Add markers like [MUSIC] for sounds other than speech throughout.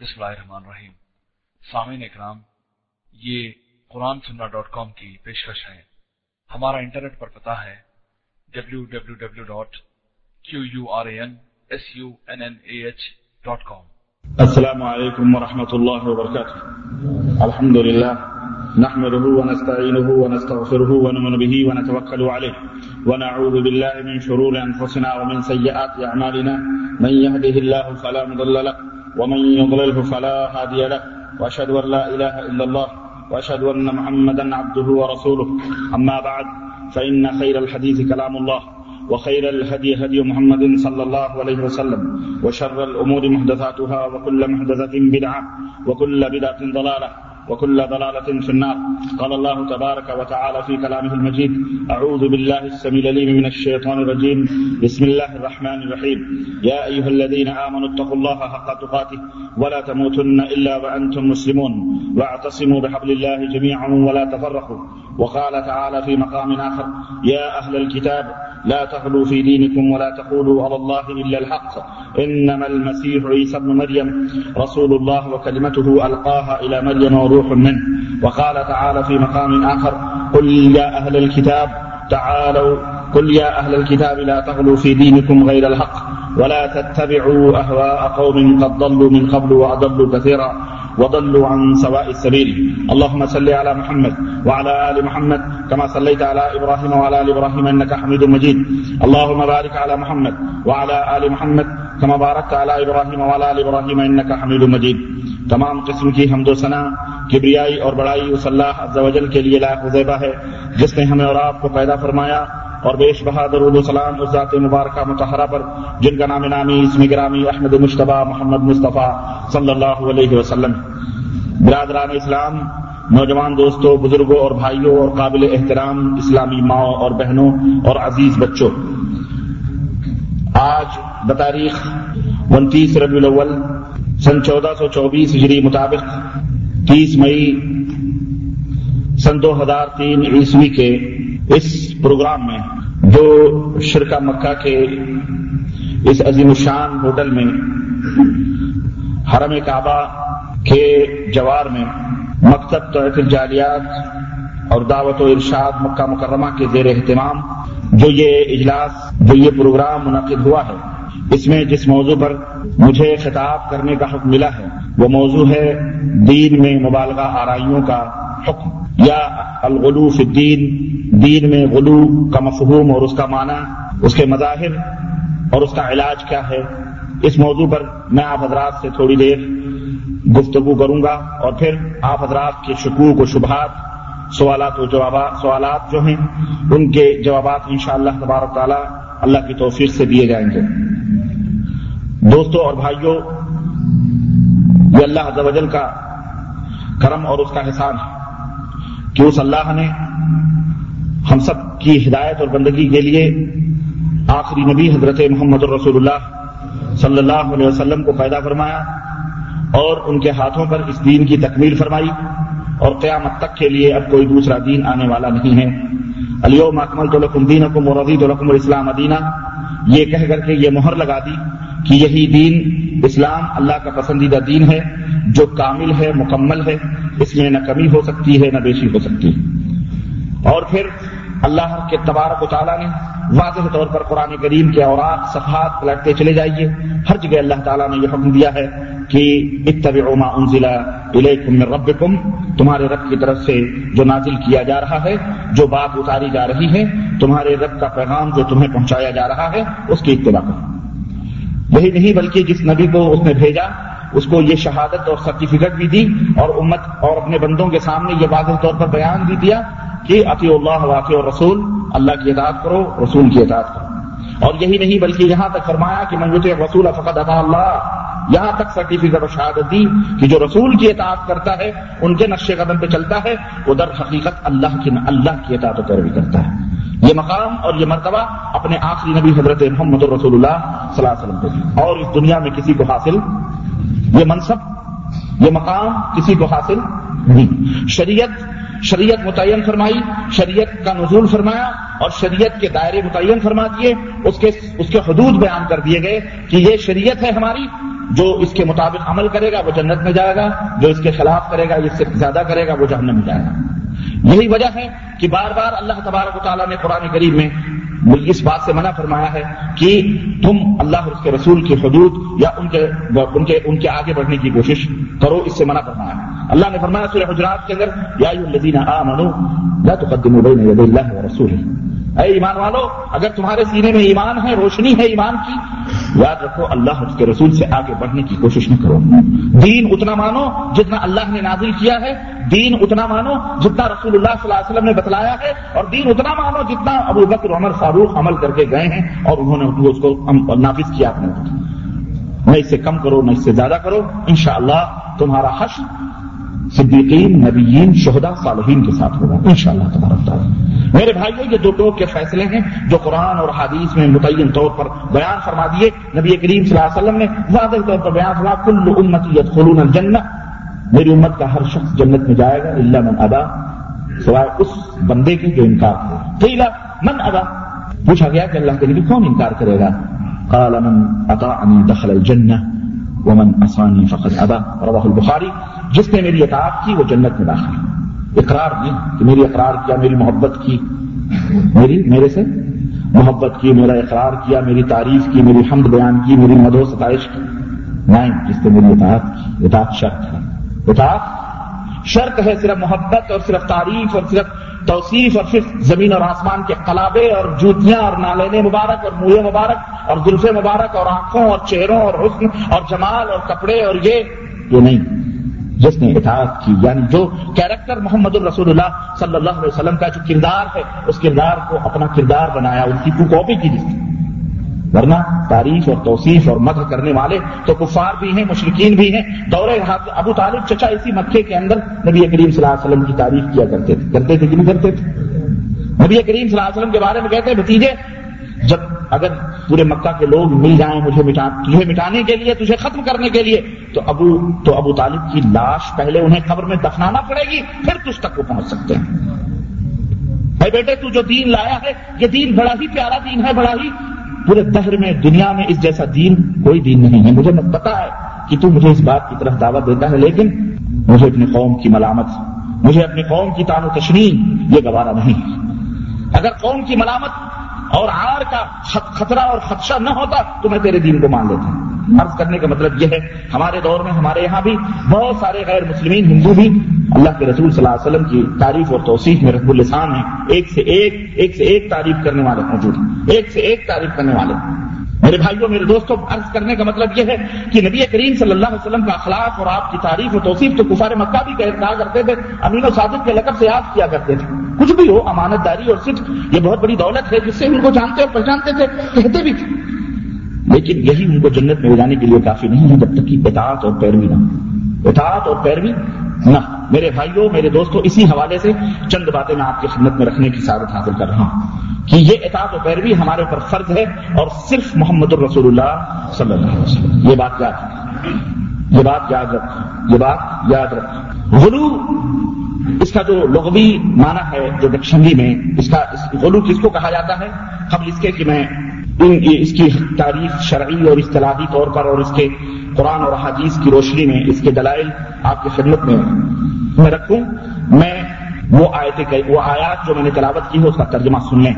بسم اللہ الرحمن الرحیم۔ سامعین اکرام، یہ قرآن سننا ڈاٹ کام کی پیشکش ہے۔ ہمارا انٹرنیٹ پر پتا ہے W W W dot Q U R A N S U N N A H dot com. السلام عليكم ورحمة الله وبركاته الحمد لله نحمده ونستعينه ونستغفره ونؤمن به ونتوكل عليه ونعوذ بالله من شرور أنفسنا ومن سيئات أعمالنا من يهده الله فلا مضل له ومن يضلل فلا هادي له، وأشهد أن لا إله إلا الله، وأشهد أن محمدا عبده ورسوله. أما بعد، فإن خير الحديث كلام الله، وخير الهدي هدي محمد صلى الله عليه وسلم، وشر الأمور محدثاتها، وكل محدثة بدعة، وكل بدعة ضلالة. وكل ضلالة في النار. قال الله تبارك وتعالى في كلامه المجيد أعوذ بالله السميع العليم من الشيطان الرجيم. بسم الله الرحمن الرحيم. يا أيها الذين آمنوا اتقوا الله حق تقاته ولا تموتن إلا وأنتم مسلمون. واعتصموا بحبل الله جميعا ولا تفرقوا. وقال تعالى في مقام آخر يا أهل الكتاب، لا تغلوا في دينكم ولا تقولوا على الله إلا الحق. إنما المسيح عيسى ابن مريم. رسول الله وكلمته ألقاها إلى مريم وروح منه. وقال تعالى في مقام آخر، قل يا أهل الكتاب، تعالوا، قل يا أهل الكتاب لا تغلوا في دينكم غير الحق، ولا تتبعوا أهواء قوم قد ضلوا من قبل وأضلوا كثيرا، وضلوا عن سواء السبيل. اللهم صل على محمد وعلى آل محمد، كما صليت على إبراهيم وعلى آل إبراهيم إنك حميد مجيد. اللهم بارك على محمد وعلى آل محمد، كما باركت على إبراهيم وعلى آل إبراهيم إنك حميد مجيد. تمام قسم کی حمد و ثنا کبریائی اور بڑائی اس اللہ عز و جل کے لیے لائق وزیبہ ہے، جس نے ہمیں اور آپ کو پیدا فرمایا اور بیش بہادر و سلام اس ذات مبارکہ متحرہ پر، جن کا نام نامی اسم گرامی احمد مشتبہ محمد مصطفیٰ صلی اللہ علیہ وسلم۔ برادران اسلام، نوجوان دوستوں، بزرگوں اور بھائیوں اور قابل احترام اسلامی ماؤں اور بہنوں اور عزیز بچوں۔ آج بتاریخ انتیس ربیع الاول سن چودہ سو چوبیس ہجری مطابق تیس مئی سن دو ہزار تین عیسوی کے اس پروگرام میں جو شرکا مکہ کے اس عظیم الشان ہوٹل میں، حرم کعبہ کے جوار میں مکتب توحف الجالیات اور دعوت و ارشاد مکہ مکرمہ کے زیر اہتمام جو یہ اجلاس، جو یہ پروگرام منعقد ہوا ہے۔ اس میں جس موضوع پر مجھے خطاب کرنے کا حکم ملا ہے، وہ موضوع ہے دین میں مبالغہ آرائیوں کا حکم، یا الغلو فی الدین، دین میں غلو کا مفہوم اور اس کا معنی، اس کے مظاہر اور اس کا علاج کیا ہے۔ اس موضوع پر میں آپ حضرات سے تھوڑی دیر گفتگو کروں گا اور پھر آپ حضرات کے شکوک و شبہات، سوالات و جوابات سوالات جو ہیں، ان کے جوابات انشاءاللہ اللہ تبارک تعالیٰ اللہ کی توفیق سے دیے جائیں گے۔ دوستوں اور بھائیوں، یہ اللہ عز کا کرم اور اس کا احسان ہے کہ اس اللہ نے ہم سب کی ہدایت اور بندگی کے لیے آخری نبی حضرت محمد الرسول اللہ صلی اللہ علیہ وسلم کو پیدا فرمایا اور ان کے ہاتھوں پر اس دین کی تکمیل فرمائی اور قیامت تک کے لیے اب کوئی دوسرا دین آنے والا نہیں ہے۔ علیوم اکمل تو لکم دین حکم اور رضید الحکم الاسلام ادینہ یہ کہہ کر کے یہ مہر لگا دی کہ یہی دین اسلام اللہ کا پسندیدہ دین ہے، جو کامل ہے، مکمل ہے، اس میں نہ کمی ہو سکتی ہے، نہ بیشی ہو سکتی ہے۔ اور پھر اللہ کے تبارک و تعالیٰ نے واضح طور پر قرآن کریم کے اوراق، صفحات پلٹتے چلے جائیے۔ ہر جگہ اللہ تعالیٰ نے یہ حکم دیا ہے کہ اتبعوا ما انزل الیکم من ربکم، تمہارے رب کی طرف سے جو نازل کیا جا رہا ہے، جو بات اتاری جا رہی ہے، تمہارے رب کا پیغام جو تمہیں پہنچایا جا رہا ہے، اس کی اتباع کرو۔ یہی نہیں بلکہ جس نبی کو اس نے بھیجا، اس کو یہ شہادت اور سرٹیفکیٹ بھی دی اور امت اور اپنے بندوں کے سامنے یہ واضح طور پر بیان بھی دیا کہ عطی اللہ واقع اور رسول اللہ کی اطاعت کرو، رسول کی اطاعت کرو۔ اور یہی نہیں بلکہ یہاں تک فرمایا کہ منجوت رسول فقط عطا اللہ۔ یہاں تک سرٹیفکیٹ اور شہادت دی کہ جو رسول کی اطاعت کرتا ہے، ان کے نقش قدم پہ چلتا ہے، وہ حقیقت اللہ کی اللہ کی اطاعت و پیروی کرتا ہے۔ یہ مقام اور یہ مرتبہ اپنے آخری نبی حضرت محمد رسول اللہ صلی اللہ علیہ وسلم کو اور اس دنیا میں کسی کو حاصل یہ منصب، یہ مقام کسی کو حاصل نہیں۔ شریعت شریعت متعین فرمائی، شریعت کا نزول فرمایا اور شریعت کے دائرے متعین فرما دیے، اس کے اس کے حدود بیان کر دیے گئے کہ یہ شریعت ہے ہماری جو اس کے مطابق عمل کرے گا، وہ جنت میں جائے گا، جو اس کے خلاف کرے گا اس سے زیادہ کرے گا، وہ جہنم میں جائے گا۔ یہی وجہ ہے کہ بار بار اللہ تبارک و تعالیٰ نے قرآن کریم میں اس بات سے منع فرمایا ہے کہ تم اللہ اور اس کے رسول کی حدود یا ان کے ان کے ان کے آگے بڑھنے کی کوشش کرو، اس سے منع فرمایا ہے۔ اللہ نے فرمایا سورہ حجرات کے اندر، یا الذین آمنوا لا تقدموا بین یدی اللہ ورسولہ اے ایمان والو، اگر تمہارے سینے میں ایمان ہے، روشنی ہے ایمان کی، یاد رکھو اللہ اس کے رسول سے آگے بڑھنے کی کوشش نہ کرو۔ دین اتنا مانو جتنا اللہ نے نازل کیا ہے، دین اتنا مانو جتنا رسول اللہ صلی اللہ علیہ وسلم نے بتلایا ہے، اور دین اتنا مانو جتنا ابو بکر، عمر، فاروق عمل کر کے گئے ہیں، اور انہوں نے اس کو نافذ کیا اپنے نہ اس سے کم کرو، نہ اس سے زیادہ کرو۔ انشاءاللہ تمہارا حشر صدیقین، نبیین شہدا صالحین کے ساتھ ہوگا ان شاء اللہ تبارک تعالیٰ۔ میرے بھائیوں یہ دو ٹوک کے فیصلے ہیں جو قرآن اور حدیث میں متعین طور پر بیان فرما دیے۔ نبی کریم صلی اللہ علیہ وسلم نے واضح طور پر بیان فرما کل امتی یدخلون الجنہ۔ میری امت کا ہر شخص جنت میں جائے گا اللہ من ادا سوائے اس بندے کے جو انکار کرے۔ من ادا پوچھا گیا کہ اللہ کے نبی کون انکار کرے گا؟ قال، من اطاعنی دخل الجنہ، ومن اسانی فقط ابا۔ رواہ البخاری۔ جس نے میری اطاعت کی وہ جنت میں داخل اقرار نہیں کہ میری اقرار کیا، میری محبت کی۔ میری، میرے سے محبت کی، میرا اقرار کیا، میری تعریف کی، میری حمد بیان کی، میری مدو ستائش کی۔ نہیں جس نے میری اطاعت کی۔ اطاعت شرط ہے۔ اطاعت شرط ہے صرف محبت اور صرف تعریف اور صرف توصیف اور صرف زمین اور آسمان کے قلابے اور جوتیاں اور نالین مبارک اور منہ مبارک اور زلف مبارک اور آنکھوں اور چہروں اور حسن اور جمال اور کپڑے اور یہ یہ نہیں۔ جس نے اطاعت کی یعنی جو کیریکٹر محمد الرسول اللہ صلی اللہ علیہ وسلم کا جو کردار ہے، اس کردار کو اپنا کردار بنایا، ان کی کاپی کی جس ورنہ تعریف اور توصیف اور مدح کرنے والے تو کفار بھی ہیں مشرقین بھی ہیں۔ دورے ابو طالب چچا اسی مکے کے اندر نبی کریم صلی اللہ علیہ وسلم کی تعریف کیا کرتے تھے۔ کرتے تھے کہ نہیں کرتے تھے؟ نبی کریم صلی اللہ علیہ وسلم کے بارے میں کہتے ہیں، بھتیجے جب اگر پورے مکہ کے لوگ مل جائیں مجھے مٹا، تجھے مٹانے کے لیے، تجھے ختم کرنے کے لیے، تو ابو تو ابو طالب کی لاش پہلے انہیں قبر میں دفنانا پڑے گی، پھر تجھ تک وہ پہنچ سکتے ہیں۔ بھائی بیٹے، تو جو دین لایا ہے، یہ دین بڑا ہی پیارا دین ہے، بڑا ہی پورے دہر میں، دنیا میں اس جیسا دین کوئی دین نہیں ہے۔ مجھے پتا ہے کہ تو مجھے اس بات کی طرف دعوت دیتا ہے، لیکن مجھے اپنی قوم کی ملامت، مجھے اپنی قوم کی تان و تشنی یہ گوارا نہیں۔ اگر قوم کی ملامت اور ہار کا خطرہ اور خدشہ نہ ہوتا تو میں تیرے دین کو مان لیتا عرض کرنے کا مطلب یہ ہے، ہمارے دور میں، ہمارے یہاں بھی بہت سارے غیر مسلمین ہندو بھی اللہ کے رسول صلی اللہ علیہ وسلم کی تعریف اور توصیف میں رحب السان ہیں۔ ایک سے ایک ایک سے ایک تعریف کرنے والے موجود ہیں۔ ایک سے ایک تعریف کرنے والے۔ میرے بھائیوں، میرے دوستوں، عرض کرنے کا مطلب یہ ہے کہ نبی کریم صلی اللہ علیہ وسلم کا اخلاق اور آپ کی تعریف و توصیف تو کفار مکہ بھی کہا کرتے تھے، امین و صادق کے لقب سے یاد کیا کرتے تھے۔ کچھ بھی ہو، امانت داری اور صرف یہ بہت بڑی دولت ہے جس سے ان کو جانتے اور پہچانتے تھے، کہتے بھی تھے۔ لیکن یہی ان کو جنت میں جانے کے لیے کافی نہیں ہے، جب تک کہ اطاعت اور پیروی نہ اطاعت اور پیروی نہ میرے بھائیوں، میرے دوستوں، اسی حوالے سے چند باتیں میں آپ کی خدمت میں رکھنے کی سعادت حاصل کر رہا ہوں کہ یہ اطاعت و پیروی ہمارے اوپر فرض ہے اور صرف محمد الرسول اللہ صلی اللہ علیہ وسلم۔ یہ بات یاد یہ بات یاد رکھ۔ یہ بات یاد رکھ۔ غلو اس کا جو لغوی معنی ہے، جو ڈکشنری میں، اس کا غلو کس کو کہا جاتا ہے؟ قبل اس کے کہ میں اس کی تعریف شرعی اور اصطلاحی طور پر اور اس کے قرآن اور حدیث کی روشنی میں، اس کے دلائل آپ کی خدمت میں میں رکھوں، میں وہ آیت وہ آیات جو میں نے تلاوت کی ہے اس کا ترجمہ سن لیں۔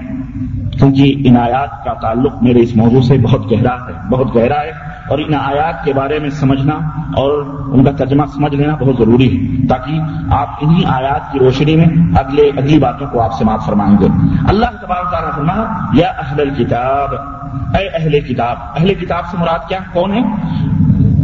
کیونکہ ان آیات کا تعلق میرے اس موضوع سے بہت گہرا ہے، بہت گہرا ہے۔ اور ان آیات کے بارے میں سمجھنا اور ان کا ترجمہ سمجھ لینا بہت ضروری ہے تاکہ آپ انہی آیات کی روشنی میں اگلے اگلی باتوں کو آپ سے معاف فرمائیں گے۔ اللہ تبارک تعالیٰ فرما یا اہل الکتاب، اے اہل کتاب اہل کتاب سے مراد کیا؟ کون ہے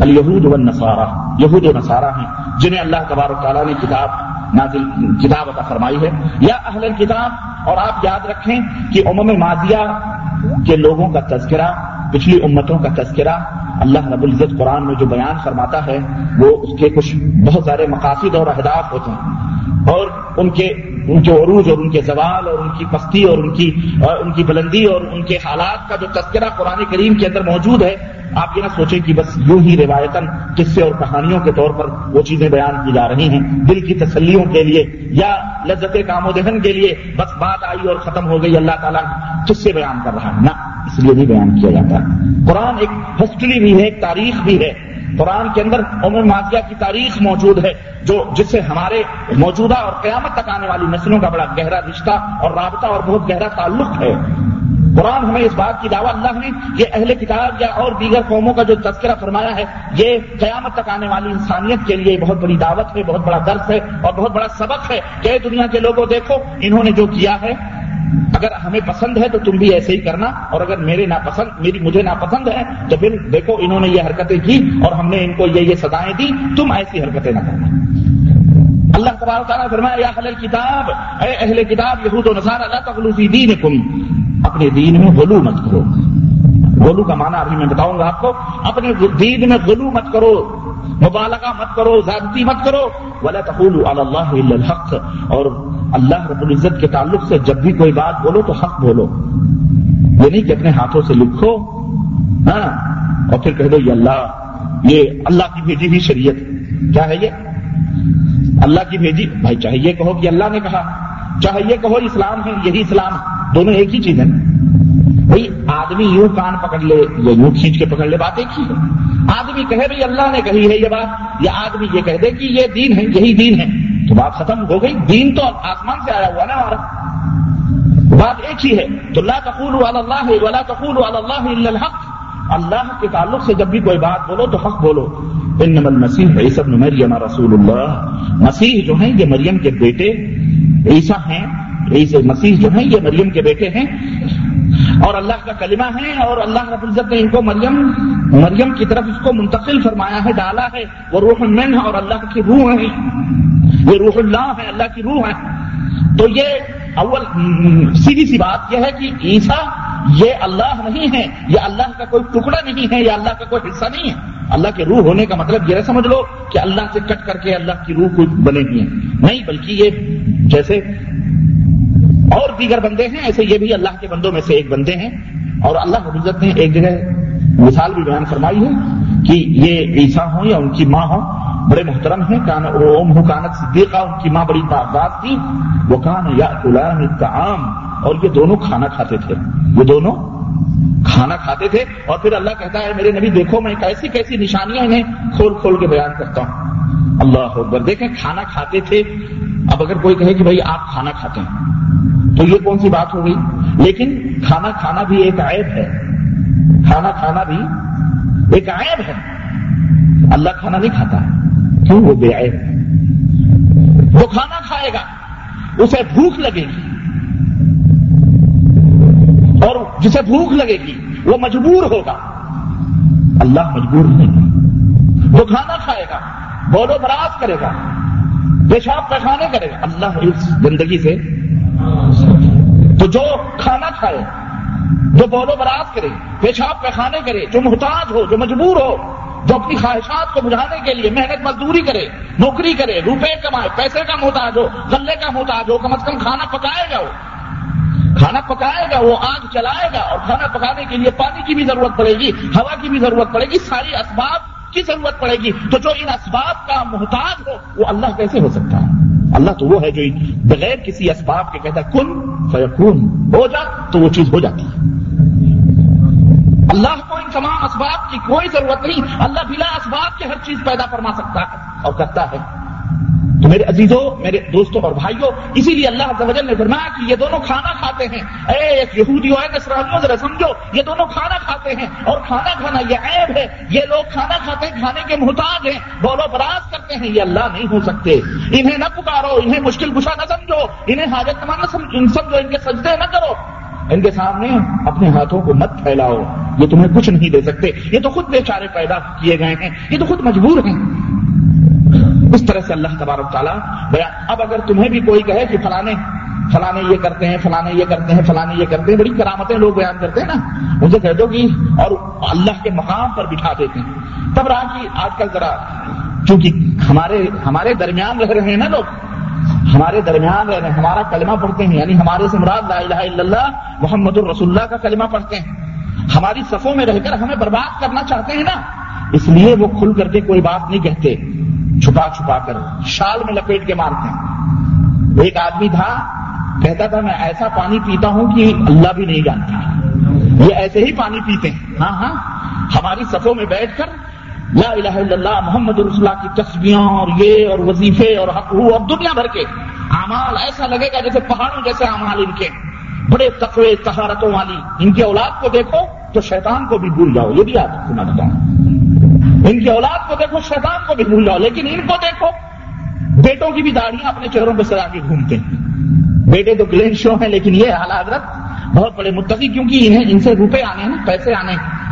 الہود و نصارہ یہود و نصارہ ہیں، جنہیں اللہ تبارک تعالیٰ نے کتاب نازل کتاب عطا فرمائی ہے۔ یا اہل کتاب اور آپ یاد رکھیں کہ عموم ماضیہ کے لوگوں کا تذکرہ، پچھلی امتوں کا تذکرہ اللہ رب العزت قرآن میں جو بیان فرماتا ہے، وہ اس کے کچھ بہت سارے مقاصد اور اہداف ہوتے ہیں۔ اور ان کے ان کے عروج اور ان کے زوال اور ان کی پستی اور ان کی اور ان کی بلندی اور ان کے حالات کا جو تذکرہ قرآن کریم کے اندر موجود ہے، آپ یہ نہ سوچیں کہ بس یوں ہی روایتاً قصے اور کہانیوں کے طور پر وہ چیزیں بیان کی جا رہی ہیں۔ دل کی تسلیوں کے لیے یا لذت کام و دہن کے لیے بس بات آئی اور ختم ہو گئی، اللہ تعالیٰ کس سے بیان کر رہا ہے۔ نہ، اس لیے بھی بیان کیا جاتا۔ ہے قرآن ایک ہسٹری بھی ہے، ایک تاریخ بھی ہے۔ قرآن کے اندر عمر ماضیہ کی تاریخ موجود ہے، جو جس سے ہمارے موجودہ اور قیامت تک آنے والی نسلوں کا بڑا گہرا رشتہ اور رابطہ اور بہت گہرا تعلق ہے۔ قرآن ہمیں اس بات کی دعوت، اللہ نے یہ اہل کتاب یا اور دیگر قوموں کا جو تذکرہ فرمایا ہے، یہ قیامت تک آنے والی انسانیت کے لیے بہت بڑی دعوت ہے، بہت بڑا درس ہے اور بہت بڑا سبق ہے کہ دنیا کے لوگوں، دیکھو، انہوں نے جو کیا ہے اگر ہمیں پسند ہے تو تم بھی ایسے ہی کرنا، اور اگر میرے ناپسند، میری، مجھے ناپسند ہے تو پھر دیکھو انہوں نے یہ حرکتیں کی اور ہم نے ان کو یہ یہ سزائیں دی، تم ایسی حرکتیں نہ کرنا۔ اللہ تبارک تعالیٰ فرمایا، یا اہل کتاب اے اہل کتاب، یہود و نصارى اللہ تغلو دینکم۔ اپنے دین میں غلو مت کرو۔ غلو کا معنی ابھی میں بتاؤں گا آپ کو، اپنے دین میں غلو مت کرو۔ مبالغہ مت کرو، زیادتی مت کرو۔ ولا تقولوا على الله الا الحق۔ اور اللہ رب العزت کے تعلق سے جب بھی کوئی بات بولو تو حق بولو۔ یہ نہیں کہ اپنے ہاتھوں سے لکھو ہاں اور پھر کہہ دو یہ اللہ یہ اللہ کی بھیجی ہوئی شریعت۔ کیا ہے یہ؟ اللہ کی بھیجی، بھائی چاہے یہ کہو کہ اللہ نے کہا۔ چاہے یہ کہو، اسلام ہے، یہی اسلام۔ دونوں ایک ہی چیز ہے بھائی آدمی یوں کان پکڑ لے یا یوں کھینچ کے پکڑ لے بات ایک ہی ہے آدمی کہے بھائی اللہ نے کہی ہے یہ بات، یا آدمی یہ کہہ دے کہ یہ دین ہے، یہی دین ہے۔ تو بات ختم ہو گئی۔ دین تو آسمان سے آیا ہوا نا ہمارا۔ بات ایک ہی ہے۔ تو لا تقول اللہ ولا تقول اللہ الا الحق۔ اللہ کے تعلق سے جب بھی کوئی بات بولو تو حق بولو۔ انما المسیح عیسی ابن مریم رسول اللہ۔ مسیح جو ہیں، یہ مریم کے بیٹے۔ عیسیٰ ہیں۔ عیسی مسیح جو ہیں، یہ مریم کے بیٹے ہیں۔ اور اللہ کا کلمہ ہے اور اللہ رب العزت نے ان کو مریم مریم کی طرف اس کو منتقل فرمایا ہے، ڈالا ہے۔ وہ روح من ہے اور اللہ کی روح ہے۔ یہ روح اللہ ہے، اللہ کی روح ہے۔ تو یہ اول سیدھی سی بات یہ ہے کہ عیسیٰ یہ اللہ نہیں ہے یہ اللہ کا کوئی ٹکڑا نہیں ہے یہ اللہ کا کوئی حصہ نہیں ہے۔ اللہ کے روح ہونے کا مطلب یہ سمجھ لو کہ اللہ سے کٹ کر کے اللہ کی روح کوئی بنے ہوئی ہے نہیں، بلکہ یہ جیسے اور دیگر بندے ہیں، ایسے یہ بھی اللہ کے بندوں میں سے ایک بندے ہیں۔ اور اللہ عزت نے ایک جگہ مثال بھی بیان فرمائی ہے کہ یہ عیسیٰ ہوں یا ان کی ماں ہوں، بڑے محترم ہیں۔ کان اوم ہو کانت صدیقہ، ان کی ماں بڑی تعداد تھی۔ وہ کان یا تعام اور یہ دونوں کھانا کھاتے تھے۔ یہ دونوں کھانا کھاتے تھے اور پھر اللہ کہتا ہے میرے نبی دیکھو میں کیسی کیسی نشانیاں انہیں کھول کھول کے بیان کرتا ہوں۔ اللہ اکبر۔ دیکھیں کھانا کھاتے تھے۔ اب اگر کوئی کہے کہ بھائی آپ کھانا کھاتے ہیں، تو یہ کون سی بات ہو گئی؟ لیکن کھانا کھانا بھی ایک عیب ہے۔ کھانا کھانا بھی ایک عیب ہے۔ اللہ کھانا نہیں کھاتا۔ کیوں؟ وہ بے عیب ہے۔ وہ کھانا کھائے گا۔ اسے بھوک لگے گی۔ اور جسے بھوک لگے گی، وہ مجبور ہوگا۔ اللہ مجبور نہیں وہ کھانا کھائے گا بولو براز کرے گا، پیشاب پیخانے کرے گا۔ اللہ اس زندگی سے تو جو کھانا کھائے، جو بولو براز کرے، پیشاب پیخانے کرے، جو محتاج ہو، جو مجبور ہو، جو اپنی خواہشات کو بجھانے کے لیے محنت مزدوری کرے، نوکری کرے، روپے کمائے، پیسے کا محتاج ہو، غلے کا محتاج ہو، کم از کم کھانا پکائے گا کھانا پکائے گا، وہ آگ چلائے گا اور کھانا پکانے کے لیے پانی کی بھی ضرورت پڑے گی، ہوا کی بھی ضرورت پڑے گی، ساری اسباب کی ضرورت پڑے گی۔ تو جو ان اسباب کا محتاج ہو، وہ اللہ کیسے ہو سکتا ہے؟ اللہ تو وہ ہے جو بغیر کسی اسباب کے کہتا ہے، کن فیکون ہو جا تو وہ چیز ہو جاتی ہے۔ اللہ کو ان تمام اسباب کی کوئی ضرورت نہیں، اللہ بلا اسباب کے ہر چیز پیدا فرما سکتا ہے اور کرتا ہے۔ تو میرے عزیزوں، میرے دوستوں اور بھائیوں، اسی لیے اللہ عز و جل نے فرمایا کہ یہ دونوں کھانا کھاتے ہیں۔ اے ایک یہودی ہے نصرانیوں ذرا سمجھو، یہ دونوں کھانا کھاتے ہیں۔ اور کھانا کھانا یہ عیب ہے۔ یہ لوگ کھانا کھاتے ہیں کھانے کے محتاج ہیں۔ بولو براز کرتے ہیں، یہ اللہ نہیں ہو سکتے۔ انہیں نہ پکارو، انہیں مشکل کشا نہ سمجھو۔ انہیں حاجت نہ سمجھو، ان کے سجدے نہ کرو۔ ان کے سامنے اپنے ہاتھوں کو مت پھیلاؤ۔ یہ تمہیں کچھ نہیں دے سکتے۔ یہ تو خود بیچارے پیدا کیے گئے ہیں۔ یہ تو خود مجبور ہیں۔ اس طرح سے اللہ تبارک تعالیٰ اب اگر تمہیں بھی کوئی کہے کہ فلانے فلانے یہ کرتے ہیں، فلانے یہ کرتے ہیں، فلانے یہ کرتے ہیں، بڑی کرامتیں لوگ بیان کرتے ہیں نا، مجھے کہہ دو کہ اور اللہ کے مقام پر بٹھا دیتے ہیں۔ تب رہا کہ آج کل ذرا، چونکہ ہمارے ہمارے درمیان رہ رہے ہیں نا لوگ، ہمارے درمیان رہ رہے ہیں، ہمارا کلمہ پڑھتے ہیں یعنی ہمارے سے مراد لا الہ الا اللہ محمد الرسول اللہ کا کلمہ پڑھتے ہیں۔ ہماری صفوں میں رہ کر ہمیں برباد کرنا چاہتے ہیں نا۔ اس لیے وہ کھل کر کے کوئی بات نہیں کہتے، چھپا چھپا کر شال میں لپیٹ کے مارتے ہیں۔ ایک آدمی تھا، کہتا تھا، میں ایسا پانی پیتا ہوں کہ اللہ بھی نہیں جانتا۔ یہ ایسے ہی پانی پیتے ہیں۔ ہاں ہاں۔ ہماری صفوں میں بیٹھ کر لا الہ الا اللہ، محمد رسول کی تصویاں اور یہ اور وظیفے اور حق اور دنیا بھر کے اعمال ایسا لگے گا جیسے پہاڑوں جیسے اعمال ان کے۔ بڑے تقوی تہارتوں والی۔ ان کی اولاد کو دیکھو تو شیطان کو بھی بھول جاؤ، یہ بھی آپ سنا بتاؤں۔ ان کی اولاد کو دیکھو، شیطان کو بھی بھول جاؤ، لیکن ان کو دیکھو، بیٹوں کی بھی داڑیاں اپنے چہروں پہ سجا کے گھومتے ہیں۔ بیٹے تو گلین شو ہیں، لیکن یہ اعلیٰ حضرت بہت بڑے متقی، کیونکہ انہیں ان سے روپے آنے ہیں، پیسے آنے ہیں۔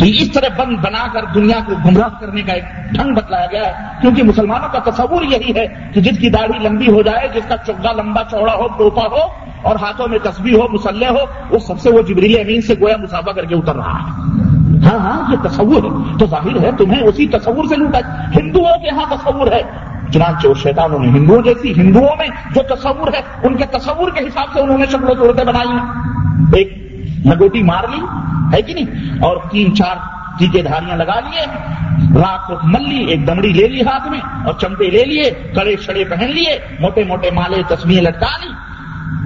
تو اس طرح بند بنا کر دنیا کو گمراہ کرنے کا ایک ڈھنگ بتلایا گیا ہے، کیونکہ مسلمانوں کا تصور یہی ہے کہ جس کی داڑھی لمبی ہو جائے، جس کا چگا لمبا چوڑا ہو، ٹوپا ہو، اور ہاتھوں میں تصویر ہو، مسلح ہو، وہ سب سے وہ جبریل امین سے گویا مسافہ کر کے اتر رہا ہے۔ ہاں ہاں یہ تصور ہے۔ تو ظاہر ہے، تمہیں اسی تصور سے لوٹا ہندوؤں کے یہاں تصور ہے۔ چنانچہ وہ شیطانوں نے ہندوؤں جیسی ہندوؤں میں جو تصور ہے، ان کے تصور کے حساب سے انہوں نے شکل و صورتیں بنائی ہیں۔ ایک لگوٹی مار لی، ہے کہ نہیں؟ اور تین چار ٹیکے دھاریاں لگا لیے۔ رات کو مل لی ایک دمڑی لے لی ہاتھ میں اور چمٹے لے لیے، کڑے شڑے پہن لیے، موٹے موٹے مالے تصویریں لٹکا لی۔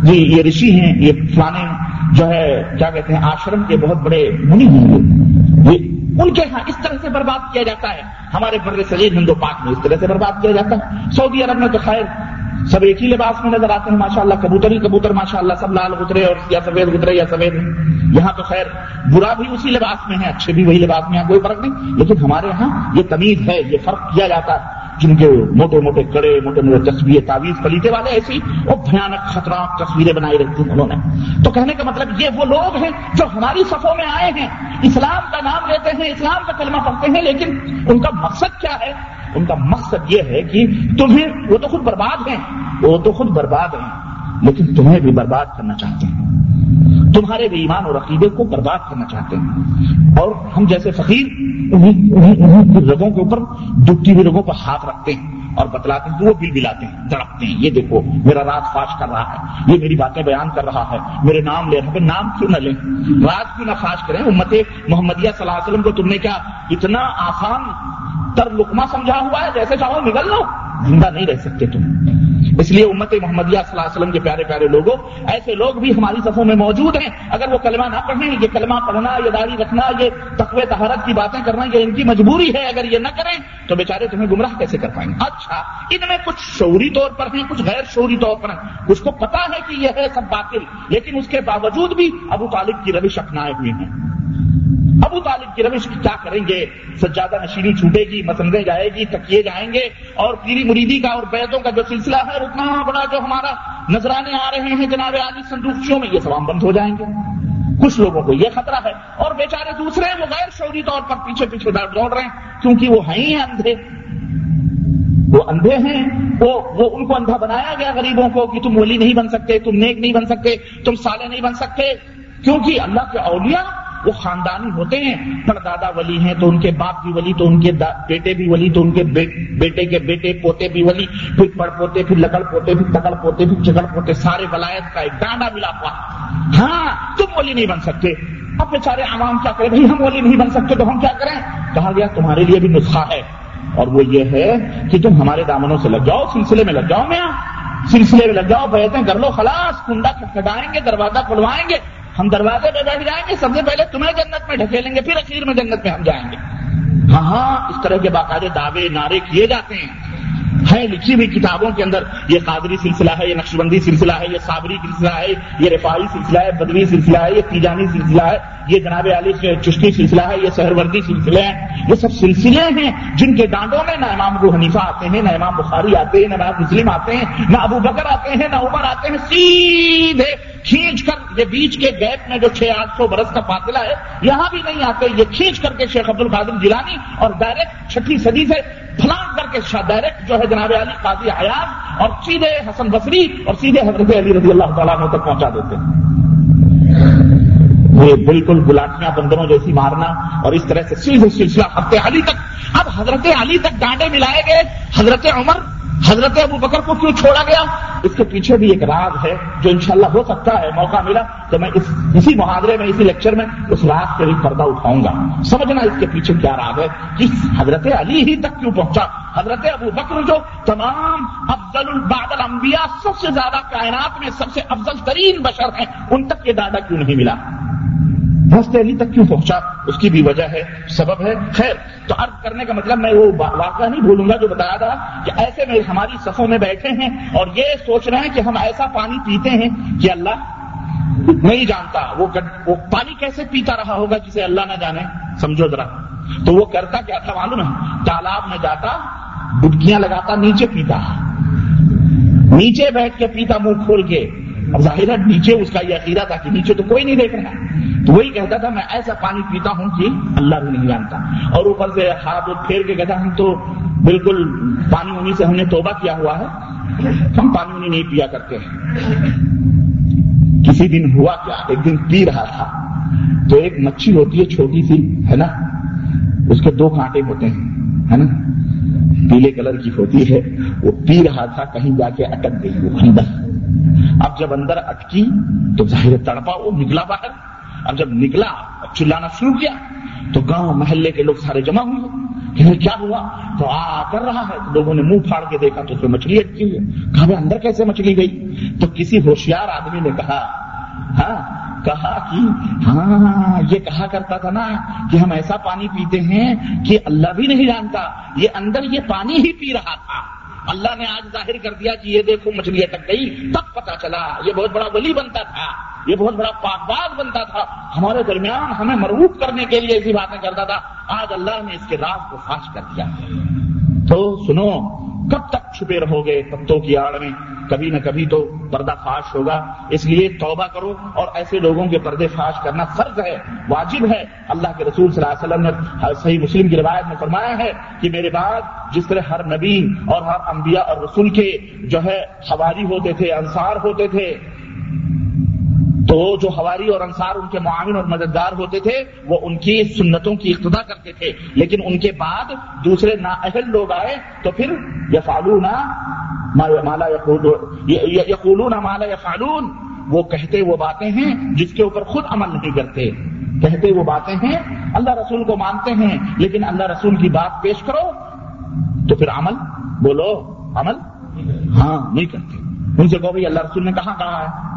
جی یہ رشی ہیں، یہ فلانے جو ہے، کیا کہتے ہیں، آشرم کے بہت بڑے منی ہوں گے جی؟ ان کے ہاں اس طرح سے برباد کیا جاتا ہے۔ ہمارے بر صغیر ہندو پاک میں اس طرح سے برباد کیا جاتا ہے۔ سعودی عرب میں تو خیر، سب ایک ہی لباس میں نظر آتے ہیں ماشاء اللہ کبوتر ہی کبوتر ماشاء اللہ سب لال گزرے اور یا سفید گزرے یا سفید یہاں تو خیر، برا بھی اسی لباس میں ہے، اچھے بھی وہی لباس میں کوئی فرق نہیں۔ لیکن ہمارے یہاں یہ تمیز ہے، یہ فرق کیا جاتا ہے۔ جن کے موٹے موٹے کڑے، موٹے موٹے تصویر، تعویذ پلیتے والے ایسی وہ بھیانک خطرناک تصویریں بنائی رکھتی ہیں انہوں نے۔ تو کہنے کا مطلب یہ وہ لوگ ہیں جو ہماری صفوں میں آئے ہیں، اسلام کا نام لیتے ہیں، اسلام کا کلمہ پڑھتے ہیں، لیکن ان کا مقصد کیا ہے؟ ان کا مقصد یہ ہے کہ تمہیں وہ تو خود برباد ہیں، وہ تو خود برباد ہیں، لیکن تمہیں بھی برباد کرنا چاہتے ہیں۔ تمہارے بھی ایمان اور عقیدے کو برباد کرنا چاہتے ہیں۔ اور ہم جیسے فقیر انہیں انہیں انہیں رگوں کے اوپر ڈبتی ہوئی رگوں پر ہاتھ رکھتے ہیں۔ اور بتلاتے ہیں تو وہ بل بلاتے ہیں دڑپتے ہیں، یہ دیکھو، میرا رات فاش کر رہا ہے، یہ میری باتیں بیان کر رہا ہے، میرے نام لے رہا ہے، نام کیوں نہ لیں، رات کیوں نہ فاش کریں، امت محمدیہ صلی اللہ علیہ وسلم کو تم نے کیا اتنا آسان تر لکما سمجھا ہوا ہے، جیسے چاہو نکل لو، زندہ نہیں رہ سکتے تم، اس لیے امت محمدیہ صلی اللہ علیہ وسلم کے پیارے پیارے لوگوں، ایسے لوگ بھی ہماری صفوں میں موجود ہیں، اگر وہ کلمہ نہ پڑھیں، یہ کلمہ پڑھنا، یہ داڑھی رکھنا، یہ تقوی تہارت کی باتیں کرنا، یہ ان کی مجبوری ہے، اگر یہ نہ کریں، تو بیچارے تمہیں گمراہ کیسے کر پائیں گے؟ اچھا ان میں کچھ شعوری طور پر ہیں، کچھ غیر شعوری طور پر ہیں۔ اس کو پتا ہے کہ یہ ہے سب باطل، لیکن اس کے باوجود بھی ابو طالب کی روش اپنائے ہوئے ہیں۔ ابو طالب کی روش کیا کریں گے؟ سجادہ نشینی چھوٹے گی، مسندیں جائے گی، تکیے جائیں گے، اور پیری مریدی کا اور بیدوں کا جو سلسلہ ہے اتنا بڑا جو ہمارا نذرانے آ رہے ہیں جناب عالی سندوکشیوں میں، یہ سوام بند ہو جائیں گے۔ کچھ لوگوں کو یہ خطرہ ہے۔ اور بیچارے دوسرے وہ غیر شعوری طور پر پیچھے پیچھے دوڑ رہے ہیں، کیونکہ وہ ہیں ہی اندھے۔ وہ اندھے ہیں، وہ وہ ان کو اندھا بنایا گیا غریبوں کو کہ تم ولی نہیں بن سکتے، تم نیک نہیں بن سکتے، تم سالے نہیں بن سکتے۔ کیونکہ اللہ کے اولیاء وہ خاندانی ہوتے ہیں۔ پر دادا ولی ہیں تو ان کے باپ بھی ولی، تو ان کے بیٹے بھی ولی، تو ان کے بیٹے کے بیٹے پوتے بھی ولی۔ پھر پڑ پوتے، پھر لکڑ پوتے، پھر تکڑ پوتے، پھر چکڑ پوتے، سارے ولایت کا ایک ڈانڈا ملا ہوا۔ ہاں تم ولی نہیں بن سکتے۔ اب بیچارے عوام کیا کریں؟ بھائی ہم ولی نہیں بن سکتے تو ہم کیا کریں؟ کہا گیا، تمہارے لیے بھی نسخہ ہے۔ اور وہ یہ ہے کہ تم ہمارے دامنوں سے لگ جاؤ، سلسلے میں لگ جاؤ میں سلسلے میں لگ جاؤ بہتیں کر لو، خلاص، کنڈا کھٹکھٹائیں گے، دروازہ کھلوائیں گے۔ ہم دروازے پہ بیٹھ جائیں گے، سب سے پہلے تمہیں جنت میں ڈھکیلیں گے، پھر اخیر میں جنت میں ہم جائیں گے۔ ہاں ہاں اس طرح کے باقاعدے دعوے، نعرے کیے جاتے ہیں۔ ہے لکھی ہوئی کتابوں کے اندر یہ قادری سلسلہ ہے، یہ نقش بندی سلسلہ ہے، یہ صابری سلسلہ ہے، یہ رفائی سلسلہ ہے، بدوی سلسلہ ہے، یہ تیجانی سلسلہ ہے، یہ جناب علی چشتی سلسلہ ہے، یہ سہروردی سلسلے ہیں۔ یہ سب سلسلے ہیں جن کے ڈانڈوں میں نہ امام ابو حنیفہ آتے ہیں، نہ امام بخاری آتے ہیں، نہ امام مسلم آتے ہیں، نہ ابو بکر آتے ہیں، نہ عمر آتے ہیں، سیدھے کھینچ کر یہ بیچ کے گیپ میں جو چھ آٹھ سو برس کا فاصلہ ہے، یہاں بھی نہیں آتے، یہ کھینچ کر کے شیخ عبد القادر جیلانی اور ڈائریکٹ چھٹی صدی سے پھلان کر کے ڈائریکٹ جو ہے جناب علی قاضی حیات اور سیدھے حسن بصری اور سیدھے حضرت علی رضی اللہ تعالیٰ تک پہنچا دیتے ہیں۔ یہ بالکل گلاٹیاں بندروں جیسی مارنا اور اس طرح سے سلسلہ حضرت علی تک۔ اب حضرت علی تک ڈانڈے ملائے گئے۔ حضرت عمر حضرت ابو بکر کو کیوں چھوڑا گیا؟ اس کے پیچھے بھی ایک راز ہے جو انشاءاللہ ہو سکتا ہے موقع ملا تو میں اس اسی محاورے میں، اسی لیکچر میں اس راز کے بھی پردہ اٹھاؤں گا۔ سمجھنا اس کے پیچھے کیا راز ہے؟ کہ حضرت علی ہی تک کیوں پہنچا؟ حضرت ابو بکر جو تمام افضل الباد الانبیاء سب سے زیادہ کائنات میں سب سے افضل ترین بشر ہیں، ان تک یہ دادا کیوں نہیں ملا؟ دس دہلی تک کیوں پہنچا؟ اس کی بھی وجہ ہے، سبب ہے، خیر۔ تو عرض کرنے کا مطلب میں وہ واقعہ نہیں بھولوں گا جو بتایا تھا کہ ایسے میں ہماری صفوں میں بیٹھے ہیں اور یہ سوچ رہے ہیں کہ ہم ایسا پانی پیتے ہیں کہ اللہ نہیں جانتا۔ وہ وہ پانی کیسے پیتا رہا ہوگا جسے اللہ نہ جانے؟ سمجھو ذرا۔ تو وہ کرتا کیا تھا معلوم ہے؟ تالاب میں جاتا ڈبکیاں لگاتا، نیچے پیتا۔ نیچے بیٹھ کے پیتا، منہ کھول کے۔ اب ظاہر ہے نیچے اس کا یہ عقیدہ تھا کہ نیچے تو کوئی نہیں دیکھ رہا۔ تو وہی کہتا تھا، میں ایسا پانی پیتا ہوں کہ اللہ بھی نہیں جانتا۔ اور اوپر سے ہاتھ پھیر کے کہتا، ہم تو بالکل پانی وانی سے ہم نے توبہ کیا ہوا ہے۔ ہم پانی وانی نہیں پیا کرتے ہیں۔ کسی دن ہوا کیا؟ ایک دن پی رہا تھا۔ تو ایک مچھی ہوتی ہے، چھوٹی سی، ہے نا؟ اس کے دو کانٹے ہوتے ہیں، ہے نا؟ پیلے کلر کی ہوتی ہے۔ وہ پی رہا تھا، کہیں جا کے اٹک گئی، وہ اندر اب جب اندر اٹکی تو ظاہر تڑپا، وہ نکلا باہر۔ اب جب نکلا چلانا شروع کیا۔ تو گاؤں محلے کے لوگ سارے جمع ہوئے۔ کہ کیا ہوا؟ تو آ کر رہا ہے۔ لوگوں نے منہ پھاڑ کے دیکھا تو اس میں مچھلی اٹکی ہوئی۔ کہا اندر کیسے مچھلی گئی؟ تو کسی ہوشیار آدمی نے کہا ہاں کہا کہ ہاں یہ کہا کرتا تھا نا کہ ہم ایسا پانی پیتے ہیں کہ اللہ بھی نہیں جانتا۔ یہ اندر یہ پانی ہی پی رہا تھا۔ اللہ نے آج ظاہر کر دیا کہ یہ دیکھو مچھلی اٹک گئی، تب پتا چلا یہ بہت بڑا ولی بنتا تھا، یہ بہت بڑا پاکباز بنتا تھا۔ ہمارے درمیان ہمیں مروب کرنے کے لیے ایسی باتیں کرتا تھا۔ آج اللہ نے اس کے راز کو فاش کر دیا۔ تو سنو کب تک چھپے رہو گے پتوں کی آڑ میں؟ کبھی نہ کبھی تو پردہ فاش ہوگا۔ اس لیے توبہ کرو اور ایسے لوگوں کے پردے فاش کرنا فرض ہے، واجب ہے۔ اللہ کے رسول صلی اللہ علیہ وسلم نے صحیح مسلم کی روایت میں فرمایا ہے کہ میرے بعد جس طرح ہر نبی اور ہر انبیاء اور رسول کے جو ہے حواری ہوتے تھے، انصار ہوتے تھے تو جو ہواری اور انصار ان کے معاون اور مددگار ہوتے تھے، وہ ان کی سنتوں کی اقتدا کرتے تھے۔ لیکن ان کے بعد دوسرے نااہل لوگ آئے تو پھر یا مالا یقولون مالا یا وہ کہتے وہ باتیں ہیں جس کے اوپر خود عمل نہیں کرتے۔ کہتے وہ باتیں ہیں، اللہ رسول کو مانتے ہیں، لیکن اللہ رسول کی بات پیش کرو تو پھر عمل، بولو، عمل ہاں نہیں کرتے۔ ان سے کہو بھائی اللہ رسول نے کہاں کہا ہے؟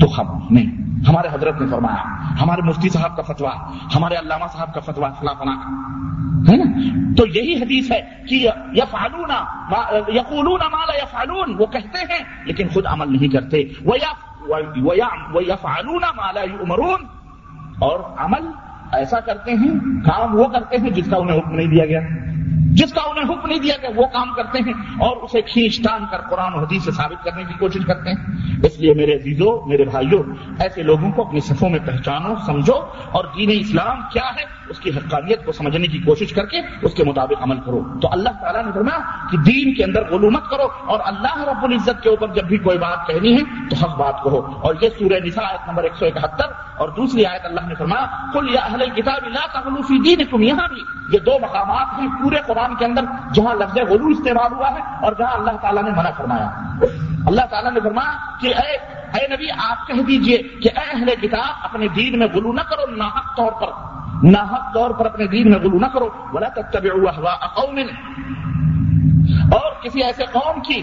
تو ہم نہیں، ہمارے حضرت نے فرمایا، ہمارے مفتی صاحب کا فتوا ہمارے علامہ صاحب کا فتوا فلاں فلاں ہے نا؟ تو یہی حدیث ہے کہ یا فالون یقولون مالا یا فالون وہ کہتے ہیں، لیکن خود عمل نہیں کرتے۔ وہ یا فالون مالا عمرون اور عمل ایسا کرتے ہیں، کام وہ کرتے ہیں جس کا انہیں حکم نہیں دیا گیا۔ جس کا انہیں حکم نہیں دیا کہ وہ کام کرتے ہیں اور اسے کھینچ ٹان کر قرآن و حدیث سے ثابت کرنے کی کوشش کرتے ہیں۔ اس لیے میرے عزیزوں میرے بھائیوں ایسے لوگوں کو اپنی صفوں میں پہچانو، سمجھو اور دین اسلام کیا ہے؟ اس کی حقانیت کو سمجھنے کی کوشش کر کے اس کے مطابق عمل کرو۔ تو اللہ تعالیٰ نے فرمایا کہ دین کے اندر غلومت کرو اور اللہ رب العزت کے اوپر جب بھی کوئی بات کہنی ہے تو حق بات کہو۔ اور یہ سورہ نساء آیت نمبر ایک سو اکہتر اور دوسری آیت اللہ نے فرمایا کل یا اہل کتاب اللہ فی دین تم یہاں بھی یہ دو مقامات ہیں پورے قرآن کے اندر جہاں لفظ غلو استعمال ہوا ہے اور جہاں اللہ تعالیٰ نے منع فرمایا۔ اللہ تعالیٰ نے فرمایا کہ اے اے نبی، آپ کہہ دیجیے کہ اے اہل کتاب، اپنے دین میں غلو نہ کرو، ناحق طور پر۔ ناحق طور پر اپنے دین میں غلو نہ کرو۔ بلا قوم۔ اور کسی ایسے قوم کی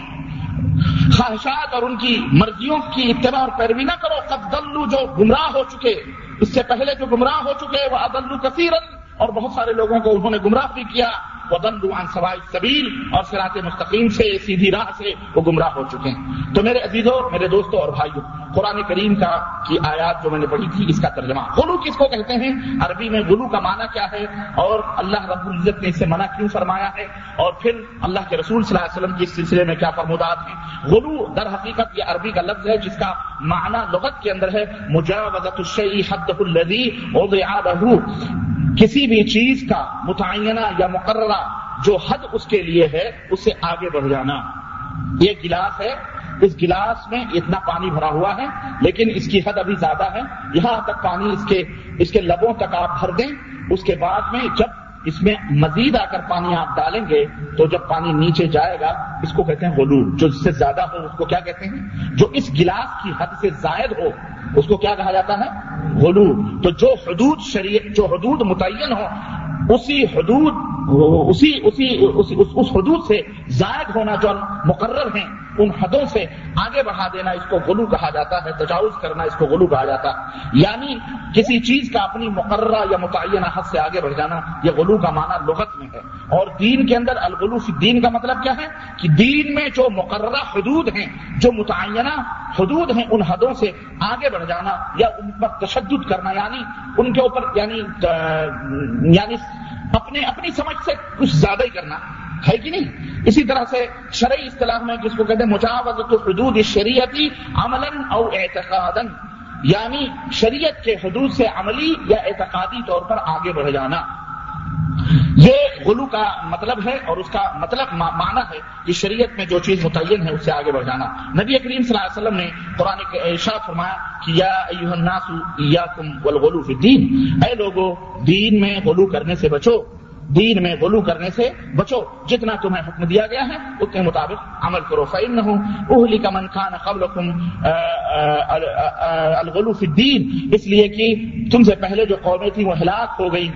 خواہشات اور ان کی مرضیوں کی اتباع اور پیروی نہ کرو۔ قدلو جو گمراہ ہو چکے۔ اس سے پہلے جو گمراہ ہو چکے۔ وہ ادلو کثیرن اور بہت سارے لوگوں کو انہوں نے گمراہ بھی کیا۔ عن سوائے سبیل اور سرات مستقیم سے، سیدھی راہ سے وہ گمراہ ہو چکے ہیں۔ تو میرے عزیزوں میرے دوستوں اور بھائیوں قرآن کریم کا کی آیات جو میں نے پڑھی تھی، اس کا ترجمہ۔ غلو کس کو کہتے ہیں؟ عربی میں غلو کا معنی کیا ہے؟ اور اللہ رب العزت نے اس سے منع کیوں فرمایا ہے؟ اور پھر اللہ کے رسول صلی اللہ علیہ وسلم کی اس سلسلے میں کیا فرمودات ہیں؟ غلو در حقیقت یہ عربی کا لفظ ہے، جس کا معنی لغت کے اندر ہے۔ مجاوزت الشیء حد الذی وضع له کسی بھی چیز کا متعینہ یا مقررہ جو حد اس کے لیے ہے، اس سے آگے بڑھ جانا۔ یہ گلاس ہے۔ اس گلاس میں اتنا پانی بھرا ہوا ہے، لیکن اس کی حد ابھی زیادہ ہے۔ یہاں تک پانی اس کے اس کے لبوں تک آپ بھر دیں۔ اس کے بعد میں جب اس میں مزید آ کر پانی آپ ڈالیں گے تو جب پانی نیچے جائے گا، اس کو کہتے ہیں غلول۔ جو اس سے زیادہ ہو، اس کو کیا کہتے ہیں؟ جو اس گلاس کی حد سے زائد ہو، اس کو کیا کہا جاتا ہے؟ غلو تو جو حدود شریع، جو حدود متعین ہو اسی حدود، اسی اسی اس حدود سے زائد ہونا جو مقرر ہیں، ان حدوں سے آگے بڑھا دینا، اس کو غلو کہا جاتا ہے، تجاوز کرنا، اس کو غلو کہا جاتا۔ ہے یعنی کسی چیز کا اپنی مقررہ یا متعینہ حد سے آگے بڑھ جانا، یہ غلو الغلو کا معنی لغت میں ہے۔ اور دین کے اندر الغلو فی دین کا مطلب کیا ہے؟ کہ دین میں جو مقررہ حدود ہیں، جو متعینہ حدود ہیں، ان حدوں سے آگے بڑھ جانا یا ان پر تشدد کرنا یعنی ان کے اوپر یعنی یعنی اپنے، اپنی سمجھ سے کچھ زیادہ ہی کرنا۔ ہے کہ نہیں؟ اسی طرح سے شرعی اصطلاح میں جس کو کہتے ہیں مجاوزت حدود شریعتی عمل او اعتقاد یعنی شریعت کے حدود سے عملی یا اعتقادی طور پر آگے بڑھ جانا۔ یہ غلو کا مطلب ہے اور اس کا مطلب معنی ہے کہ شریعت میں جو چیز متعین ہے اس سے آگے بڑھ جانا۔ نبی کریم صلی اللہ علیہ وسلم نے قرآن ارشاد فرمایا کہ یا الناس والغلو فی الدین۔ اے لوگو، دین میں غلو کرنے سے بچو۔ دین میں غلو کرنے سے بچو۔ جتنا تمہیں حکم دیا گیا ہے، اس کے مطابق عمل کرو۔ فعم نہ اوہلی کا من خان قبل الغلو فی الدین اس لیے کہ تم سے پہلے جو قومیں تھیں، وہ ہلاک ہو گئی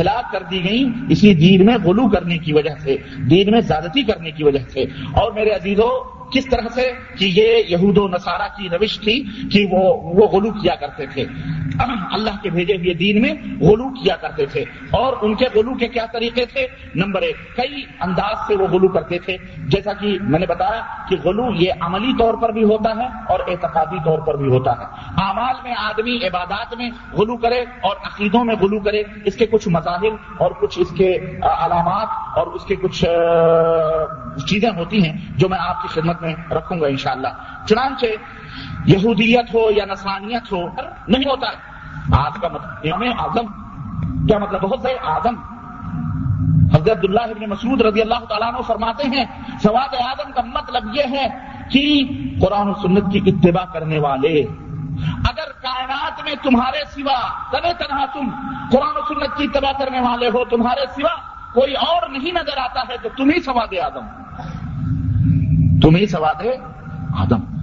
ہلاک کر دی گئی اسی دین میں غلو کرنے کی وجہ سے، دین میں زیادتی کرنے کی وجہ سے۔ اور میرے عزیزوں کس طرح سے کہ یہ یہود و نصارہ کی روش تھی کہ وہ وہ غلو کیا کرتے تھے۔ اللہ کے بھیجے ہوئے دین میں غلو کیا کرتے تھے۔ اور ان کے غلو کے کیا طریقے تھے؟ نمبر ایک، کئی انداز سے وہ غلو کرتے تھے۔ جیسا کہ میں نے بتایا کہ غلو یہ عملی طور پر بھی ہوتا ہے اور اعتقادی طور پر بھی ہوتا ہے۔ اعمال میں آدمی عبادات میں غلو کرے اور عقیدوں میں غلو کرے، اس کے کچھ مظاہر اور کچھ اس کے علامات اور اس کے کچھ چیزیں ہوتی ہیں جو میں آپ کی خدمت میں رکھوں گا انشاءاللہ۔ چنانچہ یہودیت ہو یا نسانیت ہو، نہیں ہوتا آج کا مطلب یوم اعظم کیا مطلب بہت سے اعظم حضرت عبداللہ ابن مسعود رضی اللہ تعالیٰ عنہ فرماتے ہیں، سواد اعظم کا مطلب یہ ہے کہ قرآن و سنت کی اتباع کرنے والے، اگر کائنات میں تمہارے سوا تبے تنہا تم قرآن و سنت کی اتباع کرنے والے ہو، تمہارے سوا کوئی اور نہیں نظر آتا ہے تو تم ہی سواد آدم۔ تم ہی سواد آدم۔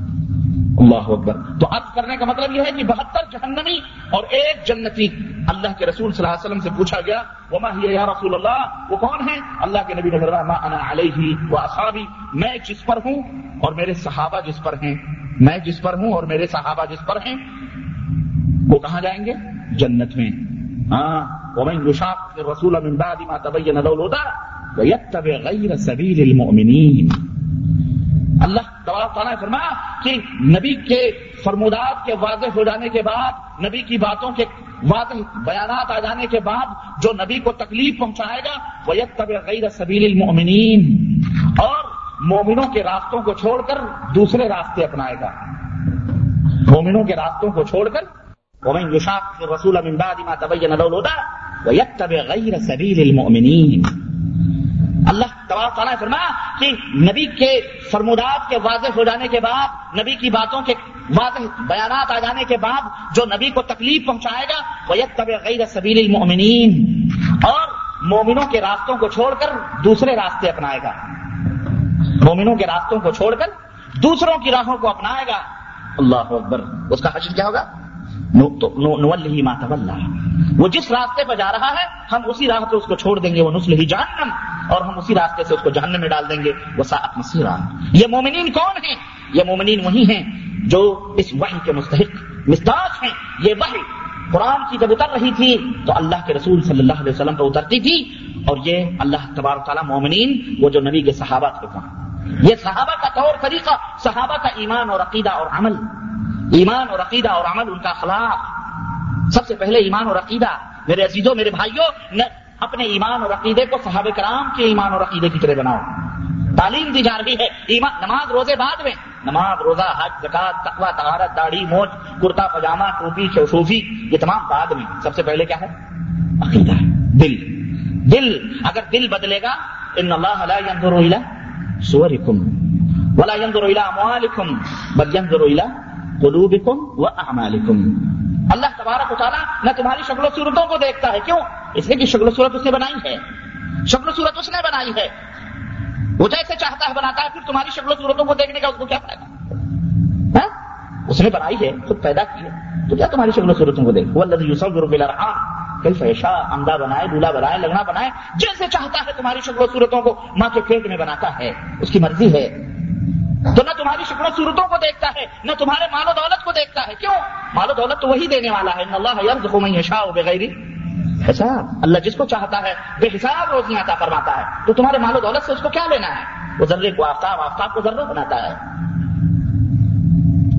اللہ اکبر۔ تو عرض کرنے کا مطلب یہ ہے کہ بہتر جہنمی اور ایک جنتی اللہ کے رسول صلی اللہ علیہ وسلم سے پوچھا گیا، وما ہی یا رسول اللہ وہ کون ہے اللہ کے نبی نظر ما انا علیہ و اصحابی میں جس پر ہوں اور میرے صحابہ جس پر ہیں۔ میں جس پر ہوں اور میرے صحابہ جس پر ہیں۔ وہ کہاں جائیں گے؟ جنت میں۔ ہاں۔ ومن يشاق الرسول من بعد ما تبين له الهدى ويتبع غير سبيل المؤمنين۔ اللہ تعالیٰ نے فرمایا کہ نبی کے فرمودات کے واضح ہو جانے کے بعد، نبی کی باتوں کے واضح بیانات آ جانے کے بعد جو نبی کو تکلیف پہنچائے گا وہ طب غیر سبیل المؤمنین اور مومنوں کے راستوں کو چھوڑ کر دوسرے راستے اپنائے گا۔ مومنوں کے راستوں کو چھوڑ کر، ومن يشاق الرسول من بعد ما تبين له الهدى، ويتبع غير سبيل المؤمنين۔ اللہ تبارک تعالیٰ نے فرمایا کہ نبی کے فرمودات کے واضح ہو جانے کے بعد، نبی کی باتوں کے واضح بیانات آ جانے کے بعد جو نبی کو تکلیف پہنچائے گا وہ یک طب غیر سبیل المؤمنین اور مومنوں کے راستوں کو چھوڑ کر دوسرے راستے اپنائے گا۔ مومنوں کے راستوں کو چھوڑ کر دوسروں کی راہوں کو اپنائے گا۔ اللہ اکبر۔ اس کا حشر کیا ہوگا؟ نول ماتا وہ جس راستے پہ جا رہا ہے، ہم اسی راہ پہ اس کو چھوڑ دیں گے، وہ نسل ہی جہنم۔ اور ہم اسی راستے سے اس کو جہنم میں ڈال دیں گے۔ وہ سات مسیرہ یہ مومنین کون ہیں؟ یہ مومنین وہی ہیں جو اس وحی کے مستحق مستاق ہیں۔ یہ وحی قرآن کی جب اتر رہی تھی، تو اللہ کے رسول صلی اللہ علیہ وسلم پہ اترتی تھی۔ اور یہ اللہ تبارک تعالیٰ مومنین، وہ جو نبی کے صحابہ تھے۔ وہاں یہ صحابہ کا طور طریقہ، صحابہ کا ایمان اور عقیدہ اور عمل۔ ایمان اور عقیدہ اور عمل ان کا خلاف سب سے پہلے ایمان اور عقیدہ۔ میرے عزیزوں، میرے بھائیوں اپنے ایمان اور عقیدے کو صحابہ کرام کے ایمان اور عقیدے کی طرح بناؤ۔ تعلیم دی جا رہی ہے۔ ایمان، نماز روزے بعد میں۔ نماز، روزہ، حج زکات تقوا تہارت داڑھی، موج، کرتا، پاجامہ، ٹوپی صوفی یہ تمام بعد میں۔ سب سے پہلے کیا ہے؟ عقیدہ دل۔ دل، اگر دل بدلے گا، ان اللہ لا ينظر الى صوركم ولا ينظر الى اموالكم بل ينظر الى قلوبكم واعمالكم اللہ تبارک و تعالیٰ نہ تمہاری شکل و صورتوں کو دیکھتا ہے۔ کیوں؟ اس لیے کہ شکل و صورت اس نے بنائی ہے۔ شکل و صورت اس نے بنائی ہے۔ وہ جیسے چاہتا ہے بناتا ہے، پھر تمہاری شکل و صورتوں کو دیکھنے کا اس کو کیا فائدہ؟ ہاں؟ اس نے بنائی ہے، خود پیدا کی ہے۔ تو کیا تمہاری شکل و صورتوں کو دیکھ وہ اللہ یوسف کئی فیشا اندھا بنائے بولا بنائے، لگنا بنائے، جیسے چاہتا ہے تمہاری شکل و صورتوں کو ماں کے پیٹ میں بناتا ہے۔ اس کی مرضی ہے۔ تو نہ تمہاری شکل و صورتوں کو دیکھتا ہے، نہ تمہارے مال و دولت کو دیکھتا ہے۔ کیوں؟ مال و دولت تو وہی دینے والا ہے اللہ بغیر حساب۔ اللہ جس کو چاہتا ہے، بے حساب روزیاں عطا فرماتا ہے۔ تو تمہارے مال و دولت سے اس کو کیا لینا ہے؟ وہ ذرے کو آفتاب آفتاب کو ذرہ بناتا ہے۔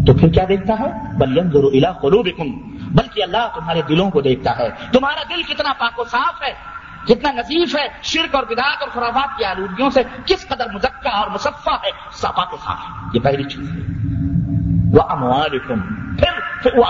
تو پھر کیا دیکھتا ہے؟ بلین ضرور الا قلوبکم، بلکہ اللہ تمہارے دلوں کو دیکھتا ہے۔ تمہارا دل کتنا پاک و صاف ہے۔ کتنا نظیف ہے شرک اور بدعات اور خرابات کی آلودگیوں سے کس قدر مزکہ اور مصفہ ہے؟ صفا کو صاف یہ پہلی چیز ہے۔ وہ اموالکم، پھر وہ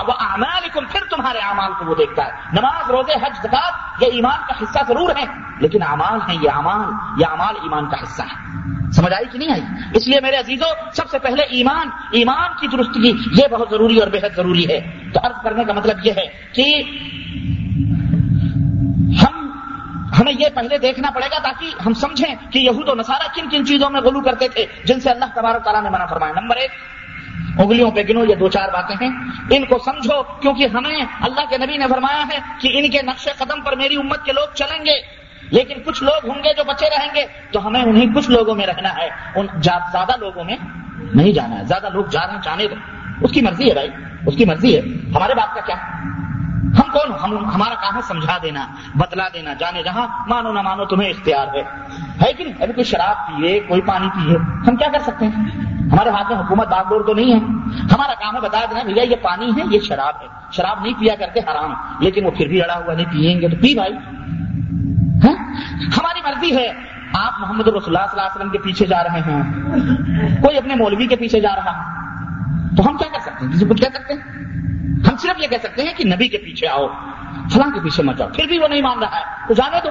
پھر تمہارے اعمال کو وہ دیکھتا ہے۔ نماز، روزے، حج، زکات، یہ ایمان کا حصہ ضرور ہے، لیکن اعمال ہیں، یہ اعمال یہ اعمال ایمان کا حصہ ہے۔ سمجھ آئی کہ نہیں آئی؟ اس لیے میرے عزیزوں سب سے پہلے ایمان ایمان کی درستگی، یہ بہت ضروری اور بےحد ضروری ہے۔ تو عرض کرنے کا مطلب یہ ہے کہ ہمیں یہ پہلے دیکھنا پڑے گا تاکہ ہم سمجھیں کہ یہود و نصارہ کن کن چیزوں میں غلو کرتے تھے، جن سے اللہ تبارک تعالیٰ نے منع فرمایا۔ نمبر ایک، انگلیوں پہ گنو، یہ دو چار باتیں ہیں۔ ان کو سمجھو، کیونکہ ہمیں اللہ کے نبی نے فرمایا ہے کہ ان کے نقش قدم پر میری امت کے لوگ چلیں گے۔ لیکن کچھ لوگ ہوں گے جو بچے رہیں گے، تو ہمیں انہیں کچھ لوگوں میں رہنا ہے۔ ان زیادہ لوگوں میں نہیں جانا ہے۔ زیادہ لوگ جا رہے ہیں چاہنے دو۔ اس کی مرضی ہے بھائی، اس کی مرضی ہے۔ ہمارے بات کا کیا؟ ہم کون ہم ہمارا کام ہے؟ سمجھا دینا، بتلا دینا، جانے جہاں، مانو نہ مانو، تمہیں اختیار ہے۔ ہے کہ نہیں؟ ابھی کوئی شراب پیے کوئی پانی پیے ہم کیا کر سکتے ہیں؟ ہمارے ہاتھ میں حکومت باغ ڈور تو نہیں ہے۔ ہمارا کام ہے بتا دینا، بھیا، یہ پانی ہے، یہ شراب ہے۔ شراب نہیں پیا کرتے، حرام۔ لیکن وہ پھر بھی اڑا ہوا، نہیں پیئیں گے تو پی بھائی۔ ہاں؟ ہماری مرضی ہے۔ آپ محمد رسول اللہ صلی اللہ علیہ وسلم کے پیچھے جا رہے ہیں۔ کوئی اپنے مولوی کے پیچھے جا رہا۔ تو ہم کیا کر سکتے ہیں؟ کسی کچھ کہہ سکتے ہیں؟ ہم صرف یہ کہہ سکتے ہیں کہ نبی کے پیچھے آؤ، فلاں کے پیچھے مت جاؤ، پھر بھی وہ نہیں مان رہا ہے۔ تو جانے دو۔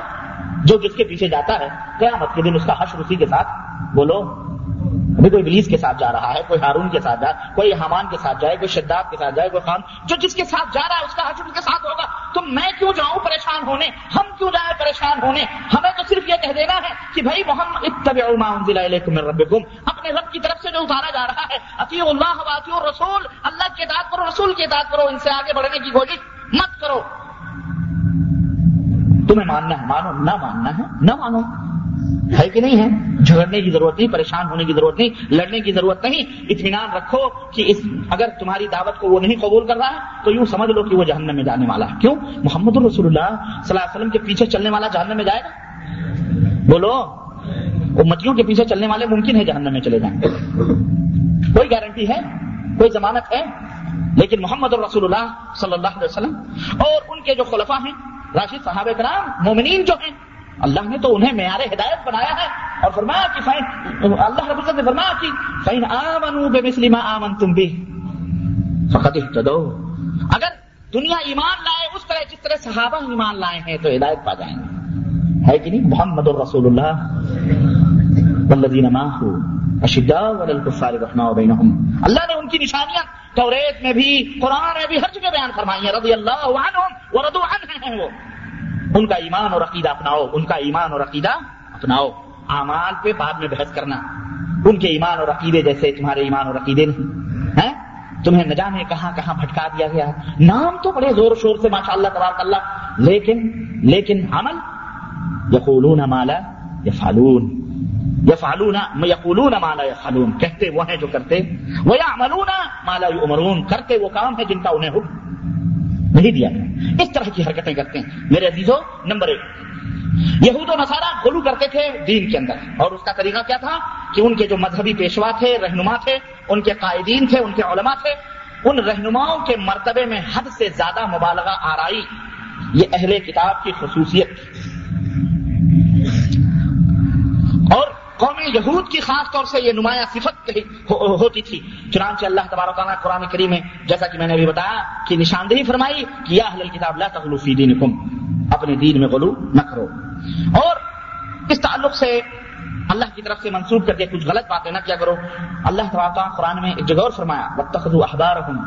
جو جس کے پیچھے جاتا ہے، قیامت کے دن اس کا حشر اسی کے ساتھ، بولو ابھی کوئی بلیس کے ساتھ جا رہا ہے، کوئی ہارون کے ساتھ جائے کوئی حمان کے ساتھ جائے، کوئی شداب کے ساتھ جائے، کوئی خان، جو جس کے ساتھ جا رہا ہے، اس کا حشر کے ساتھ ہوگا۔ تو میں کیوں جاؤں پریشان ہونے؟ ہم کیوں جائیں پریشان ہونے؟ ہمیں تو صرف یہ کہہ دینا ہے کہ بھائی محمد، اتبعوا ما انزل الیکم من ربکم۔ اپنے رب کی طرف سے جو اتارا جا رہا ہے۔ اطیع اللہ و اطیع الرسول۔ اللہ کی اطاعت کرو، رسول کی اطاعت کرو، ان سے آگے بڑھنے کی کوشش مت کرو۔ تمہیں ماننا ہے، مانو، نہ ماننا ہے، نہ مانو۔ ہے کہ نہیں ہے؟ جھگڑنے کی ضرورت نہیں، پریشان ہونے کی ضرورت نہیں، لڑنے کی ضرورت نہیں۔ اطمینان رکھو کہ اس، اگر تمہاری دعوت کو وہ نہیں قبول کر رہا ہے، تو یوں سمجھ لو کہ وہ جہنم میں جانے والا ہے۔ کیوں؟ محمد الرسول اللہ صلی اللہ علیہ وسلم کے پیچھے چلنے والا جہنم میں جائے گا؟ بولو، امتیوں کے پیچھے چلنے والے ممکن ہے جہنم میں چلے جائیں۔ کوئی گارنٹی ہے؟ کوئی ضمانت ہے؟ لیکن محمد الرسول اللہ صلی اللہ علیہ وسلم اور ان کے جو خلفا ہیں، راشد صحابہ کرام، مومنین جو ہیں اللہ نے تو انہیں معیار ہدایت بنایا ہے اور فرمایا کہ فین اللہ رب العزت نے فرمایا کہ فین آمنو بے مسلم آمن تم بھی فقط اہتدو اگر دنیا ایمان لائے، اس طرح جس طرح صحابہ ایمان لائے ہیں، تو ہدایت پا جائیں گے۔ ہے کہ نہیں؟ محمد الرسول اللہ والذین ماہو اشداء وللکفار رحماء بینہم۔ اللہ نے ان کی نشانیاں توریت میں بھی، قرآن میں بھی، ہر جگہ بیان فرمائی ہیں۔ رضی اللہ عنہم ورضو عنہ ہیں وہ ان کا ایمان اور عقیدہ اپناؤ، ان کا ایمان اور عقیدہ اپناؤ۔ اعمال پہ بعد میں بحث کرنا۔ ان کے ایمان اور عقیدے جیسے تمہارے ایمان اور عقیدے نہیں، ہیں؟ تمہیں نہ جانے کہاں کہاں بھٹکا دیا گیا ہے۔ نام تو بڑے زور شور سے ماشاء اللہ تبارک اللہ، لیکن لیکن عمل، یقولون مالا یا فالون یقولون مالا یا فالون کہتے وہ ہیں جو کرتے وہ یا مالا عمرون کرتے وہ کام ہے جن کا انہیں حکم نہیں دیا اس طرح کی حرکتیں کرتے ہیں۔ میرے عزیزوں، نمبر ایک۔ یہود و نصارہ گلو کرتے تھے دین کے اندر۔ اور اس کا طریقہ کیا تھا؟ کہ ان کے جو مذہبی پیشوا تھے، رہنما تھے، ان کے قائدین تھے، ان کے علماء تھے، ان رہنماؤں کے مرتبے میں حد سے زیادہ مبالغہ آرائی۔ یہ اہل کتاب کی خصوصیت۔ اور قوم یہود کی خاص طور سے یہ نمایاں صفت ہوتی تھی۔ چنانچہ اللہ تبارک تعالیٰ قرآن کریم میں جیسا کہ میں نے ابھی بتایا کہ نشاندہی فرمائی کہ یا اہل کتاب لا تغلو فی دینکم، اپنے دین میں غلو نہ کرو۔ اور اس تعلق سے اللہ کی طرف سے منسوخ کر کے کچھ غلط باتیں نہ کیا کرو۔ اللہ تبارک تعالیٰ قرآن میں ایک جگہ اور فرمایا، واتخذوا احبارهم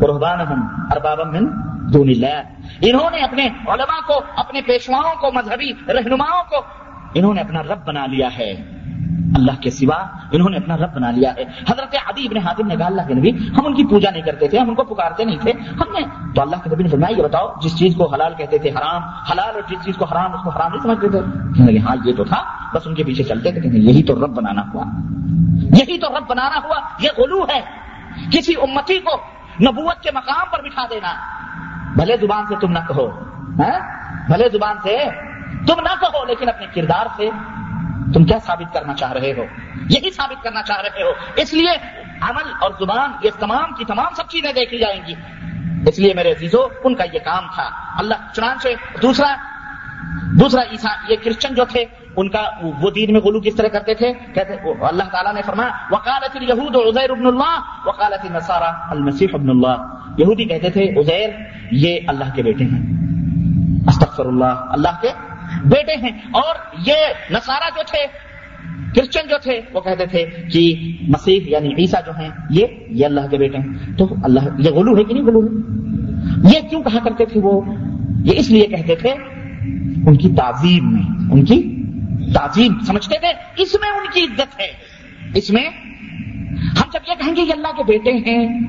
ورهبانهم اربابا من دون اللہ انہوں نے اپنے علماء کو، اپنے پیشواؤں کو، مذہبی رہنماؤں کو، انہوں نے اپنا رب بنا لیا ہے۔ اللہ کے سوا انہوں نے اپنا رب بنا لیا ہے۔ حضرت عدی ابن حاتم نے کہا، اللہ کے نبی، ہم ان کی پوجا نہیں کرتے تھے، ہم ان کو پکارتے نہیں تھے۔ ہم نے، تو اللہ کے نبی نے فرمایا، یہ بتاؤ، جس چیز کو حلال کہتے تھے حرام، حلال اور جس چیز کو حرام، اس کو حرام نہیں سمجھتے تھے۔ کہنے لگے ہاں یہ تو تھا، بس ان کے پیچھے چلتے تھے کہنے یہی تو رب بنانا ہوا۔ یہی تو رب بنانا ہوا، یہ غلو ہے۔ کسی امتی کو نبوت کے مقام پر بٹھا دینا۔ بھلے زبان سے تم نہ کہو ہاں؟ بھلے زبان سے تم نہ کہو، لیکن اپنے کردار سے۔ تم کیا ثابت کرنا چاہ رہے ہو؟ یہی ثابت کرنا چاہ رہے ہو۔ اس لیے عمل اور زبان، یہ تمام کی تمام سب چیزیں دیکھی جائیں گی۔ اس لیے میرے عزیزو، ان کا یہ کام تھا۔ اللہ، چنانچہ دوسرا دوسرا عیسا، یہ کرسچن جو تھے، ان کا وہ دین میں غلو کس طرح کرتے تھے؟ کہتے اللہ تعالیٰ نے فرمایا وکالت یہود عزیر ابن اللہ وکالت نصارہ المسیح ابن اللہ یہودی کہتے تھے عزیر یہ اللہ کے بیٹے ہیں۔ استغفر اللہ اللہ کے بیٹے ہیں اور یہ نصارہ جو تھے، کرسچن جو تھے، وہ کہتے تھے کہ مسیح یعنی عیسیٰ جو ہیں، یہ یہ اللہ کے بیٹے ہیں۔ تو اللہ، یہ غلو ہے کہ نہیں غلو ہے؟ یہ کیوں کہا کرتے تھے وہ؟ یہ اس لیے کہتے تھے، ان کی تعظیم میں، ان کی تعظیم، سمجھتے تھے، اس میں ان کی عزت ہے۔ اس میں ہم جب یہ کہیں گے، یہ اللہ کے بیٹے ہیں،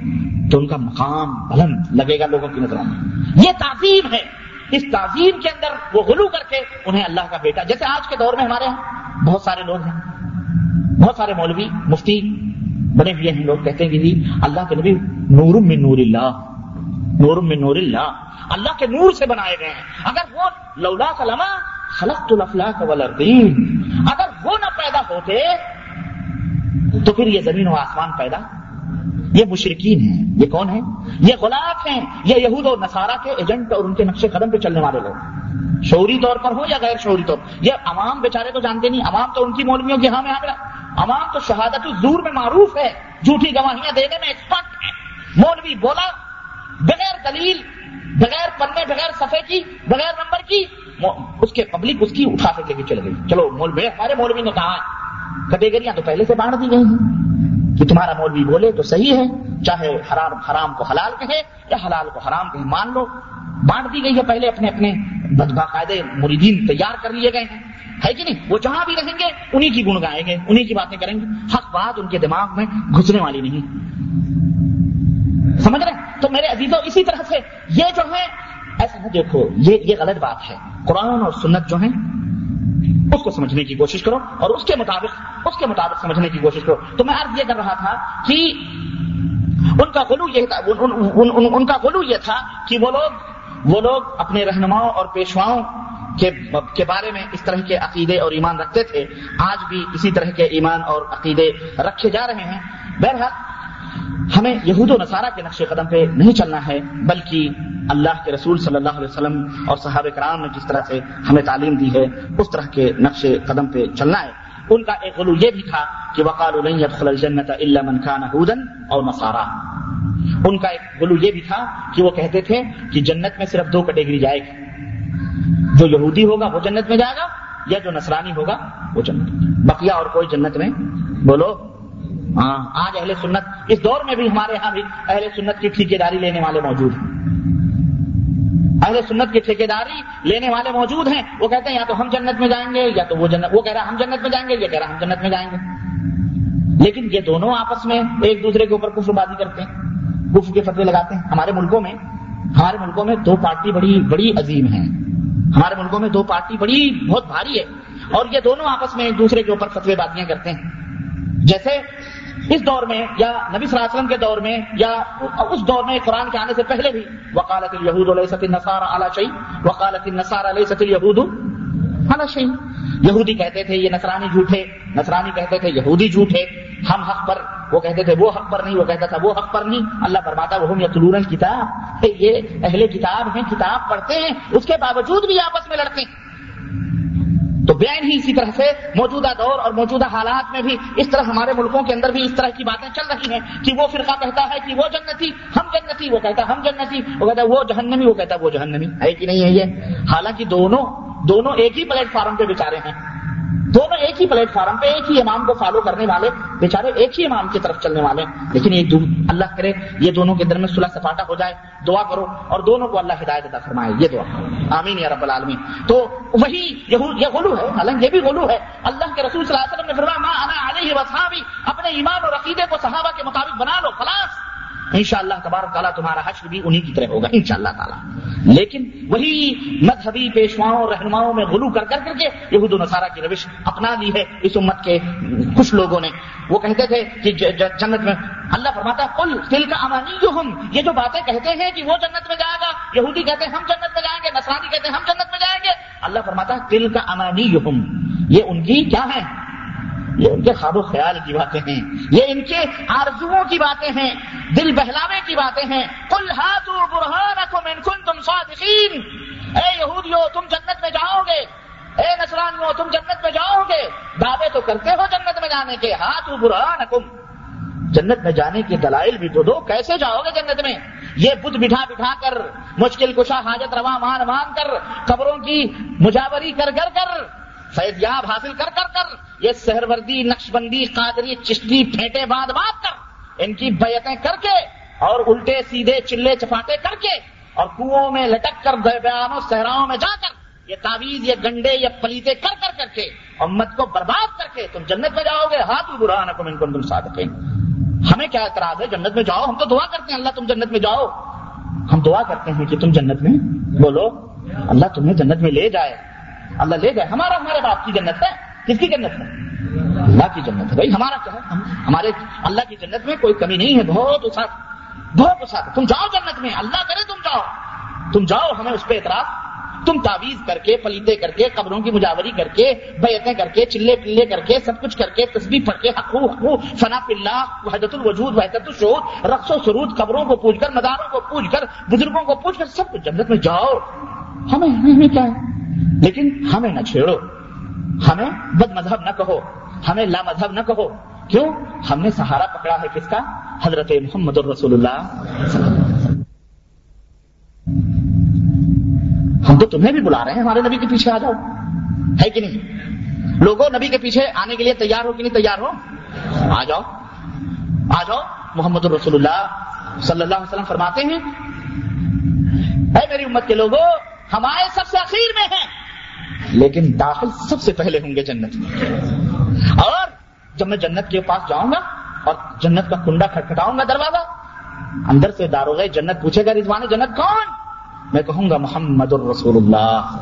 تو ان کا مقام بلند لگے گا لوگوں کی نظروں میں۔ یہ تعظیم ہے۔ اس تعظیم کے اندر وہ غلو کر کے انہیں اللہ کا بیٹا، جیسے آج کے دور میں ہمارے یہاں بہت سارے لوگ ہیں، بہت سارے مولوی، مفتی بنے ہوئے ہیں، لوگ کہتے ہیں کہ جی اللہ کے نبی نور من نور اللہ نور من نور اللہ اللہ کے نور سے بنائے گئے ہیں۔ اگر وہ لولا کلما خلق الافلاق والارضین، اگر وہ نہ پیدا ہوتے تو پھر یہ زمین و آسمان پیدا یہ مشرقین ہیں، یہ کون ہیں؟ یہ غلاف ہیں، یہ یہود اور نصارہ کے ایجنٹ اور ان کے نقش قدم پہ چلنے والے لوگ۔ شعوری طور پر ہو یا غیر شعوری طور یہ عوام بیچارے تو جانتے نہیں، عوام تو ان کی مولویوں کے ہاں میں آ عوام تو شہادت الزور میں معروف ہے، جھوٹی گواہیاں دینے میں ایکسپرٹ ہے مولوی بولا، بغیر دلیل، بغیر پنے بغیر صفحے کی، بغیر نمبر کی اس کے پبلک اس کی اٹھا کے چل گئی۔ چلو مولوی ہمارے مولوی نے کہا کٹیگریاں تو پہلے سے بانٹ دی گئی ہیں۔ کہ تمہارا مولوی بولے تو صحیح ہے، چاہے حرام حرام کو حلال کہے یا حلال کو حرام کہے، مان لو، بانٹ دی گئی ہے پہلے اپنے اپنے باقاعدے مریدین تیار کر لیے گئے ہیں۔ ہے کہ نہیں؟ وہ جہاں بھی رہیں گے، انہی کی گن گائیں گے، انہی کی باتیں کریں گے۔ حق بات ان کے دماغ میں گھسنے والی نہیں۔ سمجھ رہے تو میرے عزیزوں، اسی طرح سے یہ جو ہے، ایسا ہے، دیکھو، یہ یہ غلط بات ہے۔ قرآن اور سنت جو ہیں اس کو سمجھنے کی کوشش کرو اور اس کے مطابق اس کے مطابق سمجھنے کی کوشش کرو۔ تو میں عرض یہ کر رہا تھا کہ ان کا غلو یہ تھا ان کا غلو یہ تھا کہ وہ لوگ وہ لوگ اپنے رہنماؤں اور پیشواؤں کے بارے میں اس طرح کے عقیدے اور ایمان رکھتے تھے۔ آج بھی اسی طرح کے ایمان اور عقیدے رکھے جا رہے ہیں۔ بہرحال ہمیں یہود و نصارہ کے نقش قدم پہ نہیں چلنا ہے، بلکہ اللہ کے رسول صلی اللہ علیہ وسلم اور صحابہ کرام نے جس طرح سے ہمیں تعلیم دی ہے، اس طرح کے نقش قدم پہ چلنا ہے۔ ان کا ایک غلو یہ بھی تھا کہ وقال الجنت الا من كان هودا اور نصارا۔ ان کا ایک غلو یہ بھی تھا کہ وہ کہتے تھے کہ جنت میں صرف دو کیٹیگری جائے گی۔ جو یہودی ہوگا وہ جنت میں جائے گا، یا جو نصرانی ہوگا وہ جنت بقیہ اور کوئی جنت میں؟ بولو۔ ہاں۔ آج اہل سنت، اس دور میں بھی ہمارے یہاں بھی اہل سنت کی ٹھیکے داری لینے والے موجود ہیں۔ اہل سنت کی ٹھیکے داری لینے والے موجود ہیں۔ وہ کہتے ہیں، یا تو ہم جنت میں جائیں گے، یا تو وہ جنت، وہ کہہ رہا ہم جنت میں جائیں گے، یہ کہہ رہا ہم جنت میں جائیں گے۔ لیکن یہ دونوں آپس میں ایک دوسرے کے اوپر کفر بازی کرتے ہیں، کفر کے فتوے لگاتے ہیں۔ ہمارے ملکوں میں، ہمارے ملکوں میں دو پارٹی بڑی بڑی عظیم ہیں۔ ہمارے ملکوں میں دو پارٹی بڑی، بہت بھاری ہے۔ اور یہ دونوں آپس میں ایک دوسرے کے اوپر فتوے بازیاں کرتے ہیں۔ جیسے اس دور میں یا نبی صلی اللہ علیہ وسلم کے دور میں یا اس دور میں قرآن کے آنے سے پہلے بھی وکالت الہود علیہ سطح علی شعی وکالت النصار علیہ سطح یہود علی شعی یہودی کہتے تھے یہ نصرانی جھوٹے، نصرانی کہتے تھے یہودی جھوٹے۔ ہم حق پر، وہ کہتے تھے وہ حق پر نہیں، وہ کہتا تھا وہ حق پر نہیں۔ اللہ فرماتا وہ یتلون کتاب یہ اہل کتاب ہیں، کتاب پڑھتے ہیں، اس کے باوجود بھی آپس میں لڑتے ہیں۔ تو بین ہی اسی طرح سے موجودہ دور اور موجودہ حالات میں بھی اس طرح ہمارے ملکوں کے اندر بھی اس طرح کی باتیں چل رہی ہیں کہ وہ فرقہ کہتا ہے کہ وہ جنتی، ہم جنتی، وہ کہتا ہم جنتی، وہ کہتا ہے وہ جہنمی، وہ کہتا ہے وہ جہنمی، ہے کہ نہیں ہے یہ؟ حالانکہ دونوں دونوں ایک ہی پلیٹ فارم پہ بےچارے ہیں۔ دونوں ایک ہی پلیٹ فارم پہ ایک ہی امام کو فالو کرنے والے، بیچارے ایک ہی امام کی طرف چلنے والے لیکن یہ اللہ کرے، یہ دونوں کے درمیان صلح سپاٹا ہو جائے، دعا کرو اور دونوں کو اللہ ہدایت عطا فرمائے، یہ دعا۔ آمین یا رب العالمین۔ تو وہی یہ غلو ہے۔ حالانکہ یہ بھی غلو ہے۔ اللہ کے رسول صلی اللہ علیہ وسلم نے فرمایا، ما انا وصحابی، اپنے ایمان اور عقیدے کو صحابہ کے مطابق بنا لو، خلاص! انشاءاللہ تبارک تعالیٰ تمہارا حشر بھی انہی کی طرح ہوگا، انشاءاللہ تعالیٰ۔ لیکن وہی مذہبی پیشواؤں رہنماؤں میں غلو کر کر کر کے یہود و نصارہ کی روش اپنا لی ہے اس امت کے کچھ لوگوں نے۔ وہ کہتے تھے کہ جنت میں اللہ فرماتا کل دل کا امانی جو ہم یہ جو باتیں کہتے ہیں کہ وہ جنت میں جائے گا، یہودی کہتے ہیں ہم جنت میں جائیں گے نسرانی کہتے ہیں ہم جنت میں جائیں گے۔ اللہ فرماتا دل کا امانی ہم یہ ان کی کیا ہے یہ ان کے خواب و خیال کی باتیں ہیں۔ یہ ان کے آرزوؤں کی باتیں ہیں، دل بہلاوے کی باتیں ہیں۔ کل ہاتھ برہان تم صادقین۔ اے یہودیو، تم جنت میں جاؤ گے۔ اے نسرانیوں تم جنت میں جاؤ گے۔ دعوے تو کرتے ہو جنت میں جانے کے۔ ہاتھ برہان جنت میں جانے کے دلائل بھی تو دو۔ کیسے جاؤ گے جنت میں؟ یہ بدھ بٹھا بٹھا کر، مشکل کشا حاجت روا مان مان کر، قبروں کی مجاوری کر کر کر فیضیاب حاصل کر کر کر۔ یہ سہروردی نقش بندی قادری، چشتی، پھینٹے باندھ باندھ کر، ان کی بیعتیں کر کے اور الٹے سیدھے چلے چپاٹے کر کے اور کنووں میں لٹک کر بیانوں، صحراؤں میں جا کر، یہ تعویذ، یہ گنڈے، یہ پلیتے کر کر کر کے امت کو برباد کر کے تم جنت میں جاؤ گے۔ ہاتھ برا نکم ان کو تم ساتھ ہمیں کیا اعتراض ہے؟ جنت میں جاؤ، ہم تو دعا کرتے ہیں، اللہ تم جنت میں جاؤ۔ ہم دعا کرتے ہیں کہ تم جنت میں بولو، اللہ تمہیں جنت میں لے جائے۔ اللہ لے جائے ہمارا ہمارے باپ کی جنت ہے۔ کس کی جنت ہے اللہ کی جنت ہے بھائی، ہمارا کیا ہے؟ ہمارے اللہ کی جنت میں کوئی کمی نہیں ہے۔ بہت اسات بہت اسات تم جاؤ جنت میں۔ اللہ کرے تم جاؤ۔ تم جاؤ، ہمیں اس پہ اعتراض۔ تم تعویز کر کے پلیتے کر کے، قبروں کی مجاوری کر کے، بیعتیں کر کے، چلے پلے کر کے، سب کچھ کر کے تصویر پڑھ کے، حقو حقو، فنا پلّہ وحدت الوجود وحدت الشہود رقص و سرود، قبروں کو پوچھ کر، مداروں کو پوچھ کر، بزرگوں کو پوچھ کر، سب کچھ جنت میں جاؤ۔ ہمیں ہمیں کیا ہے؟ لیکن ہمیں نہ چھیڑو۔ ہمیں بد مذہب نہ کہو، ہمیں لا مذہب نہ کہو۔ کیوں؟ ہم نے سہارا پکڑا ہے کس کا؟ حضرت محمد الرسول اللہ ہم تو تمہیں بھی بلا رہے ہیں، ہمارے نبی کے پیچھے آ جاؤ۔ ہے کہ نہیں؟ لوگوں نبی کے پیچھے آنے کے لیے تیار ہو کہ نہیں تیار ہو؟ آ جاؤ۔ آ جاؤ۔ محمد الرسول اللہ صلی اللہ علیہ وسلم فرماتے ہیں، اے میری امت کے لوگوں، ہمارے سب سے اخیر میں ہیں۔ لیکن داخل سب سے پہلے ہوں گے جنت میں۔ اور جب میں جنت کے پاس جاؤں گا اور جنت کا کنڈا کھٹکھٹاؤں گا دروازہ، اندر سے داروغ جنت پوچھے گا، رضوان جنت کون؟ میں کہوں گا محمد الرسول اللہ۔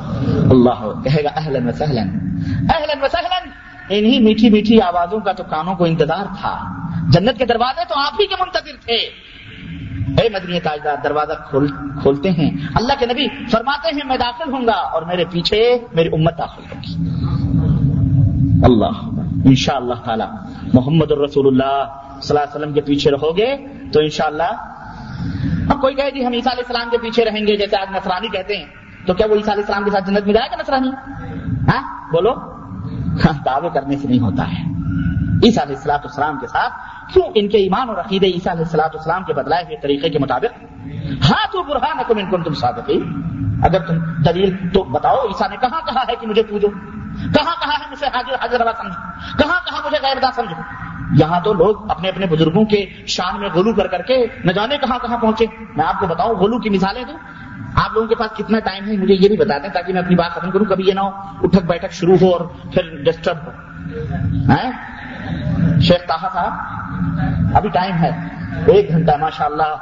اللہ کہے گا اہلن و سہلن اہلن و سہلن انہی میٹھی میٹھی آوازوں کا تو کانوں کو انتظار تھا۔ جنت کے دروازے تو آپ ہی کے منتظر تھے۔ اے مدنی تاجدار، دروازہ کھول کھولتے ہیں۔ اللہ کے نبی فرماتے ہیں، میں داخل ہوں گا اور میرے پیچھے میری امت داخل ہوگی۔ اللہ ان شاء اللہ تعالی، محمد الرسول اللہ صلی اللہ علیہ وسلم کے پیچھے رہو گے تو انشاءاللہ۔ اب کوئی کہے جی ہم عیسیٰ علیہ السلام کے پیچھے رہیں گے، جیسے آج نصرانی کہتے ہیں، تو کیا وہ عیسیٰ علیہ السلام کے ساتھ جنت میں جائے گا نصرانی؟ ہاں بولو۔ ہاں، دعوے کرنے سے نہیں ہوتا ہے۔ عیسیٰ علیہ السلاط اسلام کے ساتھ، کیوں ان کے ایمان اور عقید عیسیٰ علیہ السلاط اسلام کے بدلائے ہوئے طریقے کے مطابق؟ ہاں تو برہان حکم ان کو تم صادقی اگر تم دلیل تو بتاؤ، عیسیٰ نے کہاں کہا ہے کہ مجھے پوجو؟ کہاں کہا ہے مجھے حاضر حاضر روا سمجھو؟ کہاں کہا مجھے غیر دا سمجھو؟ یہاں تو لوگ اپنے اپنے بزرگوں کے شان میں غلو کر کر کے نہ جانے کہاں کہاں پہنچے۔ میں آپ کو بتاؤں، غلو کی مثالیں دوں۔ آپ لوگوں کے پاس کتنا ٹائم ہے؟ مجھے یہ بھی بتا دیں تاکہ میں اپنی بات ختم کروں، کبھی یہ نہ ہو، اٹھک بیٹھک شروع ہو اور پھر ڈسٹرب ہو۔ شیخ تاہا تھا ابھی ٹائم ہے، ایک گھنٹہ ماشاء اللہ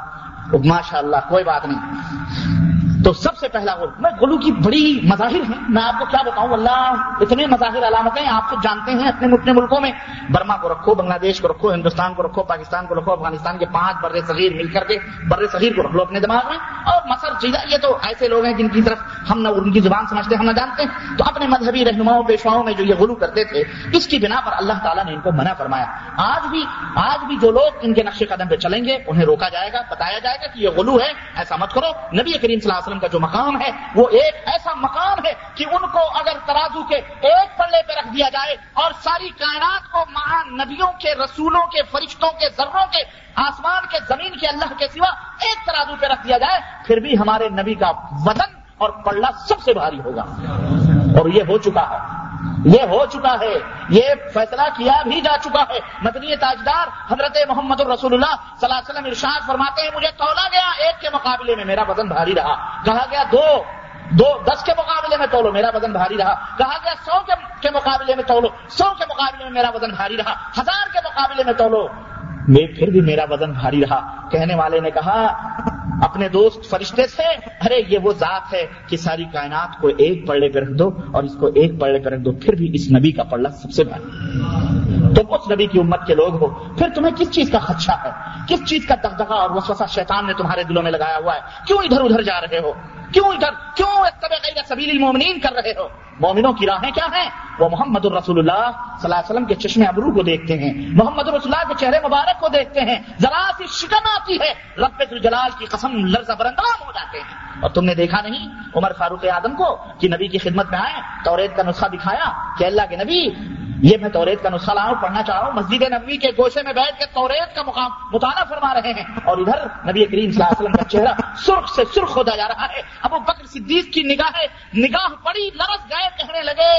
ماشاء اللہ کوئی بات نہیں۔ تو سب سے پہلا غلو میں غلو کی بڑی مظاہر ہیں۔ میں آپ کو کیا بتاؤں؟ اللہ اتنے مظاہر علامتیں آپ تو جانتے ہیں اپنے اپنے ملکوں میں۔ برما کو رکھو بنگلہ دیش کو رکھو، ہندوستان کو رکھو، پاکستان کو رکھو، افغانستان کے پانچ بر صغیر مل کر کے بر صغیر کو رکھ لو اپنے دماغ میں۔ اور مصر چیزہ یہ تو ایسے لوگ ہیں جن کی طرف ہم نہ ان کی زبان سمجھتے، ہم نہ جانتے۔ تو اپنے مذہبی رہنماؤں، پیشواؤں میں جو یہ غلو کرتے تھے، اس کی بنا پر اللہ تعالیٰ نے ان کو منع فرمایا۔ آج بھی آج بھی جو لوگ ان کے نقش قدم پہ چلیں گے، انہیں روکا جائے گا، بتایا جائے گا کہ یہ غلو ہے، ایسا مت کرو۔ نبی کریم صلی اللہ علیہ وسلم کا جو مقام ہے، وہ ایک ایسا مقام ہے کہ ان کو اگر ترازو کے ایک پلے پہ رکھ دیا جائے اور ساری کائنات کو مہان نبیوں کے، رسولوں کے، فرشتوں کے، ذروں کے، آسمان کے، زمین کے، اللہ کے سوا ایک ترازو پہ رکھ دیا جائے، پھر بھی ہمارے نبی کا وزن اور پلڑا سب سے بھاری ہوگا۔ اور یہ ہو چکا ہے۔ یہ ہو چکا ہے۔ یہ فیصلہ کیا بھی جا چکا ہے۔ مدنی تاجدار حضرت محمد الرسول اللہ صلی اللہ علیہ وسلم ارشاد فرماتے ہیں، مجھے تولا گیا ایک کے مقابلے میں میرا وزن بھاری رہا۔ کہا گیا دو دو، دس کے مقابلے میں تولو، میرا وزن بھاری رہا۔ کہا گیا سو کے مقابلے میں تولو، سو کے مقابلے میں میرا وزن بھاری رہا۔ ہزار کے مقابلے میں تولو۔ میں پھر بھی میرا وزن بھاری رہا۔ کہنے والے نے کہا، اپنے دوست فرشتے سے، ارے، یہ وہ ذات ہے کہ ساری کائنات کو ایک پڑے پہ رکھ دو اور اس کو ایک پڑے پہ رکھ دو، پھر بھی اس نبی کا پڑا سب سے بھاری۔ تم اس نبی کی امت کے لوگ ہو۔ پھر تمہیں کس چیز کا خدشہ ہے؟ کس چیز کا دغدغہ اور وسوسہ شیطان نے تمہارے دلوں میں لگایا ہوا ہے؟ کیوں ادھر ادھر جا رہے ہو؟ کیوں ادھر کیوں غیر سبیل المومنین کر رہے ہو؟ مومنوں کی راہیں کیا ہیں؟ وہ محمد الرسول اللہ صلی اللہ علیہ وسلم کے چشم ابرو کو دیکھتے ہیں، محمد الرسول اللہ کے چہرے مبارک کو دیکھتے ہیں، ذرا سی شکن آتی ہے، رب الجلال کی قسم لرز برندام ہو جاتے ہیں۔ اور تم نے دیکھا نہیں، عمر فاروق اعظم کو کہ نبی کی خدمت میں آئے توریت کا نسخہ دکھایا کہ اللہ کے نبی، یہ میں توریت کا نسخہ لاؤں، پڑھنا چاہ رہا ہوں مسجد نبی کے گوشے میں بیٹھ کے توریت کا مقام مطالعہ فرما رہے ہیں۔ اور ادھر نبی کریم صلی اللہ علیہ وسلم کا چہرہ سرخ سے سرخ ہوتا جا رہا ہے ابو بکر صدیق کی نگاہ نگاہ پڑی لرس گئے، کہنے لگے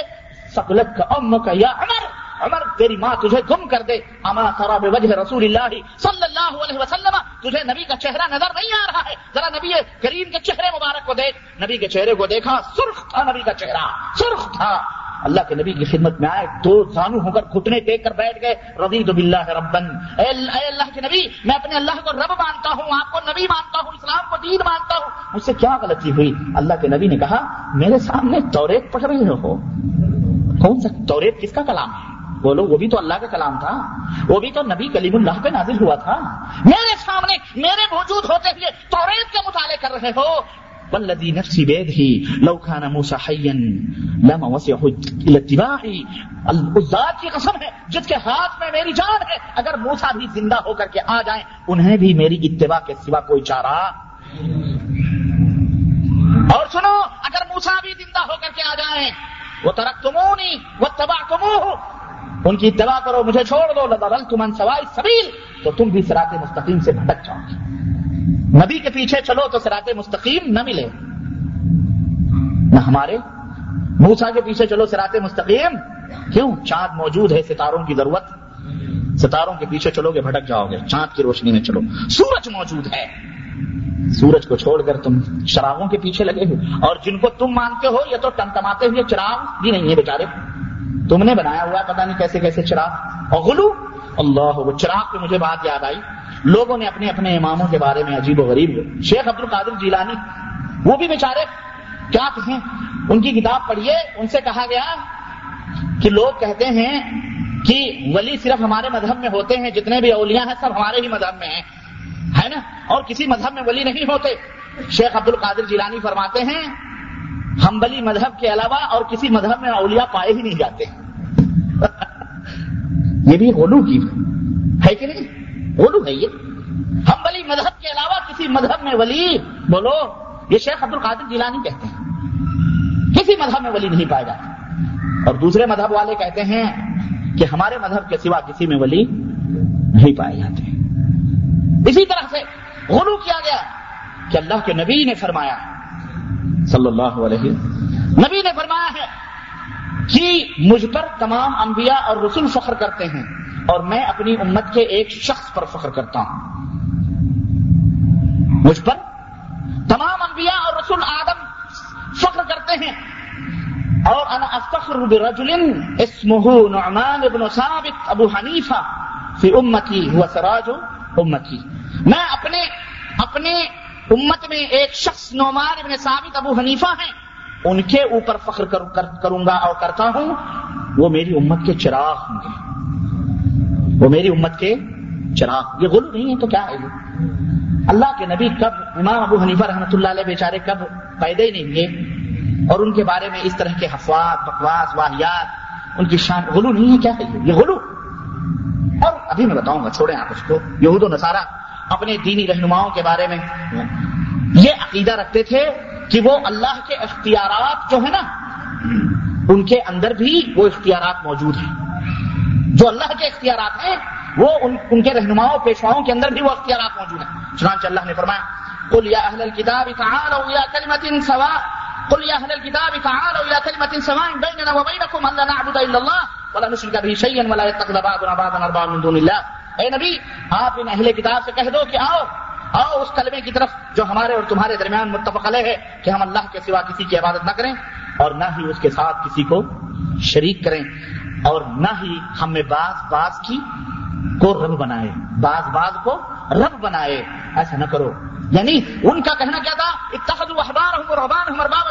سکلت کا ام کا یا عمر عمر، تیری ماں تجھے گم کر دے۔ اما خراب وجہ رسول اللہ صلی اللہ علیہ وسلم، تجھے نبی کا چہرہ نظر نہیں آ رہا ہے۔ ذرا نبی کریم کے چہرے مبارک کو دیکھ۔ نبی کے چہرے کو دیکھا، سرخ تھا نبی کا چہرہ، سرخ تھا۔ اللہ کے نبی کی خدمت میں آئے، دو زانو ہو کر گھٹنے ٹیک کر بیٹھ گئے رضی باللہ ربن۔ اے اللہ کے نبی، میں اپنے اللہ کو رب مانتا ہوں، آپ کو نبی مانتا ہوں، اسلام کو دین مانتا ہوں۔ مجھ سے کیا غلطی ہوئی؟ اللہ کے نبی نے کہا، میرے سامنے توریت پڑھ رہے ہو۔ کون سا توریت؟ کس کا کلام ہے؟ بولو، وہ بھی تو اللہ کا کلام تھا۔ وہ بھی تو نبی کلیم اللہ پہ نازل ہوا تھا۔ میرے سامنے، میرے موجود ہوتے ہوئے توریت کے مطالعے کر رہے ہو۔ والذی نفسی بیدہی لو کان موسیٰ حیاً لما وسیعہ الاتباعی اس ذات کی قسم ہے، جس کے ہاتھ میں میری جان ہے، اگر موسیٰ بھی زندہ ہو کر کے آ جائیں، انہیں بھی میری اتباع کے سوا کوئی چارہ؟ اور سنو، اگر موسیٰ بھی زندہ ہو کر کے آ جائیں وہ ترک تمونی وہ تباہ ان کی اتباع کرو، مجھے چھوڑ دو لدل تمن سوائی سبیل تو تم بھی سرات مستقیم سے بھٹک جاؤ گے۔ نبی کے پیچھے چلو تو سرات مستقیم نہ ملے۔ نہ ہمارے۔ موسا کے پیچھے چلو سرات مستقیم۔ کیوں؟ چاند موجود ہے، ستاروں کی ضرورت۔ ستاروں کے پیچھے چلو گے، بھٹک جاؤ گے۔ چاند کی روشنی میں چلو۔ سورج موجود ہے۔ سورج کو چھوڑ کر تم چراغوں کے پیچھے لگے ہو اور جن کو تم مانتے ہو، یہ تو ٹمٹماتے ہوئے چراغ بھی نہیں ہے بیچارے۔ تم نے بنایا ہوا پتا نہیں کیسے کیسے چراغ۔ اور غلو اللہ، وہ چراغ پہ مجھے بات یاد آئی۔ لوگوں نے اپنے اپنے اماموں کے بارے میں عجیب و غریب شیخ عبد القادر جیلانی، وہ بھی بیچارے. کیا کہیں ان کی کتاب پڑھیے؟ ان سے کہا گیا کہ لوگ کہتے ہیں کہ ولی صرف ہمارے مذہب میں ہوتے ہیں، جتنے بھی اولیاء ہیں، سب ہمارے ہی مذہب میں ہیں. ہے نا؟ اور کسی مذہب میں ولی نہیں ہوتے. شیخ عبد القادر جیلانی فرماتے ہیں ہم بلی مذہب کے علاوہ اور کسی مذہب میں اولیاء پائے ہی نہیں جاتے. [LAUGHS] یہ بھی غلو کی ہے کہ نہیں؟ غلو ہے یہ ہم بلی مذہب کے علاوہ کسی مذہب میں ولی بولو، یہ شیخ عبد القادر جیلانی کہتے ہیں۔ کسی مذہب میں ولی نہیں پائے جاتے اور دوسرے مذہب والے کہتے ہیں کہ ہمارے مذہب کے سوا کسی میں ولی نہیں پائے جاتے۔ اسی طرح سے غلو کیا گیا کہ اللہ کے نبی نے فرمایا، صلی اللہ علیہ، نبی نے فرمایا ہے کہ مجھ پر تمام انبیاء اور رسول فخر کرتے ہیں۔ اور میں اپنی امت کے ایک شخص پر فخر کرتا ہوں۔ مجھ پر تمام انبیاء اور رسول آدم فخر کرتے ہیں۔ اور انا افخر برجل اسمه نعمان ابن ثابت ابو حنیفہ فی امتی ہوا سراج امتی۔ میں اپنے اپنے امت میں ایک شخص نعمان ابن ثابت ابو حنیفہ ہیں۔ ان کے اوپر فخر کروں گا اور کرتا ہوں۔ وہ میری امت کے چراغ ہوں گے۔ وہ میری امت کے چراغ، یہ غلو نہیں ہے تو کیا ہے؟ یہ اللہ کے نبی کب امام ابو حنیفہ رحمۃ اللہ علیہ بیچارے کب پیدا ہی نہیں ہوئے؟ اور ان کے بارے میں اس طرح کے حفاظ، بکواس واحیات ان کی شان غلو نہیں ہے، کیا ہے؟ یہ غلو۔ اور ابھی میں بتاؤں گا، چھوڑیں آپ اس کو۔ یہود و نصارہ اپنے دینی رہنماؤں کے بارے میں یہ عقیدہ رکھتے تھے کہ وہ اللہ کے اختیارات جو ہے نا، ان کے اندر بھی وہ اختیارات موجود ہیں۔ جو اللہ کے اختیارات ہیں وہ ان, ان کے رہنماؤں پیشواؤں کے اندر بھی وہ اختیارات موجود ہیں۔ چنانچہ اللہ نے فرمایا قل یا اہل الكتاب تعالوا الى كلمه سواء۔ قل يا اهل الكتاب تعالوا الى كلمه سواء بيننا وبينكم الا نعبد الا الله ولا نشرك به شيئا ولا يتخذ بعضنا بعضا اربابا من دون الله۔ اے نبی آپ ان اہل کتاب سے کہہ دو کہ آؤ آؤ اس کلمے کی طرف جو ہمارے اور تمہارے درمیان متفق علیہ ہے کہ ہم اللہ کے سوا کسی کی عبادت نہ کریں اور نہ ہی اس کے ساتھ کسی کو شریک کریں۔ اور نہ ہی ہمیں باز باز کی کو رب بنائے باز باز کو رب بنائے، ایسا نہ کرو۔ یعنی ان کا کہنا کیا تھا؟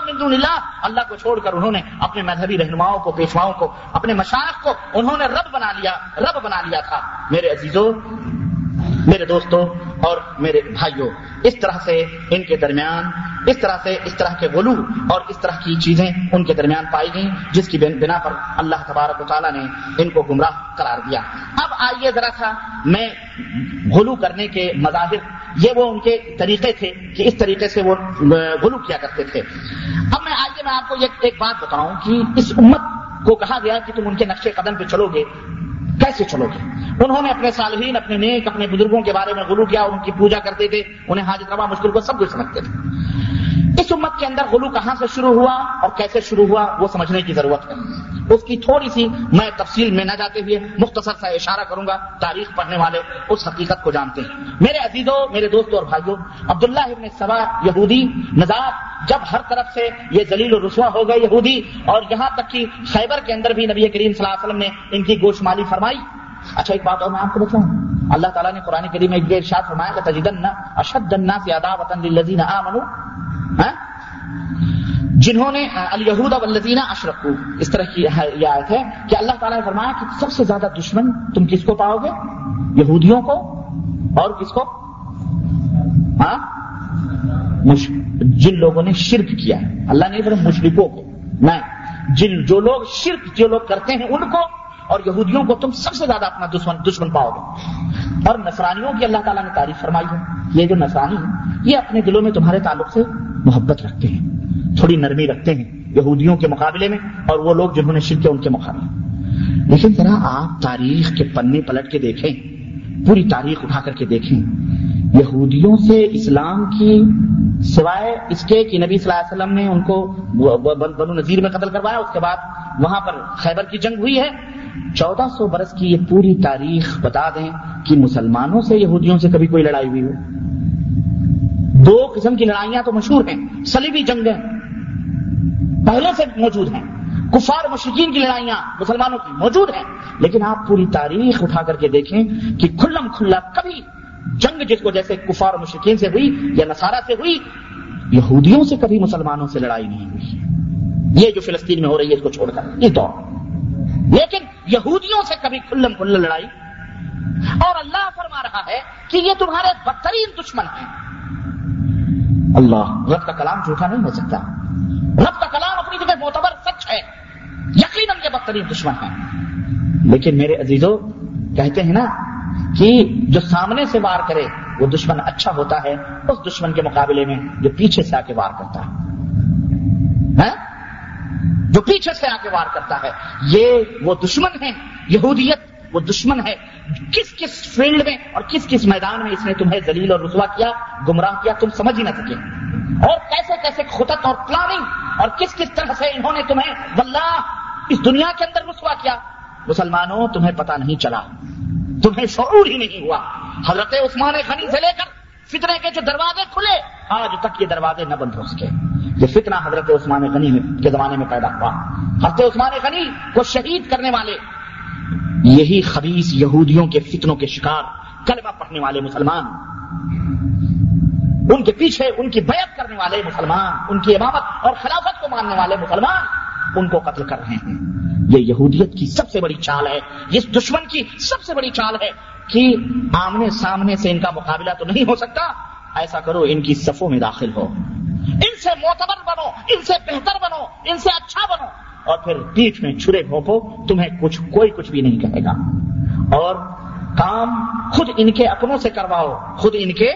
من دون اللہ۔ اللہ کو چھوڑ کر انہوں نے اپنے مذہبی رہنماؤں کو، پیشواؤں کو، اپنے مشاق کو انہوں نے رب بنا لیا، رب بنا لیا تھا۔ میرے عزیزوں میرے دوستوں اور میرے بھائیوں، اس طرح سے ان کے درمیان، اس طرح سے اس طرح کے غلو اور اس طرح کی چیزیں ان کے درمیان پائی گئیں، جس کی بنا پر اللہ تبارک و تعالیٰ نے ان کو گمراہ قرار دیا۔ اب آئیے ذرا تھا میں غلو کرنے کے مظاہر۔ یہ وہ ان کے طریقے تھے کہ اس طریقے سے وہ غلو کیا کرتے تھے۔ اب میں آئیے میں آپ کو ایک بات بتاؤں کہ اس امت کو کہا گیا کہ تم ان کے نقشے قدم پہ چلو گے۔ کیسے چلو گے؟ انہوں نے اپنے صالحین، اپنے نیک، اپنے بزرگوں کے بارے میں غلو کیا، ان کی پوجا کرتے تھے، انہیں حاجت روا مشکل کو سب کچھ سمجھتے تھے۔ اس امت کے اندر غلو کہاں سے شروع ہوا اور کیسے شروع ہوا وہ سمجھنے کی ضرورت ہے۔ اس کی تھوڑی سی میں تفصیل میں نہ جاتے ہوئے مختصر سا اشارہ کروں گا تاریخ پڑھنے والے اس حقیقت کو جانتے ہیں۔ میرے عزیزوں، میرے دوستوں اور بھائیوں، عبداللہ ابن سوا یہودی نژاد جب ہر طرف سے یہ ذلیل و رسوا ہو گئے یہودی اور یہاں تک کہ خیبر کے اندر بھی نبی کریم صلی اللہ علیہ وسلم نے ان کی گوشت مالی فرمائی۔ اچھا ایک بات اور میں آپ کو بتاؤں۔ اللہ تعالیٰ نے قرآن کریم میں یہ ارشاد فرمایا کہ تجدن اشد الناس عداوة للذین آمنوا ہاں؟ جنہوں نے الیہود والذین اشرکو۔ اس طرح کی یہ آیت ہے کہ اللہ تعالیٰ نے فرمایا کہ سب سے زیادہ دشمن تم کس کو پاؤ گے؟ یہودیوں کو۔ اور کس کو؟ ہاں جن لوگوں نے شرک کیا ہے۔ اللہ نے پھر مشرکوں کو۔ میں، جن، جو لوگ شرک، جو لوگ کرتے ہیں ان کو اور یہودیوں کو تم سب سے زیادہ اپنا دشمن دشمن پاؤ گے۔ اور نصرانیوں کی اللہ تعالیٰ نے تعریف فرمائی ہے، یہ جو نصرانی ہیں، یہ اپنے دلوں میں تمہارے تعلق سے محبت رکھتے ہیں۔ تھوڑی نرمی رکھتے ہیں یہودیوں کے مقابلے میں اور وہ لوگ جنہوں نے شرک ان کے مقابلے لیکن ذرا آپ تاریخ کے پنے پلٹ کے دیکھیں، پوری تاریخ اٹھا کر کے دیکھیں۔ یہودیوں سے اسلام کی سوائے اس کے کہ نبی صلی اللہ علیہ وسلم نے ان کو بنو نذیر میں قتل کروایا، اس کے بعد وہاں پر خیبر کی جنگ ہوئی ہے۔ چودہ سو برس کی یہ پوری تاریخ بتا دیں کہ مسلمانوں سے یہودیوں سے کبھی کوئی لڑائی ہوئی ہو۔ دو قسم کی لڑائیاں تو مشہور ہیں سلیبی جنگیں پہلے سے موجود ہیں۔ کفار مشرقین کی لڑائیاں مسلمانوں کی موجود ہیں۔ لیکن آپ پوری تاریخ اٹھا کر کے دیکھیں کہ کھلم کھلا کبھی جنگ جس کو جیسے کفار مشرقین سے ہوئی یا نصارہ سے ہوئی، یہودیوں سے کبھی مسلمانوں سے لڑائی نہیں ہوئی۔ یہ جو فلسطین میں ہو رہی ہے، اس کو چھوڑ کر۔ یہ دور لیکن یہودیوں سے کبھی کھلم کھلا لڑائی۔ اور اللہ فرما رہا ہے کہ یہ تمہارے بدترین دشمن ہیں۔ اللہ۔ رب کا کلام جھوٹا نہیں ہو سکتا۔ رب کا کلام اپنی جگہ معتبر سچ ہے۔ یقیناً یہ بدترین دشمن ہے۔ لیکن میرے عزیزوں کہتے ہیں نا کہ جو سامنے سے وار کرے، وہ دشمن اچھا ہوتا ہے اس دشمن کے مقابلے میں جو پیچھے سے آ کے وار کرتا ہے۔ ہاں؟ جو پیچھے سے آ کے وار کرتا ہے۔ یہ وہ دشمن ہے یہودیت وہ دشمن ہے۔ کس کس فیلڈ میں اور کس کس میدان میں اس نے تمہیں دلیل اور رسوا کیا، گمراہ کیا، تم سمجھ ہی نہ سکے۔ اور کیسے کیسے خطت اور پلاننگ اور کس کس طرح سے انہوں نے تمہیں واللہ اس دنیا کے اندر رسوا کیا۔ مسلمانوں، تمہیں پتا نہیں چلا۔ تمہیں شعور ہی نہیں ہوا۔ حضرت عثمان غنی سے لے کر فتنے کے جو دروازے کھلے، آج تک یہ دروازے نہ بند ہو سکے۔ یہ فتنہ حضرت عثمان غنی کے زمانے میں پیدا ہوا۔ حضرت عثمان غنی کو شہید کرنے والے یہی خبیص یہودیوں کے فتنوں کے شکار، کلمہ پڑھنے والے مسلمان۔ ان کے پیچھے ان کی بیعت کرنے والے مسلمان، ان کی امامت اور خلافت کو ماننے والے مسلمان ان کو قتل کر رہے ہیں۔ یہ یہودیت کی سب سے بڑی چال ہے اس دشمن کی سب سے بڑی چال ہے کہ آمنے سامنے سے ان کا مقابلہ تو نہیں ہو سکتا۔ ایسا کرو، ان کی صفوں میں داخل ہو۔ ان سے معتبر بنو، ان سے بہتر بنو، ان سے اچھا بنو۔ اور پھر پیٹھ میں چھرے گھونپو تمہیں کچھ کوئی کچھ بھی نہیں کہے گا۔ اور کام خود ان کے اپنوں سے کرواؤ۔ خود ان کے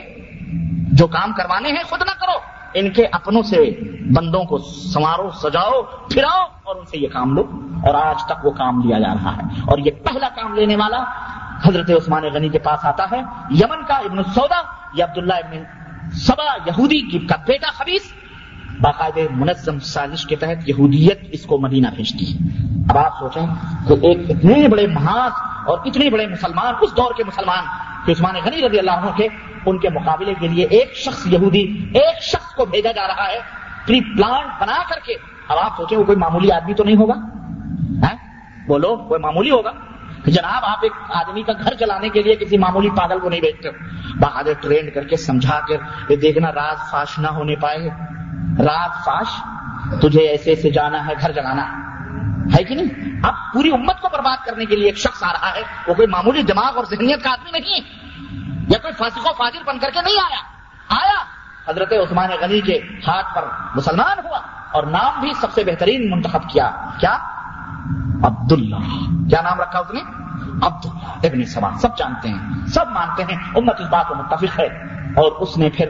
جو کام کروانے ہیں، خود نہ کرو۔ ان کے اپنوں سے بندوں کو سنوارو، سجاؤ، پھراؤ اور ان سے یہ کام لو۔ اور آج تک وہ کام لیا جا رہا ہے۔ اور یہ پہلا کام لینے والا حضرت عثمان غنی کے پاس آتا ہے۔ یمن کا ابن سودا یا عبداللہ ابن سبا یہودی کا بیٹا خبیص باقاعدہ منظم سازش کے تحت یہودیت اس کو مدینہ بھیجتی ہے۔ اب آپ سوچیں کہ ایک اتنے بڑے محاذ اور اتنے بڑے مسلمان، اس دور کے مسلمان کہ عثمان غنی رضی اللہ عنہ کے، ان کے مقابلے کے لیے ایک شخص یہودی، ایک شخص کو بھیجا جا رہا ہے، پری پلانٹ بنا کر کے۔ اب آپ سوچیں وہ کوئی معمولی آدمی تو نہیں ہوگا؟ بولو کوئی معمولی ہوگا؟ جناب، آپ ایک آدمی کا گھر چلانے کے لیے کسی معمولی پاگل کو نہیں بیچتے بہادر ٹرینڈ کر کے سمجھا کر، یہ دیکھنا راز فاش نہ ہونے پائے۔ راز فاش، تجھے ایسے ایسے جانا ہے، گھر جلانا ہے۔ کہ نہیں؟ اب پوری امت کو برباد کرنے کے لیے ایک شخص آ رہا ہے، وہ کوئی معمولی دماغ اور ذہنیت کا آدمی نہیں، یا کوئی فاسق و فاضر بن کر کے نہیں آیا۔ آیا۔ حضرت عثمان غنی کے ہاتھ پر مسلمان ہوا اور نام بھی سب سے بہترین منتخب کیا۔ کیا؟ عبداللہ۔ کیا نام رکھا اس نے؟ عبداللہ ابن سبا سب جانتے ہیں، سب مانتے ہیں، امت اس بات کو متفق ہے۔ اور اس نے پھر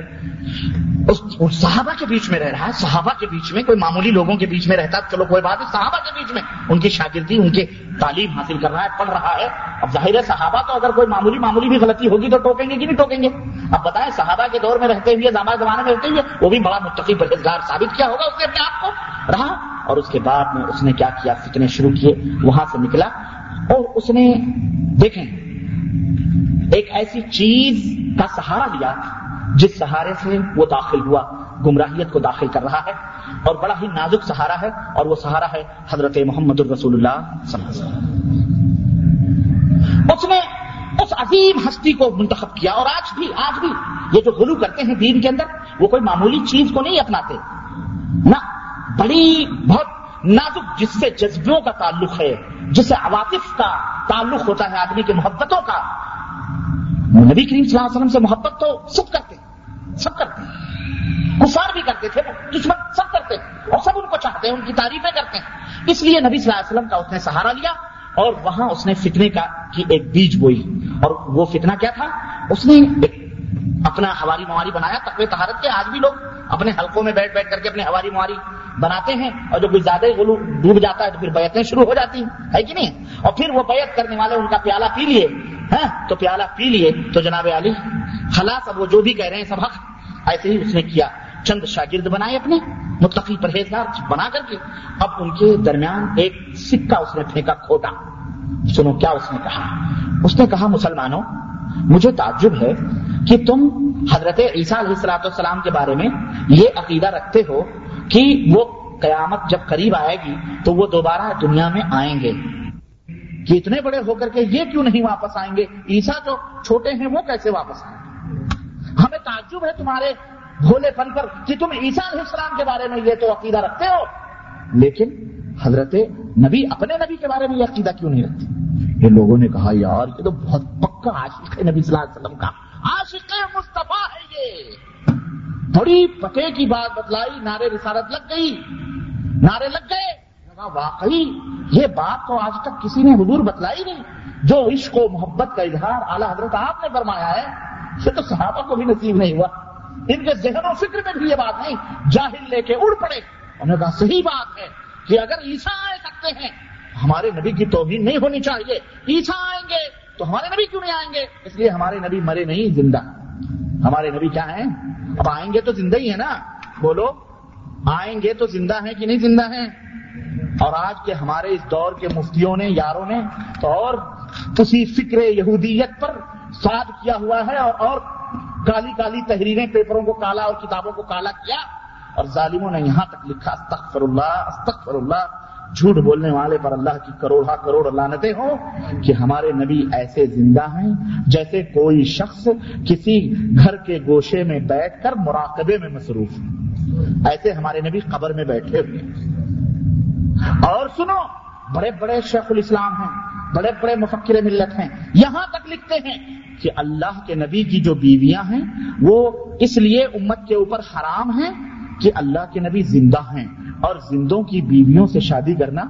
اس صحابہ کے بیچ میں رہ رہا ہے، صحابہ کے بیچ میں، کوئی معمولی لوگوں کے بیچ میں رہتا چلو کوئی بات ہے صحابہ کے بیچ میں۔ ان کی شاگردی، ان کے تعلیم حاصل کر رہا ہے، پڑھ رہا ہے۔ اب ظاہر ہے صحابہ تو اگر کوئی معمولی معمولی بھی غلطی ہوگی تو ٹوکیں گے کہ نہیں ٹوکیں گے؟ اب بتائیں صحابہ کے دور میں رہتے ہوئے زمانہ زمانے میں رہتے ہوئے، وہ بھی بڑا متقی پرہیزگار ثابت کیا ہوگا اس نے اپنے آپ کو؟ رہا۔ اور اس کے بعد میں اس نے کیا کیا؟ فتنے شروع کیے، وہاں سے نکلا۔ اور اس نے دیکھیں، ایک ایسی چیز کا سہارا لیا جس سہارے سے وہ داخل ہوا، گمراہیت کو داخل کر رہا ہے اور بڑا ہی نازک سہارا ہے اور وہ سہارا ہے حضرت محمد الرسول اللہ صلی اللہ علیہ وسلم۔ اس نے اس عظیم ہستی کو منتخب کیا اور آج بھی آج بھی یہ جو غلو کرتے ہیں دین کے اندر، وہ کوئی معمولی چیز کو نہیں اپناتے۔ نہ، بڑی، بہت نازک جس سے جذبوں کا تعلق ہے جس سے عواطف کا تعلق ہوتا ہے آدمی کی محبتوں کا۔ نبی کریم صلی اللہ علیہ وسلم سے محبت تو سب کرتے سب کرتے کفار بھی کرتے تھے، دشمن سب کرتے اور سب ان کو چاہتے ہیں، ان کی تعریفیں کرتے ہیں۔ اس لیے نبی صلی اللہ علیہ وسلم کا اس نے سہارا لیا، اور وہاں اس نے فتنے کا کی ایک بیج بوئی۔ اور وہ فتنہ کیا تھا؟ اس نے ایک اپنا ہواری مواری بنایا، تقوی تہارت کے، آج بھی لوگ اپنے حلقوں میں بیٹھ بیٹھ کر کے اپنے ہواری مواری بناتے ہیں اور جو کوئی زیادہ غلو ڈوب جاتا ہے تو پھر بیعتیں شروع ہو جاتی ہیں۔ ہے کہ نہیں؟ اور پھر وہ بیعت کرنے والے ان کا پیالہ پی لیے۔ ہاں؟ تو پیالہ پی لیے۔ تو جناب علی، خلاص اب وہ جو بھی کہہ رہے ہیں سب حق۔ ایسے ہی اس نے کیا۔ چند شاگرد بنائے اپنے، متقی پرہیزگار بنا کر کے۔ اب ان کے درمیان ایک سکہ اس نے پھینکا، کھوٹا۔ سنو کیا اس نے کہا۔ اس نے کہا، مسلمانوں، مجھے تعجب ہے کہ تم حضرت عیسیٰ علیہ السلاۃ والسلام کے بارے میں یہ عقیدہ رکھتے ہو کہ وہ قیامت جب قریب آئے گی تو وہ دوبارہ دنیا میں آئیں گے۔ کہ اتنے بڑے ہو کر کے یہ کیوں نہیں واپس آئیں گے؟ عیسیٰ جو چھوٹے ہیں وہ کیسے واپس آئیں گے؟ ہمیں تعجب ہے تمہارے بھولے پن پر کہ تم عیسیٰ علیہ السلام کے بارے میں یہ تو عقیدہ رکھتے ہو۔ لیکن حضرت نبی اپنے نبی کے بارے میں یہ عقیدہ کیوں نہیں رکھتے؟ یہ لوگوں نے کہا، یار، یہ تو بہت پکا عاشق ہے نبی صلی اللہ علیہ وسلم کا۔ عاشق مصطفیٰ ہے یہ۔ بڑی پتے کی بات بتلائی، نعرے رسالت لگ گئی، نعرے لگ گئے۔ واقعی، یہ بات تو آج تک کسی نے حضور بتلائی نہیں۔ جو عشق و محبت کا اظہار اعلیٰ حضرت آپ نے فرمایا ہے، یہ تو صحابہ کو بھی نصیب نہیں ہوا۔ ان کے ذہن و فکر میں بھی یہ بات نہیں۔ جاہل لے کے اڑ پڑے۔ انہوں نے کہا، صحیح بات ہے کہ اگر عیسیٰ آئے سکتے ہیں ہمارے نبی کی توہین نہیں ہونی چاہیے۔ عیسیٰ آئیں گے تو ہمارے نبی کیوں نہیں آئیں گے؟ اس لیے ہمارے نبی مرے نہیں زندہ۔ ہمارے نبی کیا ہیں؟ اب آئیں گے تو زندہ ہی ہے نا۔ بولو، آئیں گے تو زندہ ہیں کہ نہیں زندہ ہیں؟ اور آج کے ہمارے اس دور کے مفتیوں نے، یاروں نے تو اور اسی فکر یہودیت پر ساد کیا ہوا ہے اور اور کالی کالی تحریریں، پیپروں کو کالا اور کتابوں کو کالا کیا۔ اور ظالموں نے یہاں تک لکھا، استغفر اللہ استغفر اللہ۔ جھوٹ بولنے والے پر اللہ کی کروڑا کروڑ لانتے ہوں کہ ہمارے نبی ایسے زندہ ہیں جیسے کوئی شخص کسی گھر کے گوشے میں بیٹھ کر مراقبے میں مصروف ایسے ہمارے نبی قبر میں بیٹھے ہوئے اور سنو، بڑے بڑے شیخ الاسلام ہیں، بڑے بڑے مفکر ملت ہیں۔ یہاں تک لکھتے ہیں کہ اللہ کے نبی کی جو بیویاں ہیں، وہ اس لیے امت کے اوپر حرام ہیں کہ اللہ کے نبی زندہ ہیں اور زندوں کی بیویوں سے شادی کرنا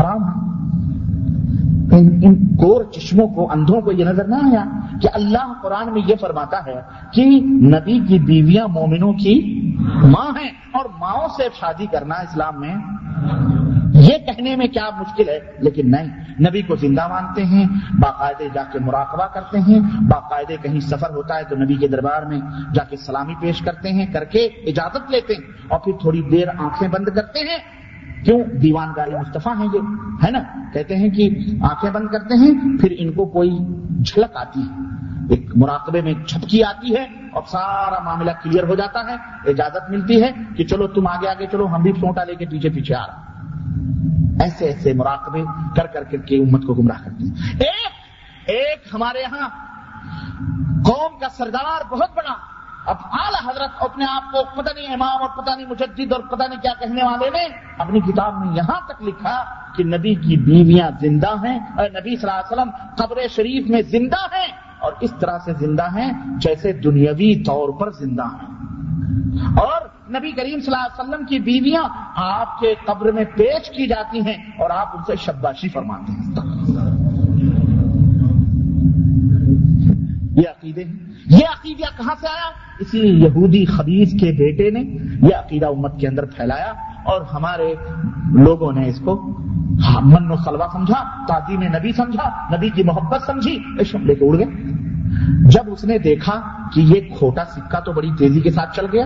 حرام ہے۔ ان, ان گور چشموں کو اندھوں کو یہ نظر نہ آیا۔ کہ اللہ قرآن میں یہ فرماتا ہے کہ نبی کی بیویاں مومنوں کی ماں ہیں اور ماؤں سے شادی کرنا اسلام میں یہ کہنے میں کیا مشکل ہے؟ لیکن نہیں، نبی کو زندہ مانتے ہیں، باقاعدے جا کے مراقبہ کرتے ہیں، باقاعدے کہیں سفر ہوتا ہے تو نبی کے دربار میں جا کے سلامی پیش کرتے ہیں، کر کے اجازت لیتے ہیں اور پھر تھوڑی دیر آنکھیں بند کرتے ہیں کیوں دیوان گاری مصطفیٰ ہیں یہ؟ ہے نا؟ کہتے ہیں کہ آنکھیں بند کرتے ہیں، پھر ان کو کوئی جھلک آتی ہے۔ ایک مراقبے میں چھپکی آتی ہے اور سارا معاملہ کلیئر ہو جاتا ہے، اجازت ملتی ہے کہ چلو تم آگے آگے چلو، ہم بھی سوٹا لے کے پیچھے پیچھے آ رہے ایسے ایسے مراقبے کر کر کے امت کو گمراہ کرتے ہیں۔ ایک ایک ہمارے یہاں قوم کا سردار بہت بڑا اب اعلی حضرت اپنے آپ کو پتہ نہیں امام اور پتہ نہیں مجدد اور پتہ نہیں کیا کہنے والے نے اپنی کتاب میں یہاں تک لکھا کہ نبی کی بیویاں زندہ ہیں اور نبی صلی اللہ علیہ وسلم، قبر شریف میں زندہ ہیں اور اس طرح سے زندہ ہیں جیسے دنیاوی طور پر زندہ ہیں۔ اور نبی کریم صلی اللہ علیہ وسلم کی بیویاں آپ کے قبر میں پیش کی جاتی ہیں اور آپ ان سے شباشی فرماتے ہیں۔ یہ عقیدے یہ عقیدہ کہاں سے آیا؟ اسی یہودی خبیز کے بیٹے نے یہ عقیدہ امت کے اندر پھیلایا اور ہمارے لوگوں نے اس کو من و سلوا سمجھا، تعظیم نبی سمجھا، نبی کی محبت سمجھی لے کے اڑ گئے۔ جب اس نے دیکھا کہ یہ کھوٹا سکہ تو بڑی تیزی کے ساتھ چل گیا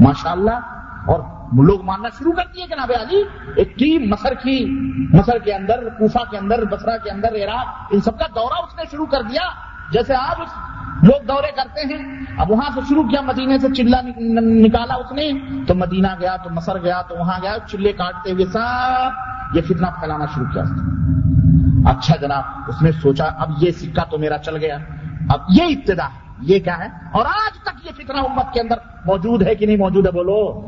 ماشاء اللہ اور لوگ ماننا شروع کر دیے جناب علی، ایک ٹیم مصر کی، مصر کے اندر، کوفہ کے اندر بسرا کے اندر، عراق، ان سب کا دورہ اس نے شروع کر دیا۔ جیسے آج اس لوگ دورے کرتے ہیں، اب وہاں سے شروع کیا، مدینے سے چلہ نکالا اس نے، تو مدینہ گیا، تو مصر گیا، تو وہاں گیا، چلے کاٹتے ہوئے سب، یہ فتنہ پھیلانا شروع کیا اچھا جناب، اس نے سوچا، اب یہ سکہ تو میرا چل گیا۔ اب یہ ابتدا ہے۔ یہ کیا ہے؟ اور آج تک یہ فتنہ امت کے اندر موجود ہے کہ نہیں موجود ہے بولو؟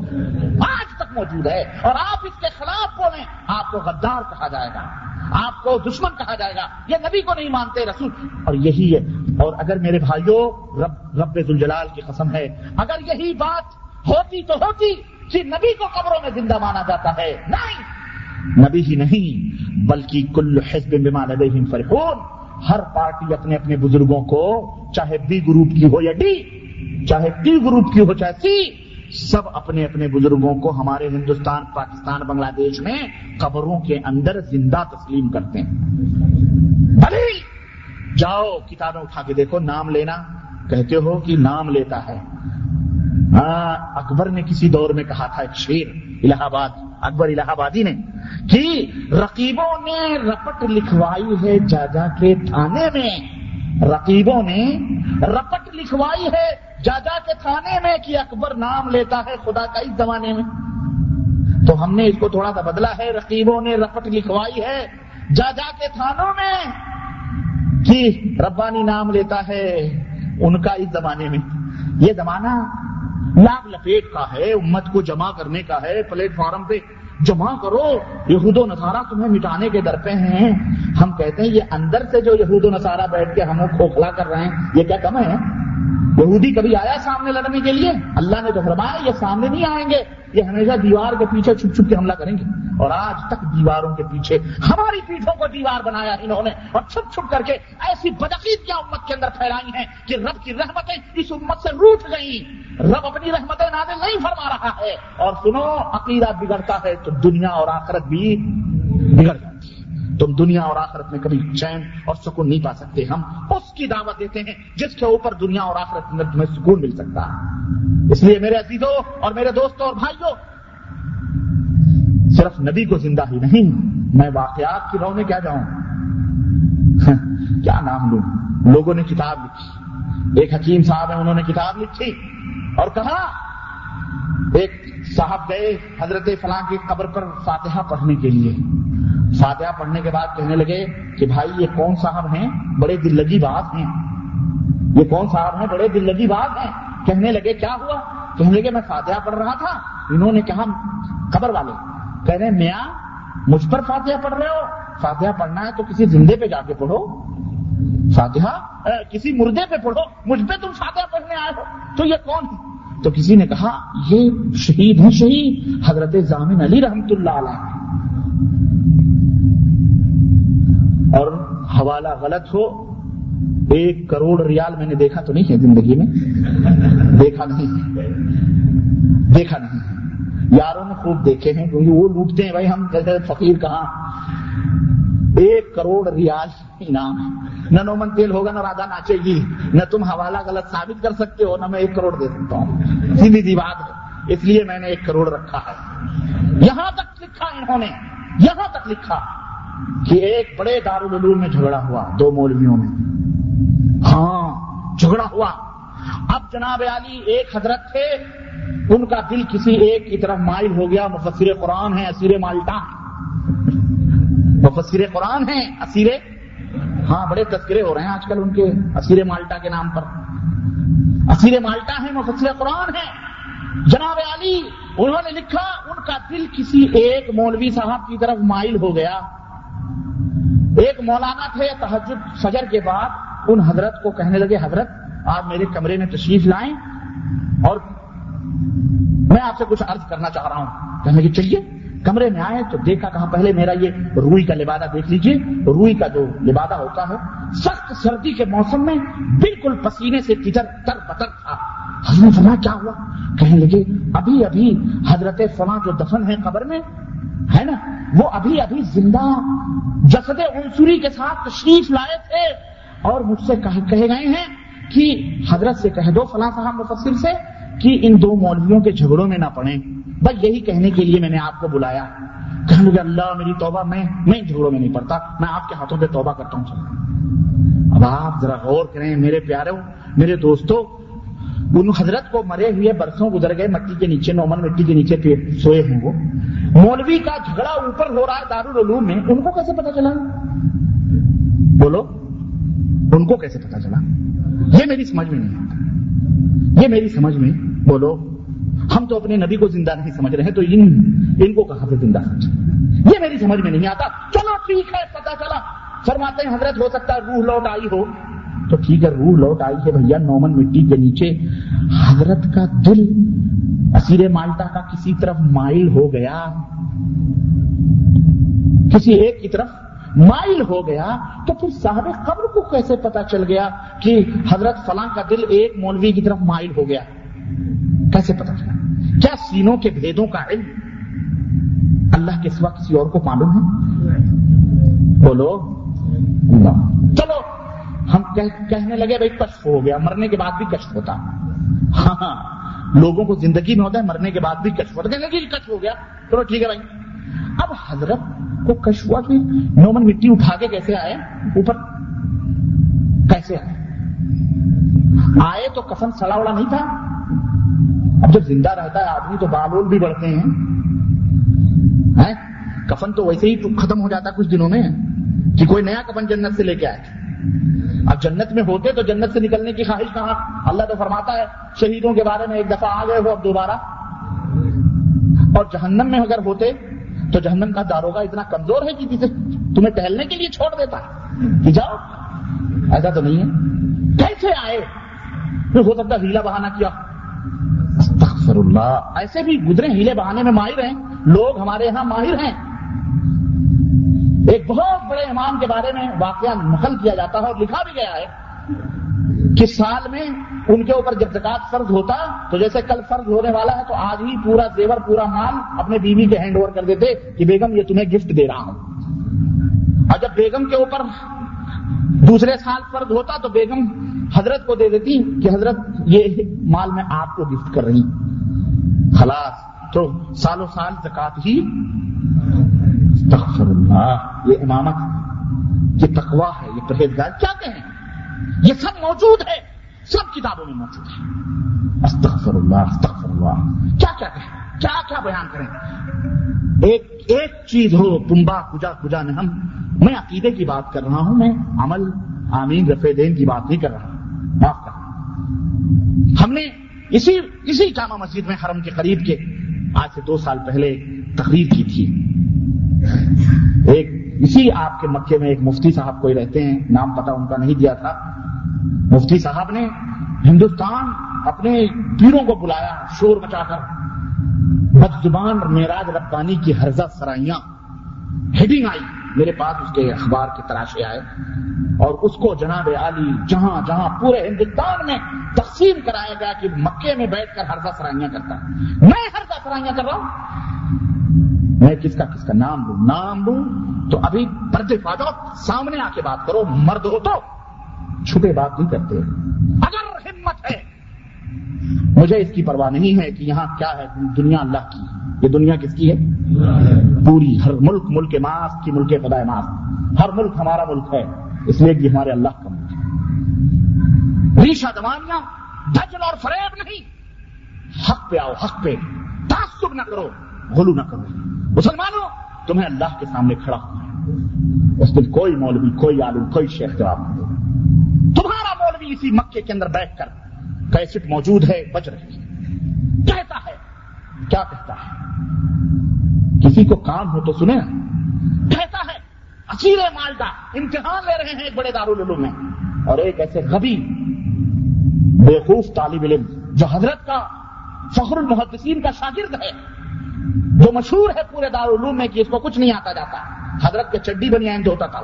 آج تک موجود ہے۔ اور آپ اس کے خلاف بولیں آپ کو غدار کہا جائے گا۔ آپ کو دشمن کہا جائے گا۔ یہ نبی کو نہیں مانتے رسول۔ اور یہی ہے۔ اور اگر میرے بھائیوں، رب رب الجلال کی قسم ہے، اگر یہی بات ہوتی تو ہوتی، کہ نبی کو قبروں میں زندہ مانا جاتا ہے۔ نہیں۔ نبی ہی نہیں، بلکہ کل حزب بما لدیہم فرحون۔ ہر پارٹی اپنے اپنے بزرگوں کو، چاہے بی گروپ کی ہو یا ڈی، چاہے ٹی گروپ کی ہو، چاہے سی، سب اپنے اپنے بزرگوں کو ہمارے ہندوستان، پاکستان، بنگلہ دیش میں قبروں کے اندر زندہ تسلیم کرتے ہیں۔ بھلے جاؤ، کتابیں اٹھا کے دیکھو، نام لینا۔ کہتے ہو کہ نام لیتا ہے۔ ہاں، اکبر نے کسی دور میں کہا تھا، ایک شیر الہ آباد، اکبر الہ آبادی نے، کہ رقیبوں نے رپٹ لکھوائی ہے جاجا کے تھانے میں۔ رقیبوں نے رپٹ لکھوائی ہے جاجا کے تھانے میں کہ اکبر نام لیتا ہے خدا کا اس زمانے میں۔ تو ہم نے اس کو تھوڑا سا بدلا ہے، رقیبوں نے رپٹ لکھوائی ہے جاجا کے تھانوں میں کہ ربانی نام لیتا ہے ان کا اس زمانے میں۔ یہ زمانہ لاگ لپیٹ کا ہے، امت کو جمع کرنے کا ہے، پلیٹ فارم پہ جمع کرو۔ یہود و نصارہ تمہیں مٹانے کے در پہ ہیں۔ ہم کہتے ہیں یہ اندر سے جو یہود و نصارہ بیٹھ کے ہمیں کھوکھلا کر رہے ہیں، یہ کیا کم ہے؟ یہودی کبھی آیا سامنے لڑنے کے لیے؟ اللہ نے تو فرمایا یہ سامنے نہیں آئیں گے۔ یہ ہمیشہ دیوار کے پیچھے چھپ چھپ کے حملہ کریں گے۔ اور آج تک دیواروں کے پیچھے ہماری پیٹھوں کو دیوار بنایا انہوں نے اور چھپ چھپ کر کے ایسی بدقید کیا امت کے اندر پھیلائی ہیں کہ رب کی رحمتیں اس امت سے روٹ گئی رب اپنی رحمتیں نازل نہیں فرما رہا ہے۔ اور سنو، عقیدہ بگڑتا ہے تو دنیا اور آخرت بھی بگڑ جاتی ہے۔ تم دنیا اور آخرت میں کبھی چین اور سکون نہیں پا سکتے۔ ہم اس کی دعوت دیتے ہیں جس کے اوپر دنیا اور آخرت میں تمہیں سکون مل سکتا۔ ہے اس لیے میرے عزیزوں اور میرے دوستوں اور بھائیوں صرف نبی کو زندہ ہی نہیں، میں واقعات کی رو میں کیا جاؤں؟ ہاں، کیا نام لوں؟ لوگوں نے کتاب لکھی۔ ایک حکیم صاحب ہیں، انہوں نے کتاب لکھی اور کہا ایک صاحب گئے حضرت فلاں کی قبر پر فاتحہ پڑھنے کے لیے۔ فاتحہ پڑھنے کے بعد کہنے لگے کہ بھائی یہ کون صاحب ہیں؟ بڑے دل لگی بات ہیں۔ یہ کون صاحب ہیں؟ بڑے دل لگی بات ہیں۔ کہنے لگے، کیا ہوا؟ کہنے لگے، میں فاتحہ پڑھ رہا تھا۔ انہوں نے کہا، قبر والے۔ کہہ رہے میاں، مجھ پر فاتحہ پڑھ رہے ہو؟ فاتحہ پڑھنا ہے تو کسی زندے پہ جا کے پڑھو۔ فاتحہ کسی مردے پہ پڑھو۔ مجھ پہ تم فاتحہ پڑھنے آئے ہو۔ تو یہ کون ہے؟ تو کسی نے کہا، یہ شہید ہیں شہید، حضرت زامن علی رحمت اللہ علیہ۔ اور حوالہ غلط ہو، ایک کروڑ ریال میں نے دیکھا تو نہیں ہے زندگی میں۔ دیکھا نہیں دیکھا نہیں یاروں نے خوب دیکھے ہیں کیونکہ وہ لوٹتے ہیں، بھائی ہم کہتے ہیں فقیر کہاں ایک کروڑ ریال انعام نہ نومن تیل ہوگا، نہ راجا ناچے گی۔ نہ تم حوالہ غلط ثابت کر سکتے ہو، نہ میں ایک کروڑ دے سکتا ہوں۔ سیدھی سی بات ہے۔ اس لیے میں نے ایک کروڑ رکھا ہے۔ یہاں تک لکھا انہوں نے، یہاں تک لکھا کہ ایک بڑے دارالعلوم میں جھگڑا ہوا دو مولویوں میں۔ ہاں جھگڑا ہوا۔ اب جناب علی ایک حضرت تھے، ان کا دل کسی ایک کی طرف مائل ہو گیا۔ مفسر قرآن ہے اسیر مالٹا۔ مفسر قرآن ہے اسیر ہاں بڑے تذکرے ہو رہے ہیں آج کل ان کے اسیر مالٹا کے نام پر۔ اسیر مالٹا ہے مفسر قرآن ہے جناب علی، انہوں نے لکھا، ان کا دل کسی ایک مولوی صاحب کی طرف مائل ہو گیا۔ ایک مولانا تھے تحجد فجر کے بعد، ان حضرت کو کہنے لگے، حضرت، آپ میرے کمرے میں تشریف لائیں۔ اور میں آپ سے کچھ عرض کرنا چاہ رہا ہوں۔ کہنے لگے، چلیے۔ کمرے میں آئے تو دیکھا کہا پہلے میرا یہ روئی کا لبادہ دیکھ لیجیے۔ روئی کا جو لبادہ ہوتا ہے، سخت سردی کے موسم میں بالکل پسینے سے کدھر تر پتر تھا۔ حضرت فلاں کیا ہوا؟ کہنے لگے، ابھی ابھی حضرت فلاں جو دفن ہے قبر میں، ہے نا، وہ ابھی ابھی زندہ جسد عنصری کے ساتھ تشریف لائے تھے۔ اور مجھ سے کہے گئے ہیں کہ حضرت سے کہہ دو فلاں صاحب مفسر سے کہ ان دو مولویوں کے جھگڑوں میں نہ پڑیں۔ بس یہی کہنے کے لیے میں نے آپ کو بلایا۔ کہنے لگے اللہ میری توبہ، میں میں جھگڑوں میں نہیں پڑتا میں آپ کے ہاتھوں پہ توبہ کرتا ہوں۔ اب آپ ذرا غور کریں، میرے پیارے میرے دوستوں، ان حضرت کو مرے ہوئے برسوں گزر گئے، مٹی کے نیچے نومن مٹی کے نیچے سوئے ہیں وہ۔ مولوی کا جھگڑا اوپر ہو رہا ہے دارالعلوم میں، ان کو کیسے پتا چلا؟ بولو، ان کو کیسے پتا چلا؟ یہ میری سمجھ میں نہیں آتا۔ یہ میری سمجھ میں، بولو ہم تو اپنے نبی کو زندہ نہیں سمجھ رہے ہیں، تو ان ان کو کہاں سے زندہ سمجھ؟ یہ میری سمجھ میں نہیں آتا۔ چلو ٹھیک ہے، پتا چلا۔ فرماتے ہیں، حضرت، ہو سکتا ہے روح لوٹ آئی ہو۔ تو ٹھیک ہے، روح لوٹ آئی ہے بھیا، نومن مٹی کے نیچے۔ حضرت کا دل اسیر مالٹا کا کسی طرف مائل ہو گیا۔ کسی ایک کی طرف مائل ہو گیا۔ تو پھر صاحب قبر کو کیسے پتا چل گیا کہ حضرت فلاں کا دل ایک مولوی کی طرف مائل ہو گیا؟ کیسے پتا چلا۔ کیا سینوں کے بھیدوں کا علم اللہ کے سوا کسی اور کو معلوم ہے؟ بولو چلو، ہم کہنے لگے بھائی کشف ہو گیا، مرنے کے بعد بھی کشف ہوتا۔ ہاں ہاں لوگوں کو زندگی میں ہوتا ہے، مرنے کے بعد بھی کشف ہوتا ہے۔ جی، کشف ہو گیا۔ چلو ٹھیک ہے بھائی۔ اب حضرت کو کشف ہوا کہ نومن مٹی اٹھا کے کیسے آئے؟ اوپر کیسے آئے؟ آئے تو کفن سڑا وڑا نہیں تھا؟ اب جب زندہ رہتا ہے آدمی تو بالول بھی بڑھتے ہیں۔ کفن تو ویسے ہی ختم ہو جاتا کچھ دنوں میں کہ کوئی نیا کفن جنت سے لے کے آئے۔ اب جنت میں ہوتے تو جنت سے نکلنے کی خواہش کہاں؟ اللہ تو فرماتا ہے، شہیدوں کے بارے میں ایک دفعہ آ گئے ہو اب دوبارہ۔ اور جہنم میں اگر ہوتے تو جہنم کا داروگا اتنا کمزور ہے کہ جسے تمہیں ٹہلنے کے لیے چھوڑ دیتا کہ جاؤ، ایسا تو نہیں ہے۔ کیسے آئے؟ ہو سکتا ہیلا بہانا کیا۔ استغفر اللہ۔ ایسے بھی گزرے ہیلے بہانے میں ماہر ہیں۔ لوگ ہمارے یہاں ماہر ہیں۔ ایک بہت بڑے امام کے بارے میں واقعہ نقل کیا جاتا ہے اور لکھا بھی گیا ہے کہ سال میں ان کے اوپر جب زکات فرض ہوتا تو جیسے کل فرض ہونے والا ہے تو آج ہی پورا زیور، پورا مال اپنے بیوی کے ہینڈ اوور کر دیتے کہ بیگم یہ تمہیں گفٹ دے رہا ہوں۔ اور جب بیگم کے اوپر دوسرے سال فرض ہوتا تو بیگم حضرت کو دے دیتی کہ حضرت یہ مال میں آپ کو گفٹ کر رہی خلاص، تو سالوں سال زکات ہی۔ اللہ، یہ امامت، یہ تقوا ہے، یہ پرہیزگار۔ کیا کہیں؟ یہ سب موجود ہے، سب کتابوں میں موجود ہے۔ استغفر اللہ استغفر اللہ۔ کیا کیا کہیں؟ کیا کیا بیان کریں۔ ایک ایک چیز ہو تمبا کجا کجا نے ہم۔ میں عقیدے کی بات کر رہا ہوں، میں عمل، آمین، رفع دین کی بات نہیں کر رہا۔ معاف کر۔ ہم نے اسی اسی جامع مسجد میں حرم کے قریب کے آج سے دو سال پہلے تقریر کی تھی۔ ایک، اسی آپ کے مکے میں ایک مفتی صاحب کوئی رہتے ہیں، نام پتا ان کا نہیں دیا تھا۔ مفتی صاحب نے ہندوستان اپنے پیروں کو بلایا، شور مچا کر۔ بدزبان میراج ربانی کی حرزہ سرائیاں ہیڈنگ آئی میرے پاس اس کے اخبار کے تراشے آئے اور اس کو جناب علی جہاں جہاں پورے ہندوستان میں تقسیم کرایا گیا کہ مکے میں بیٹھ کر ہرزہ سرائیاں کرتا میں ہرزہ سرائیاں کر رہا ہوں۔ میں کس کا کس کا نام لوں؟ نام لوں تو ابھی پردے پا جاؤ سامنے آ کے بات کرو، مرد ہو تو چھپے بات نہیں کرتے۔ اگر ہمت ہے مجھے اس کی پرواہ نہیں ہے کہ یہاں کیا ہے دنیا اللہ کی۔ یہ دنیا کس کی ہے؟ پوری، ہر ملک ملک ماس کی ملک خدا ماس۔ ہر ملک ہمارا ملک ہے۔ اس لیے کہ ہمارے اللہ کا ملک ہے۔ ریشا دوانیاں دجل اور فریب نہیں۔ حق پہ آؤ، حق پہ۔ تعصب نہ کرو، غلو نہ کرو۔ مسلمانوں، تمہیں اللہ کے سامنے کھڑا ہونا ہے۔ اس دن کوئی مولوی، کوئی عالم، کوئی شیخ جواب نہیں تمہارا مولوی اسی مکے کے اندر بیٹھ کر کیسٹ موجود ہے، بچ رہی ہے۔ کہتا ہے، کیا کہتا ہے؟ کسی کو کام ہو تو سنے کہتا ہے اچیر مالدہ، امتحان لے رہے ہیں ایک بڑے دارالعلوم میں۔ اور ایک ایسے غبی، بیوقوف طالب علم، جو حضرت کا فخر المحدثین کا شاگرد ہے۔ جو مشہور ہے پورے دارالعلوم میں کہ اس کو کچھ نہیں آتا جاتا۔ حضرت کے چڈی بنیان ہوتا تھا۔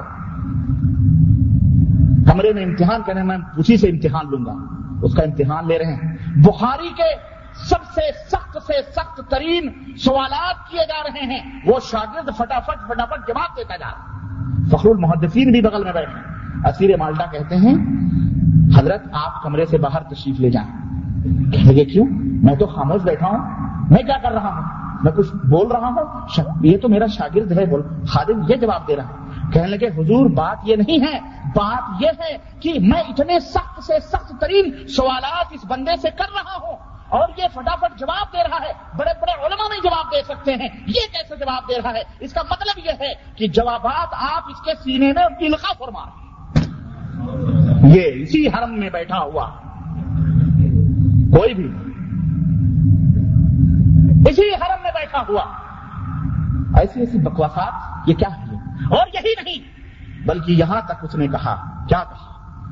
کمرے میں امتحان کرنے میں اسی سے امتحان لوں گا۔ اس کا امتحان لے رہے ہیں۔ بخاری کے سب سے سخت سے سخت ترین سوالات کیے جا رہے ہیں۔ وہ شاگرد فٹافٹ فٹافٹ جواب دیتا جا رہا فخر المحدثین بھی بغل میں بیٹھے اسیر مالٹا کہتے ہیں، حضرت آپ کمرے سے باہر تشریف لے جائیں۔ کہنے لگے، کیوں؟ میں تو خاموش بیٹھا ہوں۔ میں کیا کر رہا ہوں؟ میں کچھ بول رہا ہوں؟ یہ تو میرا شاگرد ہے، بول۔ خادم یہ جواب دے رہا ہے۔ کہنے لگے، حضور، بات یہ نہیں ہے. بات یہ ہے کہ میں اتنے سخت سے سخت ترین سوالات اس بندے سے کر رہا ہوں اور یہ فٹافٹ جواب دے رہا ہے۔ بڑے بڑے علماء نہیں جواب دے سکتے ہیں۔ یہ کیسے جواب دے رہا ہے؟ اس کا مطلب یہ ہے کہ جوابات آپ اس کے سینے میں القا فرما یہ اسی حرم میں بیٹھا ہوا۔ کوئی بھی اسی حرم میں بیٹھا ہوا۔ ایسی ایسی بکواسات، یہ کیا ہے؟ اور یہی نہیں۔ بلکہ یہاں تک اس نے کہا، کیا کہا؟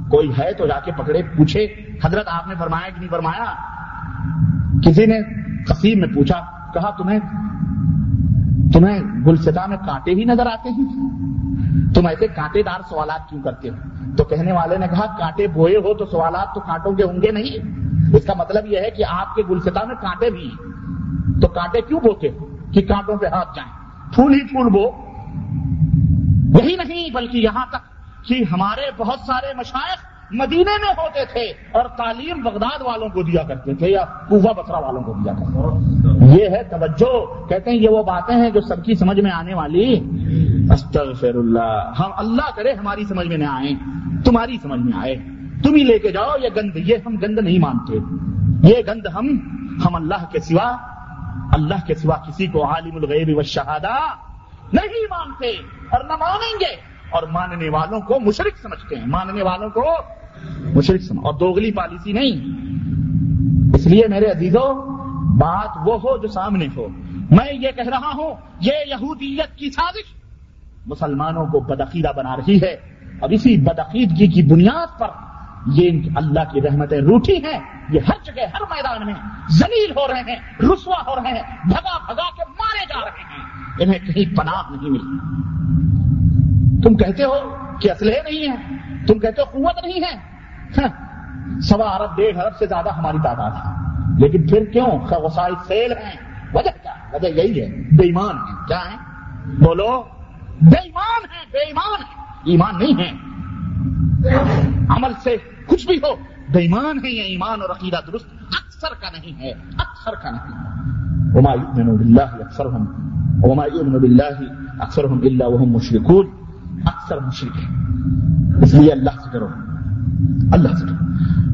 کوئی ہے تو جا کے پکڑے، پوچھے، حضرت آپ نے فرمایا کہ نہیں فرمایا؟ کسی نے قسیم میں پوچھا، کہا، تمہیں تمہیں گلستا میں کانٹے ہی نظر آتے ہیں؟ تم ایسے کانٹے دار سوالات کیوں کرتے ہو؟ تو کہنے والے نے کہا، کانٹے بوئے ہو تو سوالات تو کانٹوں کے ہوں گے نہیں۔ اس کا مطلب یہ ہے کہ آپ کے گلستا میں کانٹے بھی ہیں۔ تو کانٹے کیوں بوتے ہو؟ کہ کانٹوں پہ ہاتھ جائیں۔ پھول ہی پھول بو۔ یہی نہیں بلکہ یہاں تک کہ ہمارے بہت سارے مشائق مدینے میں ہوتے تھے اور تعلیم بغداد والوں کو دیا کرتے تھے یا کوفہ بسرا والوں کو دیا کرتے تھے۔ یہ ہے توجہ۔ کہتے ہیں یہ وہ باتیں ہیں جو سب کی سمجھ میں آنے والی۔ استغفر اللہ ہم اللہ کرے ہماری سمجھ میں نہ آئے تمہاری سمجھ میں آئے۔ تم ہی لے کے جاؤ، یہ گند، یہ ہم گند نہیں مانتے۔ یہ گند ہم ہم اللہ کے سوا، اللہ کے سوا کسی کو عالم الغیب و شہادہ نہیں مانتے اور نہ مانیں گے۔ اور ماننے والوں کو مشرق سمجھتے ہیں۔ ماننے والوں کو مشرق سمجھ اور دوگلی پالیسی نہیں۔ اس لیے میرے عزیزوں بات وہ ہو جو سامنے ہو۔ میں یہ کہہ رہا ہوں، یہ یہودیت کی سازش مسلمانوں کو بدعقیدہ بنا رہی ہے۔ اب اسی بدعقیدگی کی بنیاد پر یہ اللہ کی رحمتیں روٹھی ہیں۔ یہ ہر جگہ، ہر میدان میں زلیل ہو رہے ہیں، رسوا ہو رہے ہیں بھگا بھگا کے مارے جا رہے ہیں۔ انہیں کہیں پناہ نہیں ملی۔ تم کہتے ہو کہ اسلحے نہیں ہیں، تم کہتے ہو قوت نہیں ہے۔ ہاں، سوا ارب ڈیڑھ ارب سے زیادہ ہماری تعداد ہے۔ لیکن پھر کیوں؟ وسائل سیل ہیں۔ وجہ کیا؟ وجہ یہی ہے بے ایمان ہے کیا ہے بولو بے ایمان ہے بے ایمان ہے ایمان نہیں ہے عمل سے کچھ بھی ہو بے ایمان ہے یہ ایمان اور عقیدہ درست، اکثر کا نہیں ہے، اکثر کا نہیں ہے۔ وما يؤمن بالله اکثرهم وما يؤمن بالله اکثرهم الا وهم مشركون. اکثر مشرک ہے اس لیے اللہ سے ڈرو اللہ سے ڈرو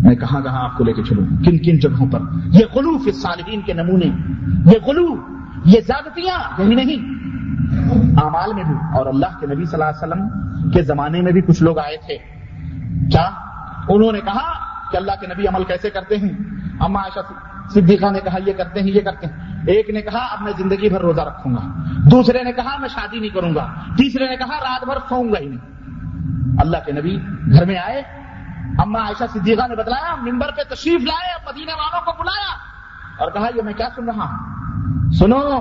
میں کہاں کہاں آپ کو لے کے چلوں؟ کن کن جگہوں پر؟ یہ غلوف صالحین کے نمونے. یہ غلو. یہ زیادتیاں یہی نہیں. اعمال میں بھی. اور اللہ کے نبی صلی اللہ علیہ وسلم کے زمانے میں بھی کچھ لوگ آئے تھے. کیا؟ انہوں نے کہا کہ اللہ کے نبی عمل کیسے کرتے ہیں؟ اما عائشہ صدیقہ نے کہا یہ کرتے ہیں یہ کرتے ہیں۔ ایک نے کہا اب میں زندگی بھر روزہ رکھوں گا۔ دوسرے نے کہا میں شادی نہیں کروں گا۔ تیسرے نے کہا رات بھر سوؤں گا ہی نہیں۔ اللہ کے نبی گھر میں آئے۔ اما عائشہ صدیقہ نے بتلایا ممبر پہ تشریف لائے مدینے والوں کو بلایا اور کہا یہ میں کیا سن رہا ہوں؟ سنو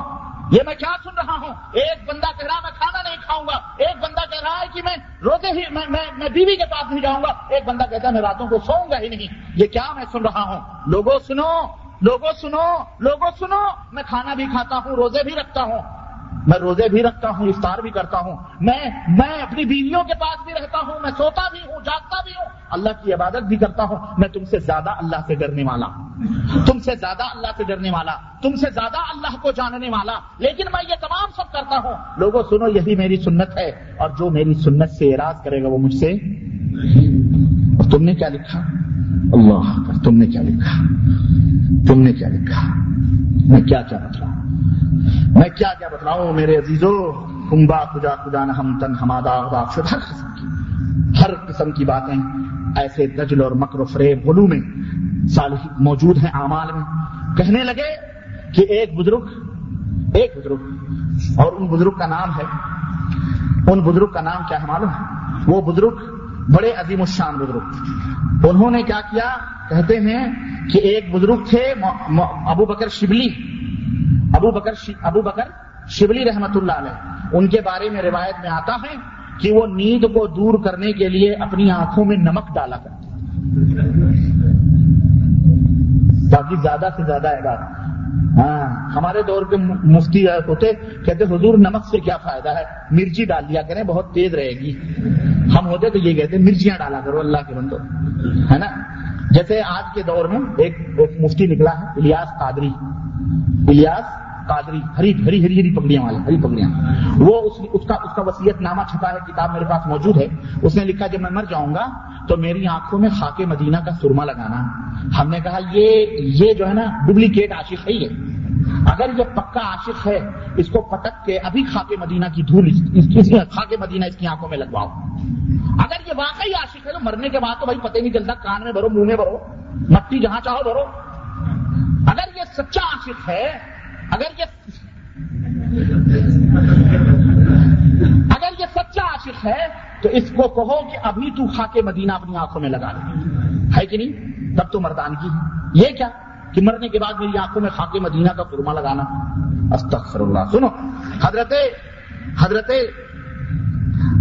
یہ میں کیا سن رہا ہوں؟ ایک بندہ کہہ رہا میں کھانا نہیں کھاؤں گا۔ ایک بندہ کہہ رہا ہے کہ میں روزے ہی میں, میں, میں بیوی کے پاس نہیں جاؤں گا۔ ایک بندہ کہتا ہے میں راتوں کو سوؤں گا ہی نہیں۔ یہ کیا میں سن رہا ہوں؟ لوگوں سنو۔ لوگوں سنو لوگوں سنو، میں کھانا بھی کھاتا ہوں، روزے بھی رکھتا ہوں۔ میں روزے بھی رکھتا ہوں، افطار بھی کرتا ہوں۔ میں میں اپنی بیویوں کے پاس بھی رہتا ہوں، میں سوتا بھی ہوں، جاگتا بھی ہوں۔ اللہ کی عبادت بھی کرتا ہوں۔ میں تم سے زیادہ اللہ سے ڈرنے والا۔ تم سے زیادہ اللہ سے ڈرنے والا۔ تم سے زیادہ اللہ کو جاننے والا۔ لیکن میں یہ تمام سب کرتا ہوں۔ لوگوں سنو، یہی میری سنت ہے۔ اور جو میری سنت سے اراض کرے گا وہ مجھ سے اور تم نے کیا لکھا؟ اللہ تم نے کیا لکھا؟ تم نے کیا لکھا؟ میں کیا کیا بتلاؤں؟ میں کیا کیا بتلاؤں میرے عزیزو؟ کنبا خدا خدا نہ ہم تن ہمادا ہر قسم کی، ہر قسم کی باتیں ایسے دجل اور مکر و فریب غلو میں صالح موجود ہیں اعمال میں۔ کہنے لگے کہ ایک بزرگ ایک بزرگ، اور ان بزرگ کا نام ہے۔ ان بزرگ کا نام کیا ہے معلوم؟ ہے وہ بزرگ بڑے عظیم الشان بزرگ انہوں نے کیا کیا؟ کہتے ہیں کہ ایک بزرگ تھے ابو بکر شبلی۔ ابو بکر ابو بکر شبلی رحمت اللہ علیہ۔ ان کے بارے میں روایت میں آتا ہے کہ وہ نیند کو دور کرنے کے لیے اپنی آنکھوں میں نمک ڈالا کرتے باقی زیادہ سے زیادہ ہے بات ہاں ہمارے دور کے مفتی ہوتے، کہتے حضور نمک سے کیا فائدہ ہے؟ مرچی ڈال دیا کریں، بہت تیز رہے گی۔ ہم ہوتے تو یہ کہتے، مرچیاں ڈالا کرو، اللہ کے بندو۔ ہے نا؟ جیسے آج کے دور میں ایک مفتی نکلا ہے، الیاس قادری۔ الیاس قادری ہری ہری ہری ہری پگڑیاں والے ہری پگڑیاں وہ اس, اس کا اس کا وسیعت نامہ چھپا ہے کتاب میرے پاس موجود ہے۔ اس نے لکھا جب میں مر جاؤں گا تو میری آنکھوں میں خاک مدینہ کا سرما لگانا۔ ہم نے کہا یہ یہ جو ہے نا ڈپلیکیٹ عاشق ہے۔ یہ اگر یہ پکا عاشق ہے اس کو پٹک کے ابھی خاک مدینہ کی دھول خاک مدینہ اس کی آنکھوں میں لگواؤ۔ اگر یہ واقعی عاشق ہے تو مرنے کے بعد تو بھائی پتہ نہیں چلتا کان میں بھرو منہ میں بھرو مٹی جہاں چاہو بھرو۔ اگر یہ سچا عاشق ہے اگر یہ اگر یہ سچا عاشق ہے، تو اس کو کہو کہ ابھی تو خا کے مدینہ اپنی آنکھوں میں لگا لے ہے کہ نہیں؟ تب تو مردان کی یہ کیا؟ کہ مرنے کے بعد میری آنکھوں میں خاک مدینہ کا قرما لگانا۔ استغفر اللہ سنو، حضرت حضرت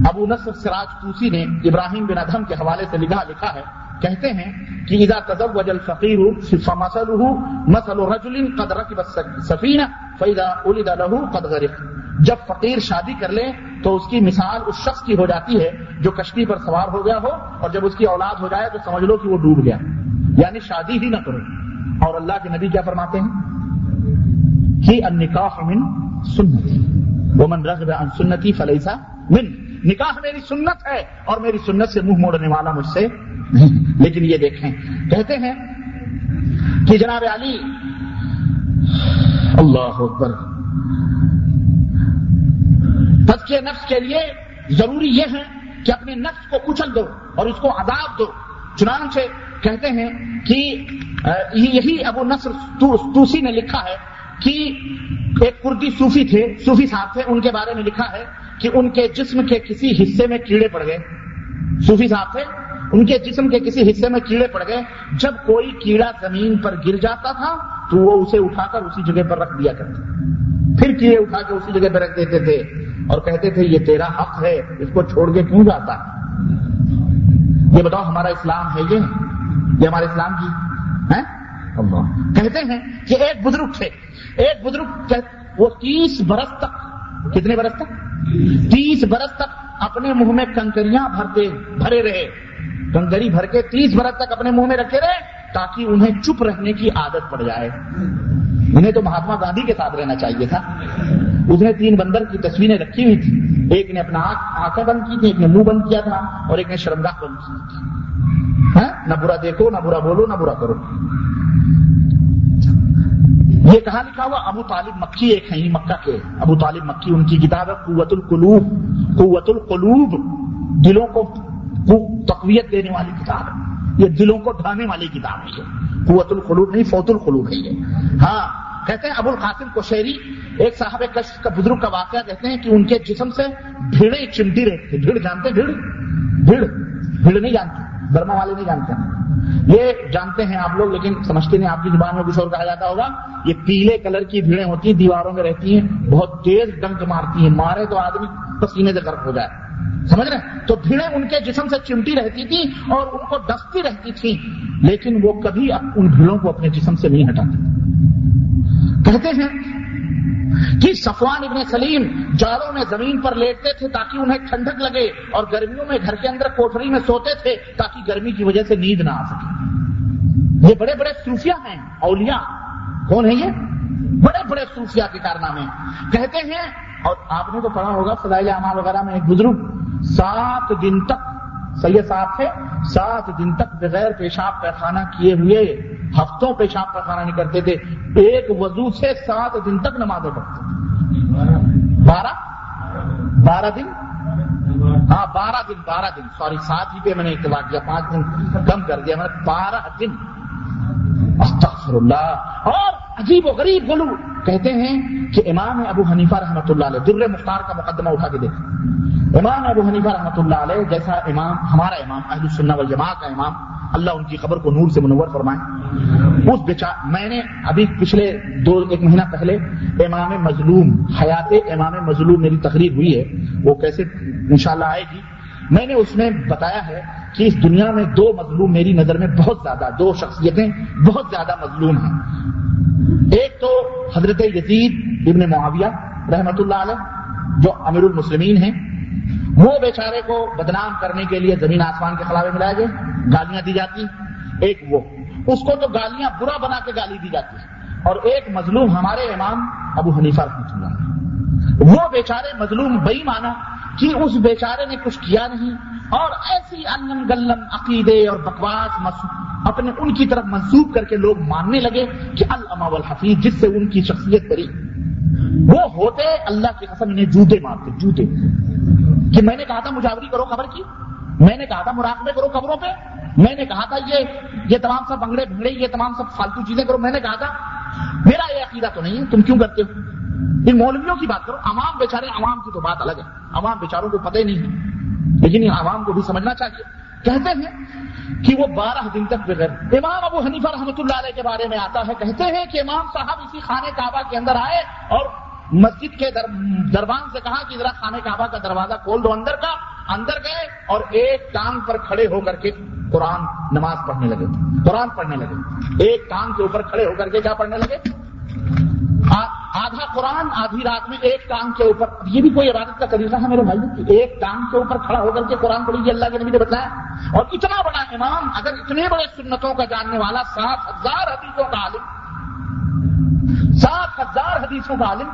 ابو نصر سراج توسی نے ابراہیم بن ادھم کے حوالے سے لکھا لکھا ہے۔ کہتے ہیں کہ اذا تزوج الفقیر فمثله مثل رجل قد ركب السفینہ فاذا ولد له قد غرق۔ جب فقیر شادی کر لے تو اس کی مثال اس شخص کی ہو جاتی ہے جو کشتی پر سوار ہو گیا ہو اور جب اس کی اولاد ہو جائے تو سمجھ لو کہ وہ ڈوب گیا۔ یعنی شادی ہی نہ کرو اور اللہ کے نبی کیا فرماتے ہیں؟ کہ النکاح من سنتی۔ ومن رغب عن سنتی فلیسا من نکاح میری سنت ہے اور میری سنت سے منہ موڑنے والا مجھ سے نہیں لیکن یہ دیکھیں۔ کہتے ہیں کہ جناب علی، اللہ اکبر کے نفس کے لیے ضروری یہ ہے کہ اپنے نفس کو کچل دو اور اس کو عذاب دو۔ چنانچہ کہتے ہیں کہ یہی ابو نصر توسی نے لکھا ہے کہ ایک کردی صوفی تھے، صوفی صاحب تھے، ان کے بارے میں لکھا ہے کہ ان کے جسم کے کسی حصے میں کیڑے پڑ گئے۔ صوفی صاحب تھے، ان کے جسم کے کسی حصے میں کیڑے پڑ گئے۔ جب کوئی کیڑا زمین پر گر جاتا تھا تو وہ اسے اٹھا کر اسی جگہ پر رکھ دیا کرتے۔ پھر کیڑے اٹھا کے اسی جگہ پہ رکھ دیتے تھے اور کہتے تھے، یہ تیرا حق ہے، اس کو چھوڑ کے کیوں جاتا؟ یہ بتاؤ، ہمارا اسلام ہے یہ؟ یہ ہمارے اسلام کی ہے کہتے ہیں کہ ایک بزرگ تھے۔ ایک بزرگ وہ تیس برس تک، کتنے برس تک؟ تیس برس تک اپنے منہ میں کنکریاں بھرتے، بھرے رہے۔ کنکری بھر کے تیس برس تک اپنے منہ میں رکھے رہے تاکہ انہیں چپ رہنے کی عادت پڑ جائے۔ انہیں تو مہاتما گاندھی کے ساتھ رہنا چاہیے تھا۔ اس نے تین بندر کی تصویریں رکھی ہوئی تھی ایک نے اپنا آنکھیں بند کی تھی ایک نے منہ بند کیا تھا اور ایک نے شرمگاہ بند کی تھی۔ ہاں؟ نہ برا دیکھو، نہ برا بولو، نہ برا کرو۔ یہ کہاں لکھا ہوا ابو طالب مکی ایک ہے مکہ کے۔ ابو طالب مکی، ان کی کتاب ہے قوت القلوب قوت القلوب دلوں کو تقویت دینے والی کتاب ہے۔ یہ دلوں کو ڈھانے والی کتاب ہے قوت القلوب نہیں فوت القلوب ہے یہ۔ ہاں کہتے ہیں ابو القاسم کو ایک صاحب کشف کا بزرگ کا واقعہ کہتے ہیں کہ ان کے جسم سے بھیڑیں چمٹی رہتی بھیڑ جانتے بھیڑ؟ بھیڑ۔ بھیڑ نہیں جانتے۔ برما والے نہیں جانتے یہ جانتے ہیں آپ لوگ، لیکن سمجھتے نہیں، آپ کی زبان میں کچھ اور کہا جاتا ہوگا۔ یہ پیلے کلر کی بھیڑیں ہوتی ہیں، دیواروں میں رہتی ہیں، بہت تیز ڈنک مارتی ہیں، مارے تو آدمی پسینے سے گرک ہو جائے۔ سمجھ رہے تو بھیڑیں ان کے جسم سے چمٹی رہتی تھی اور ان کو ڈستی رہتی تھی لیکن وہ کبھی ان بھیڑوں کو اپنے جسم سے نہیں ہٹاتے۔ کہتے ہیں کہ صفوان ابن سلیم جالوں میں زمین پر لیٹتے تھے تاکہ انہیں ٹھنڈک لگے اور گرمیوں میں گھر کے اندر کوٹری میں سوتے تھے تاکہ گرمی کی وجہ سے نیند نہ آ سکے۔ یہ بڑے بڑے صوفیہ ہیں، اولیاء۔ کون ہیں یہ؟ بڑے بڑے صوفیہ کے کارنامے۔ کہتے ہیں، اور آپ نے تو پڑھا ہوگا، فضائل اعمال وغیرہ میں ایک بزرگ، سات دن تک، سید صاحب تھے، سات دن تک بغیر پیشاب پیخانہ کیے ہوئے ہفتوں پیشاب کا خانہ نہیں کرتے تھے، ایک وضو سے سات دن تک نمازیں پڑھتے بارہ؟ بارہ دن؟ ہاں بارہ دن بارہ دن۔ سوری، سات ہی پہ میں نے اتباع کیا، پانچ دن کم کر دیا، میں نے بارہ دن۔ استغفر اللہ۔ اور عجیب و غریب بولو کہتے ہیں کہ امام ابو حنیفہ رحمۃ اللہ علیہ در مختار کا مقدمہ اٹھا کے دیکھ امام ابو حنیفہ رحمۃ اللہ علیہ جیسا امام، ہمارا امام، اہل السنہ والجماع کا امام، اللہ ان کی خبر کو نور سے منور فرمائے۔ اس بچا میں نے ابھی پچھلے دو، ایک مہینہ پہلے امام مظلوم، حیات امام مظلوم میری تقریر ہوئی ہے، وہ کیسے انشاءاللہ آئے گی میں نے اس میں بتایا ہے کہ اس دنیا میں دو مظلوم میری نظر میں بہت زیادہ، دو شخصیتیں بہت زیادہ مظلوم ہیں۔ ایک تو حضرت یزید ابن معاویہ رحمت اللہ علیہ، جو امیر المسلمین ہیں۔ وہ بیچارے کو بدنام کرنے کے لیے زمین آسمان کے خلاوے ملائے گئے، گالیاں دی جاتی۔ ایک وہ۔ اس کو تو گالیاں برا بنا کے گالی دی جاتی ہے اور ایک مظلوم ہمارے امام ابو حنیفہ رحمۃ اللہ وہ بیچارے مظلوم بئی مانا کہ اس بیچارے نے کچھ کیا نہیں اور ایسی انم گلم عقیدے اور بکواس اپنے ان کی طرف منسوخ کر کے لوگ ماننے لگے کہ الما الحفیظ جس سے ان کی شخصیت بری وہ ہوتے اللہ کی قسم انہیں جوتے مارتے، جوتے۔ کہ میں نے کہا تھا مجاوری کرو خبر کی، میں نے کہا تھا مراقبے کرو خبروں پہ، میں نے کہا تھا یہ یہ تمام سب بنگڑے بھنگڑے، یہ تمام سب فالتو چیزیں کرو، میں نے کہا تھا۔ میرا یہ عقیدہ تو نہیں ہے، تم کیوں کرتے ہو؟ ان مولویوں کی بات کرو، عوام بیچارے، عوام کی تو بات الگ ہے۔ عوام بیچاروں کو پتہ ہی نہیں ہے۔ لیکن عوام کو بھی سمجھنا چاہیے۔ کہتے ہیں کہ وہ بارہ دن تک بغیر، امام ابو حنیفہ رحمۃ اللہ علیہ کے بارے میں آتا ہے، کہتے ہیں کہ امام صاحب اسی خانے کعبہ کے اندر آئے اور مسجد کے در، دربان سے کہا کہ ذرا خانے کعبہ کا دروازہ کھول دو اندر کا۔ اندر گئے اور ایک ٹانگ پر کھڑے ہو کر کے قرآن نماز پڑھنے لگے۔ قرآن پڑھنے لگے۔ ایک ٹانگ کے اوپر کھڑے ہو کر کے کیا پڑھنے لگے؟ آدھا قرآن آدھی رات میں ایک ٹانگ کے اوپر یہ بھی کوئی عبادت کا طریقہ ہے میرے بھائی ایک ٹانگ کے اوپر کھڑا ہو کر کے قرآن پڑھی اللہ کے نبی نے بتایا اور اتنا بڑا امام، اگر اتنے بڑے سنتوں کا جاننے والا، سات ہزار حدیثوں کا عالم، سات ہزار حدیثوں کا عالم،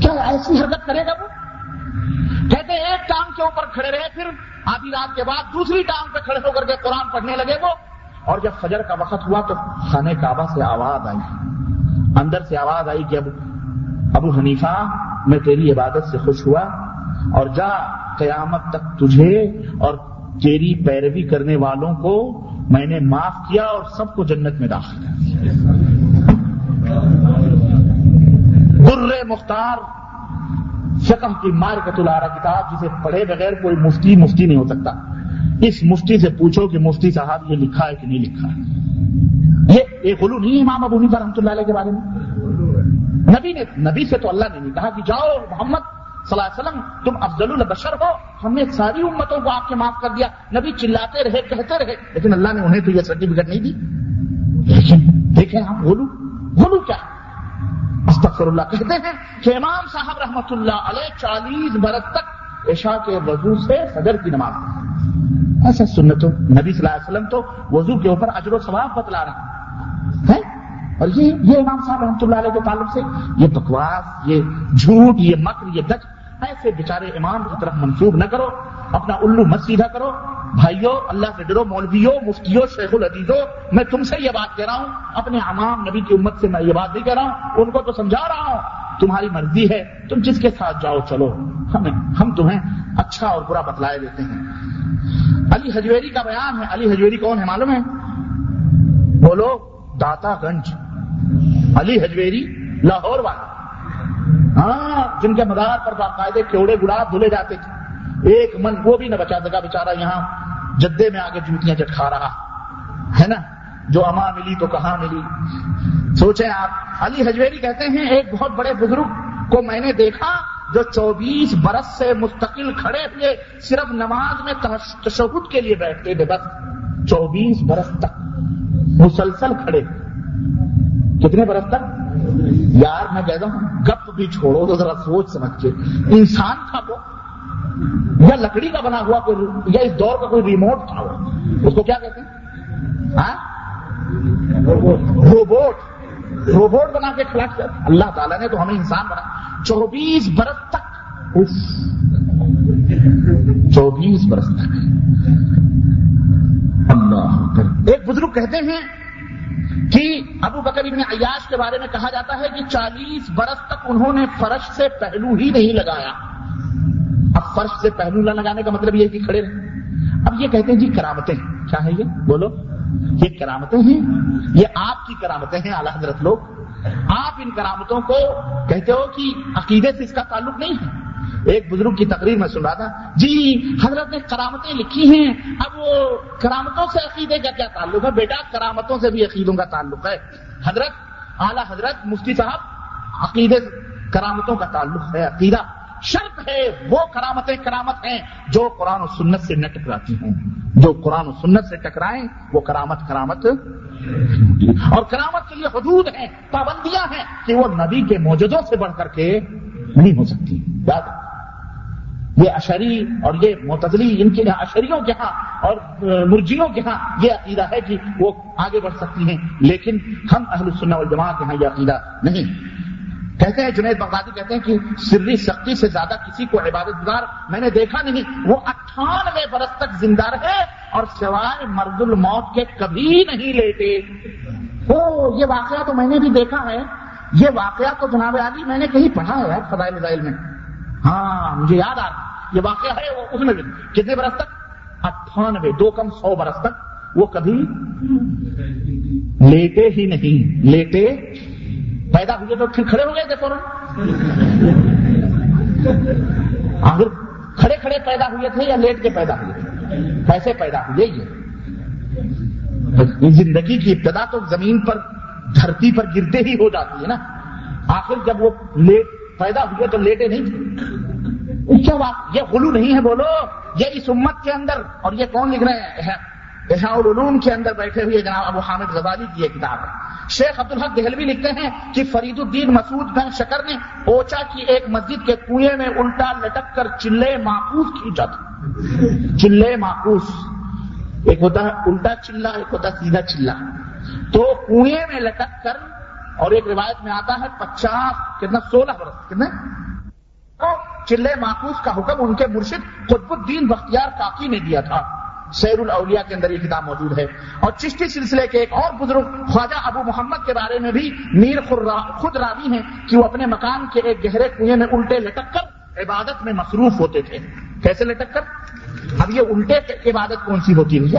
کیا ایسی حرکت کرے گا وہ؟ کہتے ایک ٹانگ کے اوپر کھڑے رہے، پھر آدھی رات کے بعد دوسری ٹانگ پہ کھڑے ہو کر کے قرآن پڑھنے لگے وہ۔ اور جب فجر کا وقت ہوا تو خانے کعبہ سے آواز آئی۔ اندر سے آواز آئی کہ اب ابو حنیفہ، میں تیری عبادت سے خوش ہوا اور جا قیامت تک تجھے اور تیری پیروی کرنے والوں کو میں نے معاف کیا اور سب کو جنت میں داخل کر دیا۔ در مختار، فقہ کی مارکت الارا کتاب جسے پڑھے بغیر کوئی مفتی مفتی نہیں ہو سکتا۔ اس مفتی سے پوچھو کہ مفتی صاحب یہ لکھا ہے کہ نہیں لکھا ہے۔ یہ ایک غلو نہیں امام ابو حنیفہ رحمۃ اللہ علیہ کے بارے میں۔ نبی نے، نبی سے تو اللہ نے نہیں کہا کہ جاؤ محمد صلی اللہ علیہ وسلم، تم افضل البشر ہو، ہم نے ساری امتوں کو آپ کے معاف کر دیا۔ نبی چلاتے رہے، کہتے رہے، لیکن اللہ نے انہیں تو یہ سرٹیفکیٹ نہیں دی۔ لیکن دیکھیں ہم غلو غلو کیا استغفر اللہ کہتے ہیں کہ امام صاحب رحمت اللہ علیہ چالیس برس تک عشاء کے وضو سے صدر کی نماز ایسا سنتو نبی صلی اللہ علیہ وسلم تو وضو کے اوپر اجر و ثواب بتلا رہا ہے؟ اور یہ یہ امام صاحب رحمۃ اللہ علیہ کے تعلق سے یہ بکواس، یہ جھوٹ، یہ مکر، یہ دچ ایسے بیچارے امام کی طرف منسوب نہ کرو، اپنا الو مت سیدھا کرو۔ بھائیو، اللہ سے ڈرو، مولویو، مفتیو شیخ العدیزو میں تم سے یہ بات کہہ رہا ہوں۔ اپنے عوام نبی کی امت سے میں یہ بات نہیں کہہ رہا ہوں۔ ان کو تو سمجھا رہا ہوں۔ تمہاری مرضی ہے، تم جس کے ساتھ جاؤ، چلو۔ ہمیں ہم تمہیں اچھا اور برا بتلائے دیتے ہیں۔ علی حجویری کا بیان ہے۔ علی حجویری کون ہے؟ معلوم ہے؟ بولو۔ داتا گنج علی حجویری، لاہور والا۔ ہاں جن کے مدار پر باقاعدے کیوڑے گلاب دھلے جاتے تھے۔ ایک من، وہ بھی نہ بچا سکا بےچارا یہاں جدے میں آگے جوتیاں چٹکا رہا۔ ہے نا؟ جو اما ملی تو کہاں ملی؟ سوچیں آپ، علی حجویری کہتے ہیں، ایک بہت بڑے بزرگ کو میں نے دیکھا جو چوبیس برس سے مستقل کھڑے ہوئے، صرف نماز میں تشہد کے لیے بیٹھتے تھے، بس چوبیس برس تک۔ مسلسل کھڑے۔ کتنے برس تک؟ یار، میں کہتا ہوں، گپ بھی چھوڑو، تو ذرا سوچ سمجھ کے۔ انسان تھا وہ، یا لکڑی کا بنا ہوا کوئی، یا اس دور کا کوئی ریموٹ تھا وہ۔ اس کو کیا کہتے ہیں؟ ہاں؟ روبوٹ روبوٹ بنا کے کھڑا کر اللہ تعالیٰ نے تو ہمیں انسان بنا۔ چوبیس برس تک۔ چوبیس برس تک۔ اللہ ایک بزرگ کہتے ہیں کہ ابو بکر ابن عیاش کے بارے میں کہا جاتا ہے کہ چالیس برس تک انہوں نے فرش سے پہلو ہی نہیں لگایا۔ اب فرش سے پہلو نہ لگانے کا مطلب یہ کہ کھڑے رہے۔ اب یہ کہتے ہیں جی کرامتیں کیا ہے یہ؟ بولو۔ یہ کرامتیں ہیں۔ یہ آپ کی کرامتیں ہیں اعلی حضرت لوگ۔ آپ ان کرامتوں کو کہتے ہو کہ عقیدے سے اس کا تعلق نہیں ہے۔ ایک بزرگ کی تقریر میں سن رہا تھا۔ جی حضرت نے کرامتیں لکھی ہیں۔ اب وہ کرامتوں سے عقیدے کا کیا تعلق ہے؟ بیٹا، کرامتوں سے بھی عقیدوں کا تعلق ہے۔ حضرت، اعلی حضرت، مفتی صاحب، عقیدے، کرامتوں کا تعلق ہے، عقیدہ۔ شرط ہے، وہ کرامتیں کرامت ہیں جو قرآن و سنت سے نہ ٹکراتی ہوں جو قرآن و سنت سے ٹکرائیں، وہ کرامت کرامت۔ اور کرامت کے لیے حدود ہیں، پابندیاں ہیں کہ وہ نبی کے موجودوں سے بڑھ کر کے نہیں ہو سکتی۔ یاد یہ اشری اور یہ معتدلی ان کے یہاں اشریوں کے ہاں اور مرجیوں کے ہاں یہ عقیدہ ہے کہ وہ آگے بڑھ سکتی ہیں، لیکن ہم اہل سنہ والجماعت کے ہاں یہ عقیدہ نہیں۔ کہتے ہیں، جنید بغدادی کہتے ہیں کہ سری سختی سے زیادہ کسی کو عبادت گزار میں نے دیکھا نہیں۔ وہ اٹھانوے برس تک زندہ رہے اور سوائے مرد الموت کے کبھی نہیں لیتے او یہ واقعہ تو میں نے بھی دیکھا ہے۔ یہ واقعہ تو جناب علی میں نے کہیں پڑھا ہے فضائل فضائل میں۔ ہاں مجھے یاد آ رہا یہ واقعہ ہے، وہ اس میں بھی کتنے برس تک؟ اٹھانوے، دو کم سو برس تک۔ وہ کبھی لیٹے ہی نہیں۔ لیٹے پیدا ہوئے تو پھر کھڑے ہو گئے تھے فوراً۔ آخر کھڑے کھڑے پیدا ہوئے تھے یا لیٹ کے پیدا ہوئے تھے۔ کیسے پیدا ہوئے یہ؟ زندگی کی ابتدا تو زمین پر، دھرتی پر گرتے ہی ہو جاتی ہے نا۔ آخر جب وہ لیٹ پیدا ہوئے تو لیٹے نہیں تھے کیا بات یہ غلو نہیں ہے، بولو۔ یہ اس امت کے اندر، اور یہ کون لکھ رہے ہیں؟ العلوم کے اندر بیٹھے ہوئے جناب ابو حامد غزالی کی یہ کتاب ہے۔ شیخ عبد الحق دہلوی لکھتے ہیں کہ فرید الدین مسعود بن شکر نے اوچا کی ایک مسجد کے کنویں میں الٹا لٹک کر چلے ماکوس کھینچا تھا چلے ماکوس ایک ہوتا ہے الٹا چلا، ایک ہوتا سیدھا چلا۔ تو کنویں میں لٹک کر، اور ایک روایت میں آتا ہے، پچاس، کتنا، سولہ برس، کتنے؟ چلے ماکوس کا حکم ان کے مرشد قطب الدین بختیار کاکی نے دیا تھا۔ سیر الاولیاء کے اندر یہ کتاب موجود ہے۔ اور چشتی سلسلے کے ایک اور بزرگ خواجہ ابو محمد کے بارے میں بھی میر خود راوی ہیں کہ وہ اپنے مکان کے ایک گہرے کنویں میں الٹے لٹک کر عبادت میں مصروف ہوتے تھے۔ کیسے لٹک کر اب یہ الٹے عبادت کون سی ہوتی ہے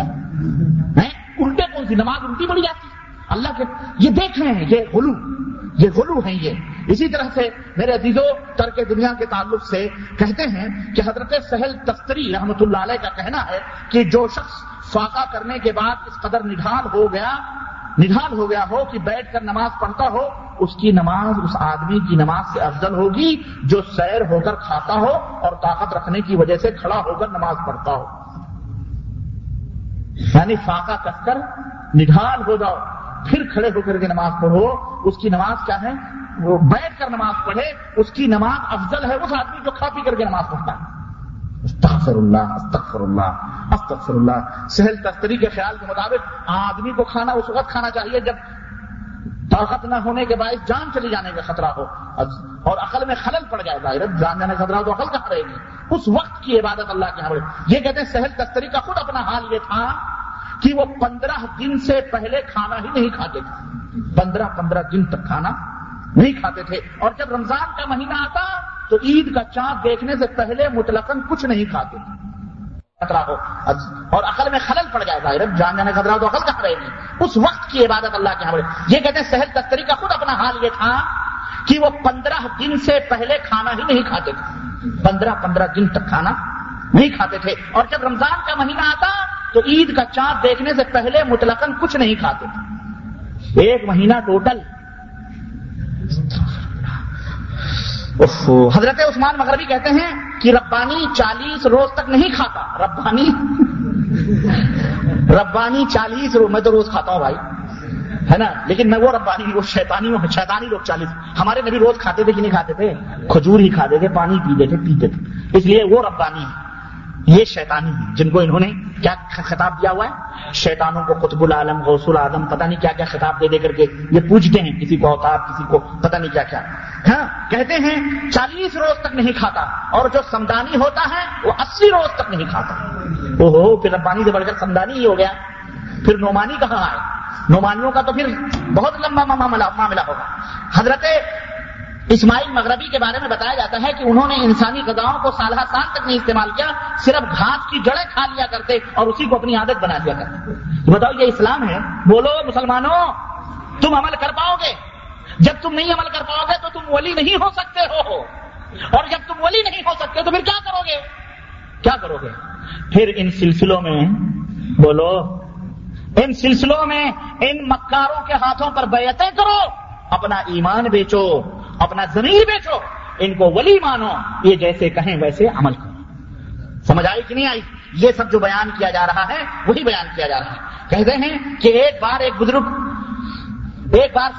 الٹے کون سی؟ نماز الٹی پڑی جاتی اللہ کے، یہ دیکھ رہے ہیں، یہ غلو۔ یہ غلو ہیں یہ۔ اسی طرح سے میرے عزیزوں ترک دنیا کے تعلق سے کہتے ہیں کہ حضرت سہل تختری رحمت اللہ علیہ کا کہنا ہے کہ جو شخص فاقہ کرنے کے بعد اس قدر نڈھال ہو گیا، نڈھال ہو گیا ہو کہ بیٹھ کر نماز پڑھتا ہو، اس کی نماز، اس آدمی کی نماز سے افضل ہوگی جو سیر ہو کر کھاتا ہو اور طاقت رکھنے کی وجہ سے کھڑا ہو کر نماز پڑھتا ہو۔ یعنی فاقہ کس کر نڈھال ہو جاؤ۔ پھر کھڑے ہو کر کے نماز پڑھو۔ اس کی نماز کیا ہے؟ وہ بیٹھ کر نماز پڑھے۔ اس کی نماز افضل ہے۔ اس آدمی جو کھا پی کر کے نماز پڑھتا ہے۔ استغفر اللہ استغفر اللہ استغفر اللہ سہل تختری کے خیال کے مطابق آدمی کو کھانا، اس وقت کھانا چاہیے جب طاقت نہ ہونے کے باعث جان چلی جانے کا خطرہ ہو۔ اور عقل میں خلل پڑ جائے گا جان جانے کا خطرہ ہو تو عقل کہاں رہے گی؟ اس وقت کی عبادت اللہ کے یہاں یہ کہتے ہیں سہل تختری کا خود اپنا حال یہ تھا کہ وہ پندرہ دن سے پہلے کھانا ہی نہیں کھاتے تھے۔ پندرہ پندرہ دن تک کھانا نہیں کھاتے تھے۔ اور جب رمضان کا مہینہ آتا تو عید کا چاند دیکھنے سے پہلے مطلق کچھ نہیں کھاتے خطرہ ہو۔ اور عقل میں خلل پڑ جائے گا جان جانے خطرہ تو عقل کہاں رہے گی اس وقت کی عبادت اللہ کے ہمارے یہ کہتے ہیں سہل تختری کا خود اپنا حال یہ تھا کہ وہ پندرہ دن سے پہلے کھانا ہی نہیں کھاتے تھے۔ پندرہ پندرہ دن تک کھانا نہیں کھاتے تھے۔ اور جب رمضان کا مہینہ آتا تو عید کا چاند دیکھنے سے پہلے مطلق کچھ نہیں کھاتے تھے۔ ایک مہینہ ٹوٹل۔ حضرت عثمان مغربی کہتے ہیں کہ ربانی چالیس روز تک نہیں کھاتا۔ ربانی؟ ربانی چالیس روز، میں تو روز کھاتا ہوں بھائی۔ ہے نا؟ لیکن میں وہ ربانی، وہ شیطانی شیطانی لوگ چالیس۔ ہمارے نبی روز کھاتے تھے کہ نہیں کھاتے تھے؟ کھجور ہی کھاتے تھے، پانی پیتے تھے پیتے تھے۔ اس لیے وہ ربانی ہے یہ شیطانی ہیں جن کو انہوں نے کیا خطاب دیا ہوا ہے؟ شیطانوں کو قطب العالم، غوث العالم پتہ نہیں کیا کیا خطاب دے دے کر کے یہ پوچھتے ہیں، کسی کو اوتاب کسی کو پتہ نہیں کیا کیا۔ ہاں کہتے ہیں چالیس روز تک نہیں کھاتا اور جو سمدانی ہوتا ہے وہ اسی روز تک نہیں کھاتا۔ او ہو پھر ربانی سے بڑھ کر خاندانی ہی ہو گیا۔ پھر نعمانی کہاں آئے؟ نعمانیوں کا تو پھر بہت لمبا معاملہ ہوگا۔ حضرت اسماعیل مغربی کے بارے میں بتایا جاتا ہے کہ انہوں نے انسانی غذاؤں کو سالہ سال تک نہیں استعمال کیا، صرف گھاس کی جڑیں کھا لیا کرتے اور اسی کو اپنی عادت بنا دیا کرتے۔ بتاؤ، یہ اسلام ہے؟ بولو مسلمانوں، تم عمل کر پاؤ گے۔ جب تم نہیں عمل کر پاؤ گے تو تم ولی نہیں ہو سکتے ہو۔ اور جب تم ولی نہیں ہو سکتے تو پھر کیا کرو گے؟ کیا کرو گے؟ پھر ان سلسلوں میں بولو، ان سلسلوں میں ان مکاروں کے ہاتھوں پر بیعتیں کرو۔ اپنا ایمان بیچو، اپنا زمین بیچو، ان کو ولی مانو، یہ جیسے کہیں ویسے عمل کرو۔ سمجھ آئی کہ نہیں آئی؟ یہ سب جو بیان کیا جا رہا ہے، وہی بیان کیا جا رہا ہے۔ کہتے ہیں کہ ایک بار ایک بزرگ، ایک بار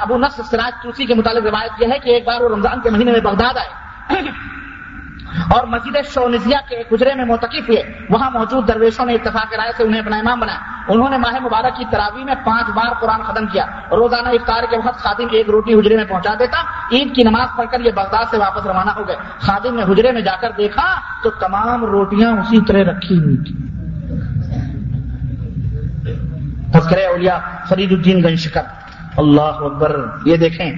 ابو نس سراج توسی کے متعلق روایت یہ ہے کہ ایک بار وہ رمضان کے مہینے میں بغداد آئے۔ اور مسجد شونزیا کے گجرے میں موتقف ہوئے۔ وہاں موجود درویشوں نے اتفاق رائے سے انہیں اپنا امام بنایا۔ انہوں نے ماہ مبارک کی تراوی میں پانچ بار قرآن ختم کیا۔ روزانہ افطار کے وقت خادم ایک روٹی حجرے میں پہنچا دیتا۔ عید کی نماز پڑھ کر یہ بغداد سے واپس روانہ ہو گئے۔ خادم نے حجرے میں جا کر دیکھا تو تمام روٹیاں اسی طرح رکھی ہوئی تھی تذکرے اولیاء فرید الدین گنشکر۔ اللہ اکبر۔ یہ دیکھیں۔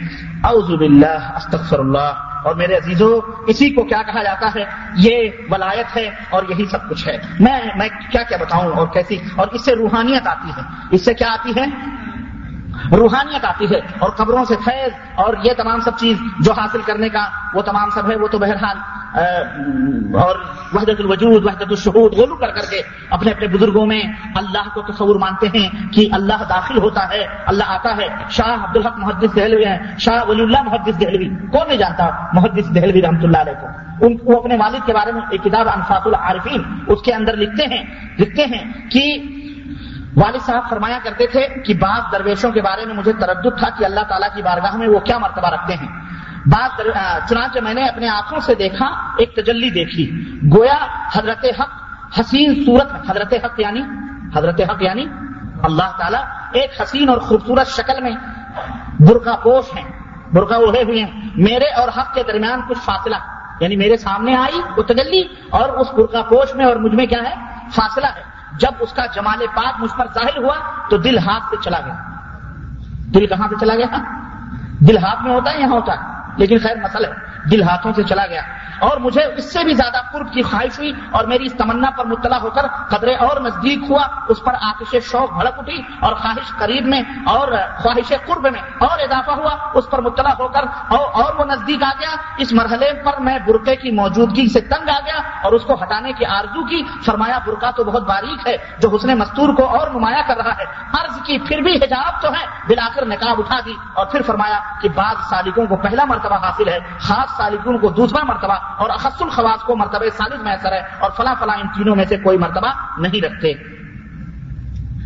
اعوذ باللہ، استغفر اللہ۔ اور میرے عزیزوں اسی کو کیا کہا جاتا ہے؟ یہ ولایت ہے اور یہی سب کچھ ہے۔ میں میں کیا کیا بتاؤں اور کیسی؟ اور اس سے روحانیت آتی ہے۔ اس سے کیا آتی ہے؟ روحانیت آتی ہے اور قبروں سے فیض اور یہ تمام سب چیز جو حاصل کرنے کا وہ تمام سب ہے وہ تو بہرحال اور وحدت الوجود، وحدت الشہود، غلو کر کر کے اپنے اپنے بزرگوں میں اللہ کو تصور مانتے ہیں کہ اللہ داخل ہوتا ہے، اللہ آتا ہے۔ شاہ عبد الحق محدث دہلوی ہیں، شاہ ولی اللہ محدث دہلوی۔ کون نہیں جانتا محدث دہلوی رحمۃ اللہ علیہ کو؟ ان، وہ اپنے والد کے بارے میں ایک کتاب انفاط العارفین، اس کے اندر لکھتے ہیں لکھتے ہیں کہ والد صاحب فرمایا کرتے تھے کہ بعض درویشوں کے بارے میں مجھے تردد تھا کہ اللہ تعالیٰ کی بارگاہ میں وہ کیا مرتبہ رکھتے ہیں۔ بعض چنانچہ میں نے اپنے آنکھوں سے دیکھا، ایک تجلی دیکھی۔ گویا حضرت حق، حسین صورت حضرت حق یعنی حضرت حق یعنی اللہ تعالیٰ۔ ایک حسین اور خوبصورت شکل میں برقع پوش ہیں، برقع اڑے ہوئے ہیں۔ میرے اور حق کے درمیان کچھ فاصلہ یعنی میرے سامنے آئی وہ تجلی اور اس برقع پوش میں اور مجھ میں کیا ہے؟ فاصلہ ہے۔ جب اس کا جمال پاک مجھ پر ظاہر ہوا تو دل ہاتھ سے چلا گیا۔ دل کہاں سے چلا گیا؟ دل ہاتھ میں ہوتا ہے یہاں ہوتا ہے؟ لیکن خیر مسئلہ ہے۔ دل ہاتھوں سے چلا گیا اور مجھے اس سے بھی زیادہ قرب کی خواہش ہوئی اور میری اس تمنا پر مطلع ہو کر قدرے اور نزدیک ہوا اس پر آتش شوق بھڑک اٹھی اور خواہش قریب میں اور خواہش قرب میں اور اضافہ ہوا اس پر مطلع ہو کر اور, اور وہ نزدیک آ گیا۔ اس مرحلے پر میں برقعے کی موجودگی سے تنگ آ گیا اور اس کو ہٹانے کی آرزو کی فرمایا برقع تو بہت باریک ہے جو حسن مستور کو اور نمایاں کر رہا ہے۔ عرض کی پھر بھی حجاب تو ہے بلا کر نکاب اٹھا دی اور پھر فرمایا کہ بعض سالکوں کو پہلا مرتبہ حاصل ہے خاص سالکوں کو دوسرا مرتبہ اور اخص الخواص کو مرتبہ سالک میسر ہے اور فلاں فلاں ان تینوں میں سے کوئی مرتبہ نہیں رکھتے۔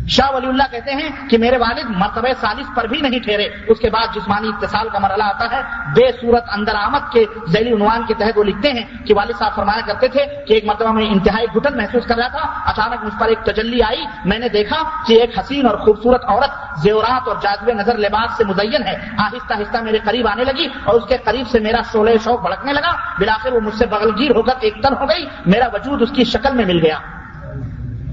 شاہ ولی اللہ کہتے ہیں کہ میرے والد مرتبہ سالس پر بھی نہیں ٹھہرے۔ اس کے بعد جسمانی اتصال کا مرحلہ آتا ہے۔ بے صورت اندر آمد کے ذیلی عنوان کے تحت وہ لکھتے ہیں کہ والد صاحب فرمایا کرتے تھے کہ ایک مرتبہ میں انتہائی گھٹن محسوس کر رہا تھا۔ اچانک مجھ پر ایک تجلی آئی۔ میں نے دیکھا کہ ایک حسین اور خوبصورت عورت زیورات اور جاذب نظر لباس سے مزین ہے۔ آہستہ آہستہ میرے قریب آنے لگی اور اس کے قریب سے میرا شعلے شوق بھڑکنے لگا۔ بلاخر وہ مجھ سے بغل گیر ہو کر ایک تن ہو گئی۔ میرا وجود اس کی شکل میں مل گیا۔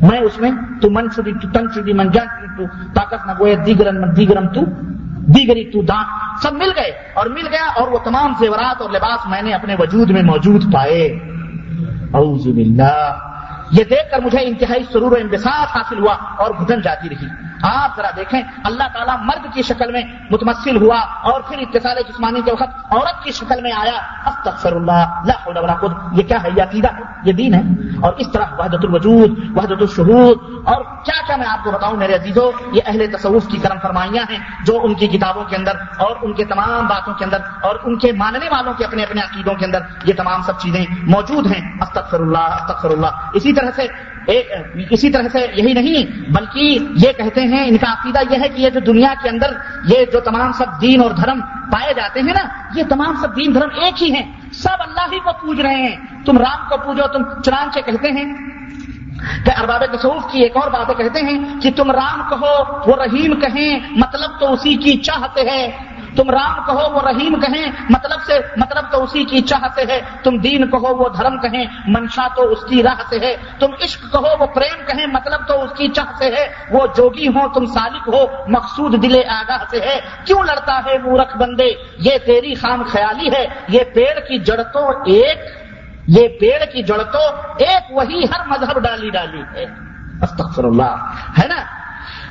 میں اس میں تو من تو تن چڑی من جان تو طاقت نہ گویا دیگرن من دیگرم تو دیگری تو دان سب مل گئے اور مل گیا اور وہ تمام زیورات اور لباس میں نے اپنے وجود میں موجود پائے اعوذ باللہ یہ دیکھ کر مجھے انتہائی سرور و انبساط حاصل ہوا اور گھٹن جاتی رہی آپ ذرا دیکھیں، اللہ تعالیٰ مرد کی شکل میں متمثل ہوا اور پھر اتصال جسمانی کے وقت عورت کی شکل میں آیا۔ استغفر اللہ لا حول ولا قوت۔ یہ کیا ہے؟ یہ عقیدہ ہے، یہ دین ہے۔ اور اس طرح وحدت الوجود وحدت الشہود۔ اور کیا کیا میں آپ کو بتاؤں میرے عزیزوں یہ اہل تصوف کی کرم فرمائیاں ہیں جو ان کی کتابوں کے اندر اور ان کے تمام باتوں کے اندر اور ان کے ماننے والوں کے اپنے اپنے عقیدوں کے اندر یہ تمام سب چیزیں موجود ہیں۔ استغفر اللہ استغفر اللہ اسی طرح سے اسی طرح سے یہی نہیں، بلکہ یہ کہتے ہیں، ان کا عقیدہ یہ ہے کہ یہ جو دنیا کے اندر یہ جو تمام سب دین اور دھرم پائے جاتے ہیں نا، یہ تمام سب دین دھرم ایک ہی ہیں۔ سب اللہ ہی کو پوج رہے ہیں۔ تم رام کو پوجو، تم چنانچہ کہتے ہیں۔ کہ ارباب تصوف کی ایک اور بات کہتے ہیں کہ تم رام کہو، وہ رحیم کہیں مطلب تو اسی کی چاہتے ہیں۔ تم رام کہو وہ رحیم کہیں مطلب سے مطلب تو اسی کی چاہ سے ہے تم دین کہو وہ دھرم کہیں، منشا تو اس کی راہ سے ہے۔ تم عشق کہو وہ پریم کہیں مطلب تو اس کی چاہ سے ہے وہ جوگی ہو تم سالک ہو، مقصود دل آگاہ سے ہے۔ کیوں لڑتا ہے مورکھ بندے؟ یہ تیری خام خیالی ہے۔ یہ پیڑ کی جڑ تو ایک، یہ پیڑ کی جڑ تو ایک، وہی ہر مذہب ڈالی ڈالی ہے۔ استغفر اللہ۔ ہے نا؟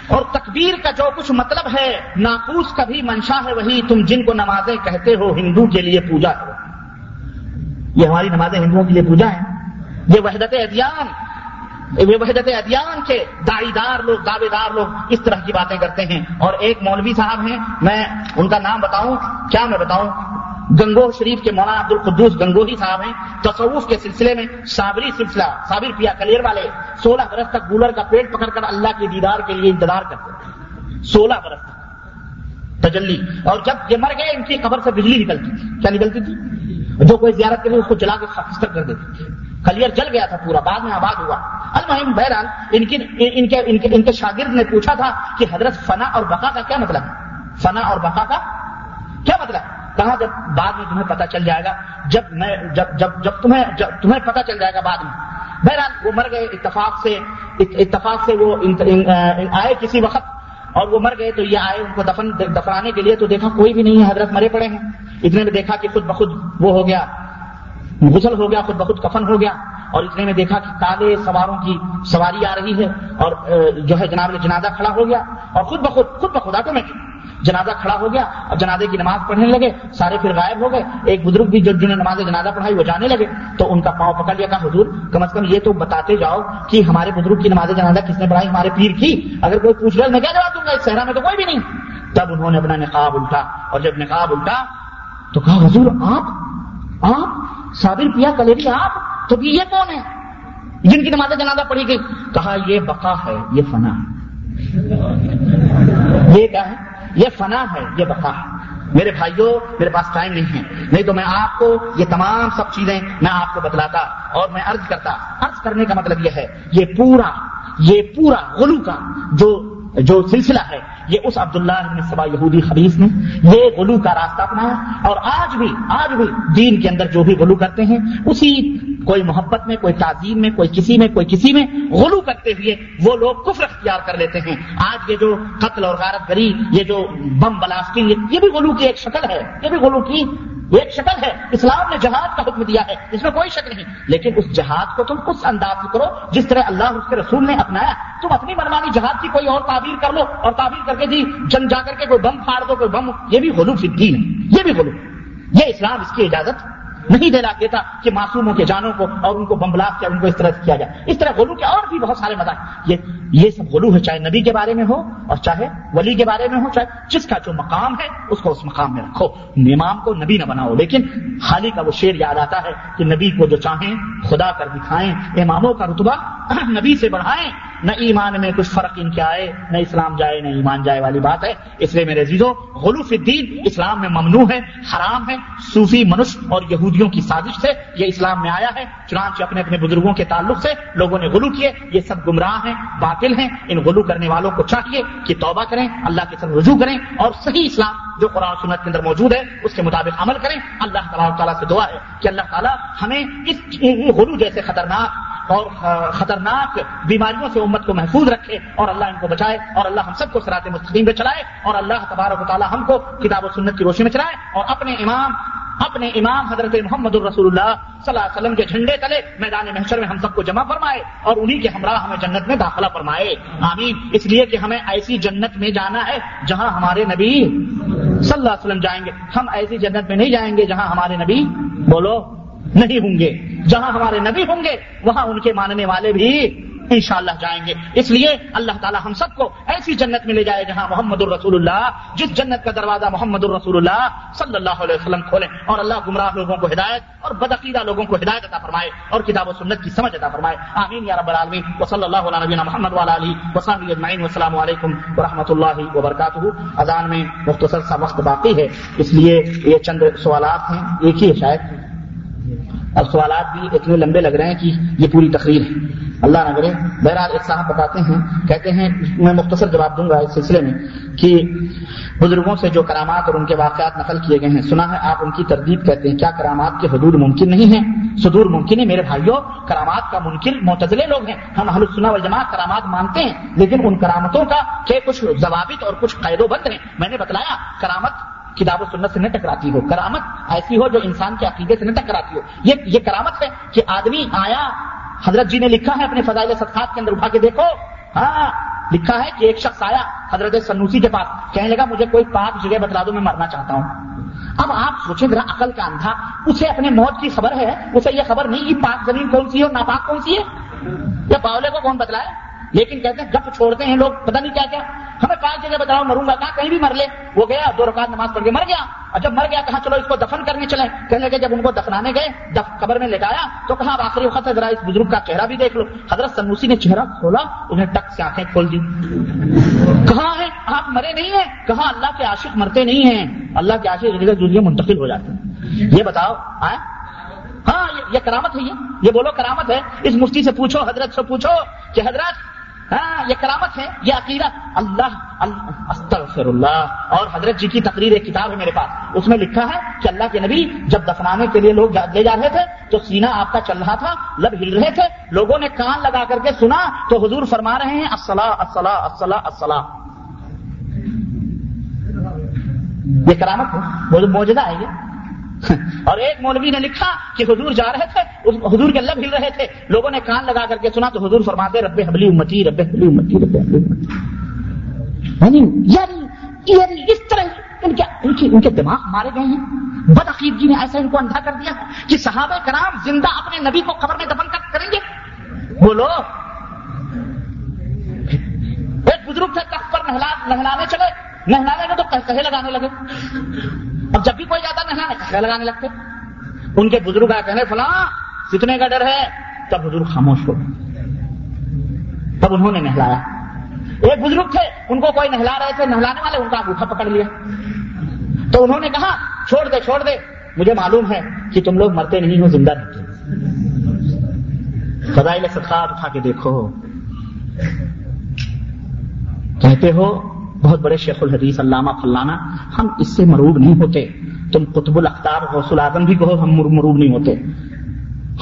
اور تکبیر کا جو کچھ مطلب ہے، ناقوس کا بھی منشا ہے وہی تم جن کو نمازیں کہتے ہو، ہندو کے لیے پوجا کرو۔ یہ ہماری نمازیں ہندوؤں کے لیے پوجا ہے یہ وحدت ادیان وحدت ادیان کے دائی دار لوگ دعوے دار لوگ اس طرح کی باتیں کرتے ہیں۔ اور ایک مولوی صاحب ہیں، میں ان کا نام بتاؤں، کیا میں بتاؤں؟ گنگو شریف کے مولانا عبد القدوس گنگوہی صاحب ہیں۔ تصوف کے سلسلے میں صابری سلسلہ، صابر پیا کلیر والے سولہ برس تک گولر کا پیٹ پکڑ کر اللہ کے دیدار کے لیے انتظار کرتے سولہ برس تک۔ تجلی۔ اور جب یہ مر گئے، ان کی قبر سے بجلی نکلتی تھی۔ کیا نکلتی تھی؟ جو کوئی زیارت کرے اس کو جلا کے خستر کر دیتی تھی کلیر جل گیا تھا پورا، بعد میں آباد ہوا۔ المہم بہرحال ان کی، ان کے ان کے ان کے شاگرد نے پوچھا تھا کہ حضرت فنا اور بقا کا کیا مطلب؟ ہے فنا اور بقا کا کیا مطلب؟ کہا جب بعد میں تمہیں پتا چل جائے گا، جب میں، جب جب جب تمہیں جب تمہیں پتا چل جائے گا بعد میں۔ بہرحال وہ مر گئے، اتفاق سے اتفاق سے وہ آئے کسی وقت اور وہ مر گئے تو یہ آئے ان کو دفن، دفنانے کے لیے تو دیکھا کوئی بھی نہیں ہے، حضرت مرے پڑے ہیں۔ اتنے میں دیکھا کہ خود بخود وہ ہو گیا۔ غسل ہو گیا، خود بخود کفن ہو گیا اور اتنے میں دیکھا کہ کالے سواروں کی سواری آ رہی ہے اور جو ہے جناب جنازہ کھڑا ہو گیا اور خود بخود خود بخود آٹومیٹک جنازہ کھڑا ہو گیا۔ اور جنازے کی نماز پڑھنے لگے، سارے پھر غائب ہو گئے۔ ایک بزرگ بھی جو جنہیں نماز جنازہ پڑھائی وہ جانے لگے۔ تو ان کا پاؤں پکڑ لیا کہا حضور، کم از کم یہ تو بتاتے جاؤ کہ ہمارے بزرگ کی نماز جنازہ کس نے پڑھائی، ہمارے پیر کی۔ اگر کوئی پوچھ رہا میں کیا جواب دوں گا؟ اس صحرا میں تو کوئی بھی نہیں۔ تب انہوں نے اپنا نقاب الٹا اور جب نقاب الٹا تو کہا، حضور، آپ آپ صابر پیا کلیری آپ؟ تو یہ کون ہے جن کی نماز جنازہ پڑھی گئی۔ کہا، یہ بقا ہے، یہ فنا ہے۔ یہ کیا ہے؟ یہ فنا ہے، یہ بقا ہے۔ میرے بھائیوں، میرے پاس ٹائم نہیں ہے۔ نہیں تو میں آپ کو یہ تمام سب چیزیں میں آپ کو بتلاتا اور میں عرض کرتا۔ عرض کرنے کا مطلب یہ ہے، یہ پورا یہ پورا غلو کا جو جو سلسلہ ہے یہ اس عبداللہ بن سبا یہودی خبیص نے یہ غلو کا راستہ اپنایا اور آج بھی آج بھی دین کے اندر جو بھی غلو کرتے ہیں، اسی کوئی محبت میں، کوئی تعظیم میں، کوئی کسی میں، کوئی کسی میں غلو کرتے ہوئے وہ لوگ کفر اختیار کر لیتے ہیں۔ آج یہ جو قتل اور غارت گری، یہ جو بم بلاسٹنگ، یہ بھی غلو کی ایک شکل ہے۔ یہ بھی غلو کی ایک شکل ہے، اسلام نے جہاد کا حکم دیا ہے، اس میں کوئی شک نہیں۔ لیکن اس جہاد کو تم اس انداز سے کرو، جس طرح اللہ اس کے رسول نے اپنایا۔ تم اپنی منمانی جہاد کی کوئی اور تعبیر کر لو اور تعبیر کر کے جی جنگ جا کر کے کوئی بم پھاڑ دو، کوئی بم، یہ بھی غلو فدین ہے۔ یہ بھی غلو۔ یہ اسلام اس کی اجازت نہیں دینا دیتا کہ معصوموں کے جانوں کو اور ان کو بمبلاس کیا، ان کو اس طرح کیا جائے۔ اس طرح غلو کے اور بھی بہت سارے مزاق یہ یہ سب غلو ہے، چاہے نبی کے بارے میں ہو اور چاہے ولی کے بارے میں ہو، چاہے جس کا جو مقام ہے، اس کو اس مقام میں رکھو۔ امام کو نبی نہ بناؤ، لیکن خالی کا وہ شعر یاد آتا ہے کہ نبی کو جو چاہیں، خدا کر دکھائیں، اماموں کا رتبہ [CLEARS THROAT] نبی سے بڑھائیں۔ نہ ایمان میں کچھ فرق ان کے آئے، نہ اسلام جائے، نہ ایمان جائے والی بات ہے۔ اس لیے میرے عزیزوں غلوف الدین اسلام میں ممنوع ہے، حرام ہے۔ صوفی منش اور یہودی یہودیوں کی سازش سے یہ اسلام میں آیا ہے، چنانچہ اپنے اپنے بزرگوں کے تعلق سے لوگوں نے غلو کیے، یہ سب گمراہ ہیں، باطل ہیں، ان غلو کرنے والوں کو چاہیے کہ توبہ کریں، اللہ کے سب رجوع کریں اور صحیح اسلام جو قرآن سنت کے اندر موجود ہے، اس کے مطابق عمل کریں۔ اللہ تعالیٰ تعالیٰ سے دعا ہے کہ اللہ تعالیٰ ہمیں اس غلو جیسے خطرناک اور خطرناک بیماریوں سے امت کو محفوظ رکھے اور اللہ ان کو بچائے اور اللہ ہم سب کو سرات مستقیم پہ چلائے اور اللہ تبارک و تعالیٰ ہم کو کتاب و سنت کی روشنی میں چلائے اور اپنے امام اپنے امام حضرت محمد الرسول اللہ صلی اللہ علیہ وسلم کے جھنڈے تلے میدان محشر میں ہم سب کو جمع فرمائے اور انہی کے ہمراہ ہمیں جنت میں داخلہ فرمائے۔ آمین۔ اس لیے کہ ہمیں ایسی جنت میں جانا ہے جہاں ہمارے نبی صلی اللہ علیہ وسلم جائیں گے۔ ہم ایسی جنت میں نہیں جائیں گے جہاں ہمارے نبی بولو نہیں ہوں گے۔ جہاں ہمارے نبی ہوں گے، وہاں ان کے ماننے والے بھی انشاءاللہ جائیں گے۔ اس لیے اللہ تعالی ہم سب کو ایسی جنت میں لے جائے جہاں محمد الرسول اللہ جس جنت کا دروازہ محمد الرسول اللہ صلی اللہ علیہ وسلم کھولے اور اللہ گمراہ لوگوں کو ہدایت اور بدعقیدہ لوگوں کو ہدایت عطا فرمائے اور کتاب و سنت کی سمجھ عطا فرمائے۔ آمین یا رب العالمین۔ وصلی اللہ علیہ نبینا محمد والا علی وصحبہ اجمعین۔ والسلام علیکم ورحمۃ اللہ وبرکاتہ۔ اذان میں مختصر سا وقت باقی ہے، اس لیے یہ چند سوالات ہیں، ایک ہی ہے شاید۔ اب سوالات بھی اتنے لمبے لگ رہے ہیں کہ یہ پوری تقریر ہے۔ اللہ نہ کرے۔ بہرحال ایک صاحب بتاتے ہیں، کہتے ہیں، میں مختصر جواب دوں گا اس سلسلے میں کہ بزرگوں سے جو کرامات اور ان کے واقعات نقل کیے گئے ہیں، سنا ہے، آپ ان کی تردید کہتے ہیں، کیا کرامات کے حدود ممکن نہیں ہے صدور ممکن ہے میرے بھائیوں، کرامات کا منکر معتدلے لوگ ہیں۔ ہم اہل سنا والجماعت کرامات مانتے ہیں، لیکن ان کرامتوں کا کہ کچھ ضوابط اور کچھ قید و بند ہیں۔ میں نے بتلایا، کرامت کتاب و سنت سے نہ ٹکراتی ہو۔ کرامت ایسی ہو جو انسان کے عقیدے سے نہ ٹکراتی ہو۔ یہ یہ کرامت ہے کہ آدمی آیا، حضرت جی نے لکھا ہے اپنے فضائل صدقات کے اندر اٹھا کے دیکھو۔ ہاں لکھا ہے کہ ایک شخص آیا حضرت سنوسی کے پاس، کہنے لگا، مجھے کوئی پاک جگہ بتلا دو، میں مرنا چاہتا ہوں۔ اب آپ سوچیں ذرا عقل کا اندھا، اسے اپنے موت کی خبر ہے؟ اسے یہ خبر نہیں کہ پاک زمین کون سی ہے اور ناپاک کون سی ہے؟ یا باولے کو کون بتلائے؟ لیکن کہتے ہیں گپ چھوڑتے ہیں لوگ، پتہ نہیں کیا کیا۔ ہمیں پانچ جگہ جی، بتاؤ، مروں گا، کہا کہیں بھی مر لے۔ وہ گیا، دو رکعت نماز پڑھ کے مر گیا۔ اور جب مر گیا، کہا چلو اس کو دفن کرنے چلے کہنے لگے، جب ان کو دفنانے گئے قبر میں لٹایا تو کہا آخری وقت ذرا اس بزرگ کا چہرہ بھی دیکھ لو۔ حضرت سنوسی نے چہرہ کھولا، انہیں ٹک سے آنکھیں کھول دی کہاں ہے؟ آپ مرے نہیں ہیں۔ کہا، اللہ کے عاشق مرتے نہیں ہیں۔ اللہ کے عاشق دنیا منتقل ہو جاتے ہیں۔ یہ بتاؤ، آئے؟ ہاں یہ کرامت ہے یہ۔ یہ بولو کرامت ہے۔ اس مفتی سے پوچھو، حضرت سے پوچھو کہ حضرت ہاں یہ کرامت ہے، یہ عقیدہ۔ اللہ استغفر اللہ اور حضرت جی کی تقریر ایک کتاب ہے میرے پاس۔ اس میں لکھا ہے کہ اللہ کے نبی جب دفنانے کے لیے لوگ لے جا رہے تھے، تو سینہ آپ کا چل رہا تھا، لب ہل رہے تھے۔ لوگوں نے کان لگا کر کے سنا، تو حضور فرما رہے ہیں السلام السلام السلام السلام یہ کرامت ہے، موجودہ ہے یہ۔ [LAUGHS] اور ایک مولوی نے لکھا کہ حضور جا رہے تھے حضور کے لب ہل رہے تھے، لوگوں نے کان لگا کر کے سنا تو حضور فرماتے، رب حبلی امتی، رب حبلی امتی، رب حبلی امتی۔ یعنی یعنی اس طرح ان کے، ان کی، ان کے دماغ مارے گئے ہیں۔ بدعقیدگی نے ایسا ان کو اندھا کر دیا کہ صحابہ کرام زندہ اپنے نبی کو قبر میں دفن کریں گے۔ بولو ایک بزرگ تھے، تخت پر نہلانے چلے۔ نہلانے میں تو کہے لگانے لگے۔ اب جب بھی کوئی جاتا نہلانے کہے لگانے لگتے۔ ان کے بزرگ آئے کہنے فلاں کتنے کا ڈر ہے۔ تب بزرگ خاموش ہو تب انہوں نے نہلایا۔ ایک بزرگ تھے، ان کو کوئی نہلا رہے تھے، نہلانے والے، ان کا انگوٹھا پکڑ لیا۔ تو انہوں نے کہا، چھوڑ دے چھوڑ دے۔ مجھے معلوم ہے کہ تم لوگ مرتے نہیں ہو، زندہ رہتے فضائل صدقات اٹھا کے دیکھو۔ کہتے ہو بہت بڑے شیخ الحدیث علامہ فلانا، ہم اس سے مروب نہیں ہوتے۔ تم قطب الختار غوث العظم بھی کہو ہم مروب نہیں ہوتے۔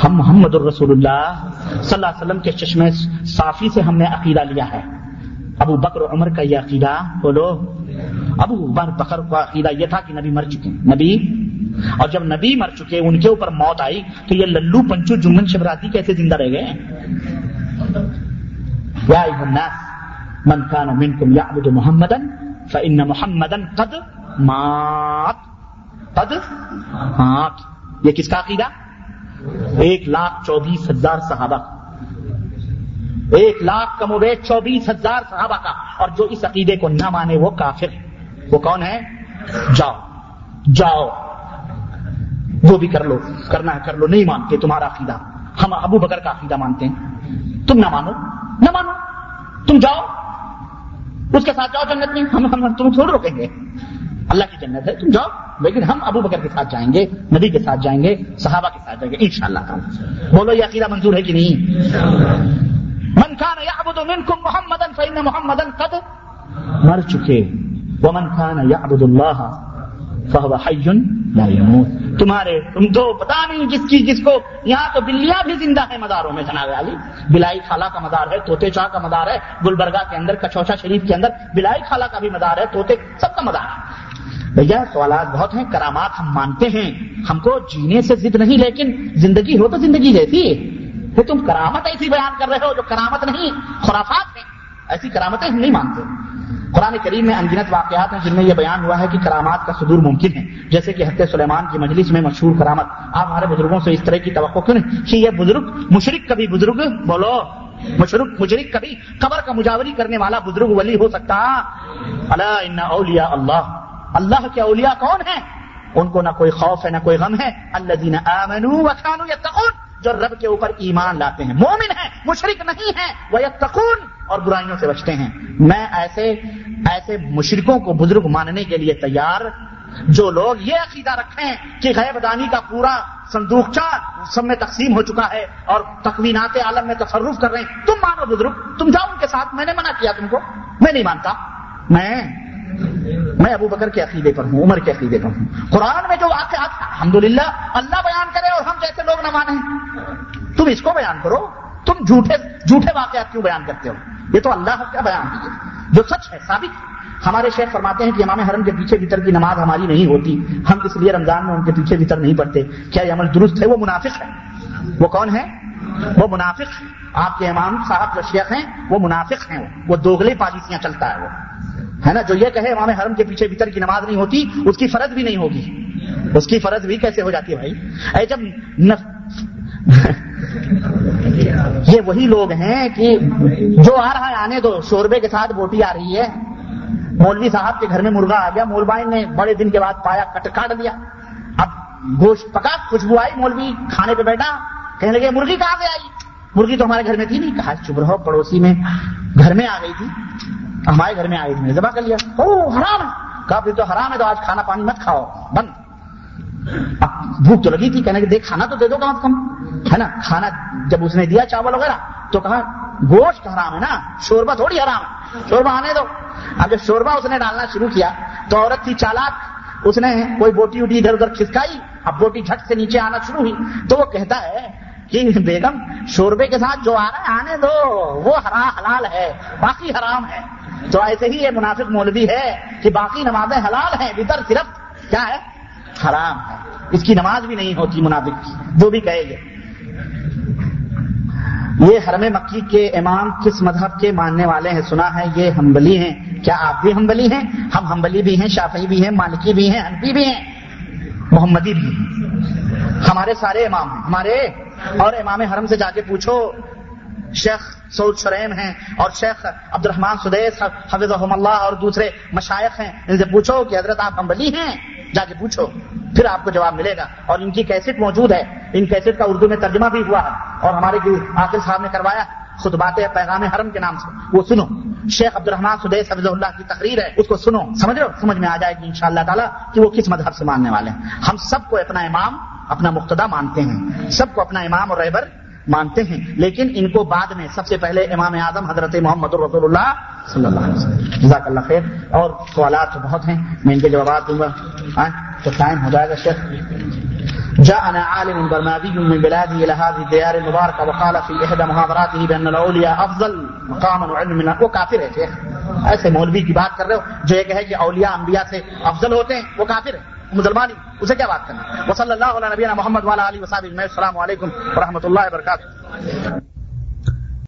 ہم محمد الرسول اللہ صلی اللہ علیہ وسلم کے چشمے صافی سے ہم نے عقیدہ لیا ہے۔ ابو بکر و عمر کا یہ عقیدہ، بولو۔ ابو بر بکر کا عقیدہ یہ تھا کہ نبی مر چکے۔ نبی؟ اور جب نبی مر چکے، ان کے اوپر موت آئی، تو یہ للو پنچو جمن شبراتی کیسے زندہ رہ گئے؟ من كان منكم يعبد محمدا فإن محمدا قد مات. قد مات. یہ کس کا عقیدہ؟ ایک لاکھ چوبیس ہزار صحابہ ایک لاکھ کم و بیش چوبیس ہزار صحابہ کا. اور جو اس عقیدے کو نہ مانے وہ کافر وہ کون ہے؟ جاؤ. جاؤ. وہ بھی کر لو. کرنا ہے کر لو. نہیں مانتے. تمہارا عقیدہ. ہم ابو بکر کا عقیدہ مانتے ہیں. تم نہ مانو. نہ مانو. تم جاؤ اس کے ساتھ جاؤ جنت میں، ہم ہم تم چھوڑ روکیں گے۔ اللہ کی جنت ہے، تم جاؤ۔ لیکن ہم ابو بکر کے ساتھ جائیں گے، نبی کے ساتھ جائیں گے، صحابہ کے ساتھ جائیں گے، انشاءاللہ تعالی بولو، یہ عقیدہ منظور ہے کہ نہیں؟ من کان یعبد منکم محمدا فإن محمدا قد مر چکے۔ ومن کان یعبد اللہ فهو حی لا يموت تمہارے تم تو پتا نہیں جس کی جس کو یہاں تو بلیاں بھی زندہ ہے مزاروں میں جناب علی۔ بلائی خالہ کا مزار ہے توتے چاہ کا مزار ہے، گلبرگہ کے اندر، کچوچا شریف کے اندر بلائی خالہ کا بھی مزار ہے توتے سب کا مزار ہے۔ بھیا، سوالات بہت ہیں، کرامات ہم مانتے ہیں۔ ہم کو جینے سے ضد نہیں، لیکن زندگی ہو تو زندگی جیسی ہے۔ تم کرامت ایسی بیان کر رہے ہو جو کرامت نہیں، خرافات ہیں۔ ایسی کرامتیں ہم نہیں مانتے۔ قرآن کریم میں انگنت واقعات ہیں جن میں یہ بیان ہوا ہے کہ کرامات کا صدور ممکن ہے۔ جیسے کہ حضرت سلیمان کی مجلس میں مشہور کرامت، آپ ہمارے بزرگوں سے اس طرح کی توقع کیوں نہیں؟ کہ یہ بزرگ، مشرق کبھی بزرگ، بولو۔ مشرق مشرق کبھی قبر کا مجاوری کرنے والا بزرگ ولی ہو سکتا۔ اللہ اولیاء اللہ۔ اللہ کے اولیاء کون ہیں؟ ان کو نہ کوئی خوف ہے، نہ کوئی غم ہے۔ اللہ جو رب کے اوپر ایمان لاتے ہیں۔ مومن ہے مشرق نہیں ہے وہ یتقون اور برائیوں سے بچتے ہیں۔ میں ایسے ایسے مشرقوں کو بزرگ ماننے کے لیے تیار جو لوگ یہ عقیدہ رکھیں کہ غیب دانی کا پورا صندوقچہ سب میں تقسیم ہو چکا ہے اور تقوینات عالم میں تصرف کر رہے ہیں۔ تم مانو بزرگ، تم جاؤ ان کے ساتھ، میں نے منع کیا تم کو، میں نہیں مانتا۔ میں میں ابو بکر کے عقیدے پر ہوں، عمر کے عقیدے پر ہوں۔ قرآن میں جو واقعات الحمد للہ اللہ بیان کرے اور ہم جیسے لوگ نہ مانیں۔ تم اس کو بیان کرو۔ تم جھوٹے جھوٹے واقعات کیوں بیان کرتے ہو؟ یہ تو اللہ کا بیان ہے۔ جو سچ ہے، ثابت ہمارے شیخ فرماتے ہیں کہ امام حرم کے پیچھے بھیتر کی نماز ہماری نہیں ہوتی۔ ہم اس لیے رمضان میں ان کے پیچھے بھیتر نہیں پڑھتے کیا یہ عمل درست ہے؟ وہ منافق ہے وہ کون ہے وہ منافق آپ کے امام صاحب جو شیخ ہیں، وہ منافق ہیں۔ وہ دوگلے پالیسیاں چلتا ہے وہ۔ ہے نا؟ جو یہ کہے امام حرم کے پیچھے بھیتر کی نماز نہیں ہوتی، اس کی فرض بھی نہیں ہوگی۔ اس کی فرض بھی کیسے ہو جاتی ہے بھائی؟ اے جب [LAUGHS] یہ وہی لوگ ہیں کہ جو آ رہا ہے آنے دو شوربے کے ساتھ بوٹی آ رہی ہے۔ مولوی صاحب کے گھر میں مرغا آ گیا مولبائی نے بڑے دن کے بعد پایا، کٹ کاٹ دیا۔ اب گوشت پکا، خوشبو آئی، مولوی کھانے پہ بیٹھا، کہنے لگے، مرغی کہاں سے آئی؟ مرغی تو ہمارے گھر میں تھی نہیں، کہا، چپ رہو، پڑوسی میں گھر میں آ گئی تھی۔ ہمارے گھر میں آئی تھی ذبح کر لیا۔ او حرام ہے۔ کہا، پھر تو حرام ہے، تو آج کھانا پانی مت کھاؤ، بند۔ بھوک تو لگی تھی، کہنے کہ دیکھ، کھانا تو دے دو کم از کم۔ ہے نا؟ کھانا جب اس نے دیا چاول وغیرہ، تو کہا، گوشت حرام ہے نا؟ شوربا تھوڑی حرام ہے۔ شوربا آنے دو۔ اب جب شوربا اس نے ڈالنا شروع کیا، تو عورت تھی چالاک۔ اس نے کوئی بوٹی ووٹی ادھر ادھر کھسکائی۔ اب بوٹی جھٹ سے نیچے آنا شروع ہوئی۔ تو وہ کہتا ہے کہ، بیگم، شوربے کے ساتھ جو آ رہا ہے، آنے دو۔ وہ حرام حلال ہے، باقی حرام ہے۔ تو ایسے ہی یہ منافق مولوی ہے کہ باقی نمازیں حلال ہیں ادھر صرف کیا ہے؟ حرام ہے۔ اس کی نماز بھی نہیں ہوتی منافق کی، جو بھی کہے گے یہ حرم مکی کے امام کس مذہب کے ماننے والے ہیں؟ سنا ہے، یہ ہمبلی ہیں۔ کیا آپ بھی ہمبلی ہیں؟ ہم ہمبلی بھی ہیں، شافعی بھی ہیں، مالکی بھی ہیں انفی بھی ہیں۔ محمدی بھی ہمارے سارے امام ہیں۔ ہمارے اور امام حرم سے جا کے پوچھو۔ شیخ سعود شریم ہیں اور شیخ عبد الرحمان سدیس حفظ اللہ اور دوسرے مشائق ہیں۔ ان سے پوچھو کہ حضرت آپ ہمبلی ہیں؟ جا کے پوچھو، پھر آپ کو جواب ملے گا۔ اور ان کی کیسٹ موجود ہے۔ ان کیسٹ کا اردو میں ترجمہ بھی ہوا ہے۔ اور ہمارے عاقل صاحب نے کروایا، خطبات پیغام حرم کے نام سے، وہ سنو۔ شیخ عبد الرحمان سدیس حفظ اللہ کی تقریر ہے، اس کو سنو۔ سمجھ رہے ہو؟ سمجھ میں آ جائے گی ان شاء اللہ تعالیٰ کہ وہ کس مذہب سے ماننے والے ہیں۔ ہم سب کو اپنا امام، اپنا مقتدا مانتے ہیں۔ سب کو اپنا امام اور رہبر مانتے ہیں۔ لیکن ان کو بعد میں سب سے پہلے امام اعظم حضرت محمد رسول اللہ صلی اللہ علیہ وسلم۔ جزاک اللہ خیر۔ اور سوالات تو بہت ہیں، میں ان کے جوابات دوں گا۔ تو ٹائم ہو جائے گا شیخ۔ جاءنا عالم برمادي من بلاده الى هذه الديار المباركه وقال في احدى محاضراته بان الاولياء افضل مقاما وعلم من وہ کافر ہے شیخ۔ ایسے مولوی کی بات کر رہے ہو، جو یہ کہے کہ اولیاء انبیاء سے افضل ہوتے ہیں، وہ کافر ہے مسلمان اسے کیا بات کرنا وہ صلی اللہ علیہ نبینا محمد والا علیہ وسلم السلام علیکم ورحمۃ اللہ وبرکاتہ۔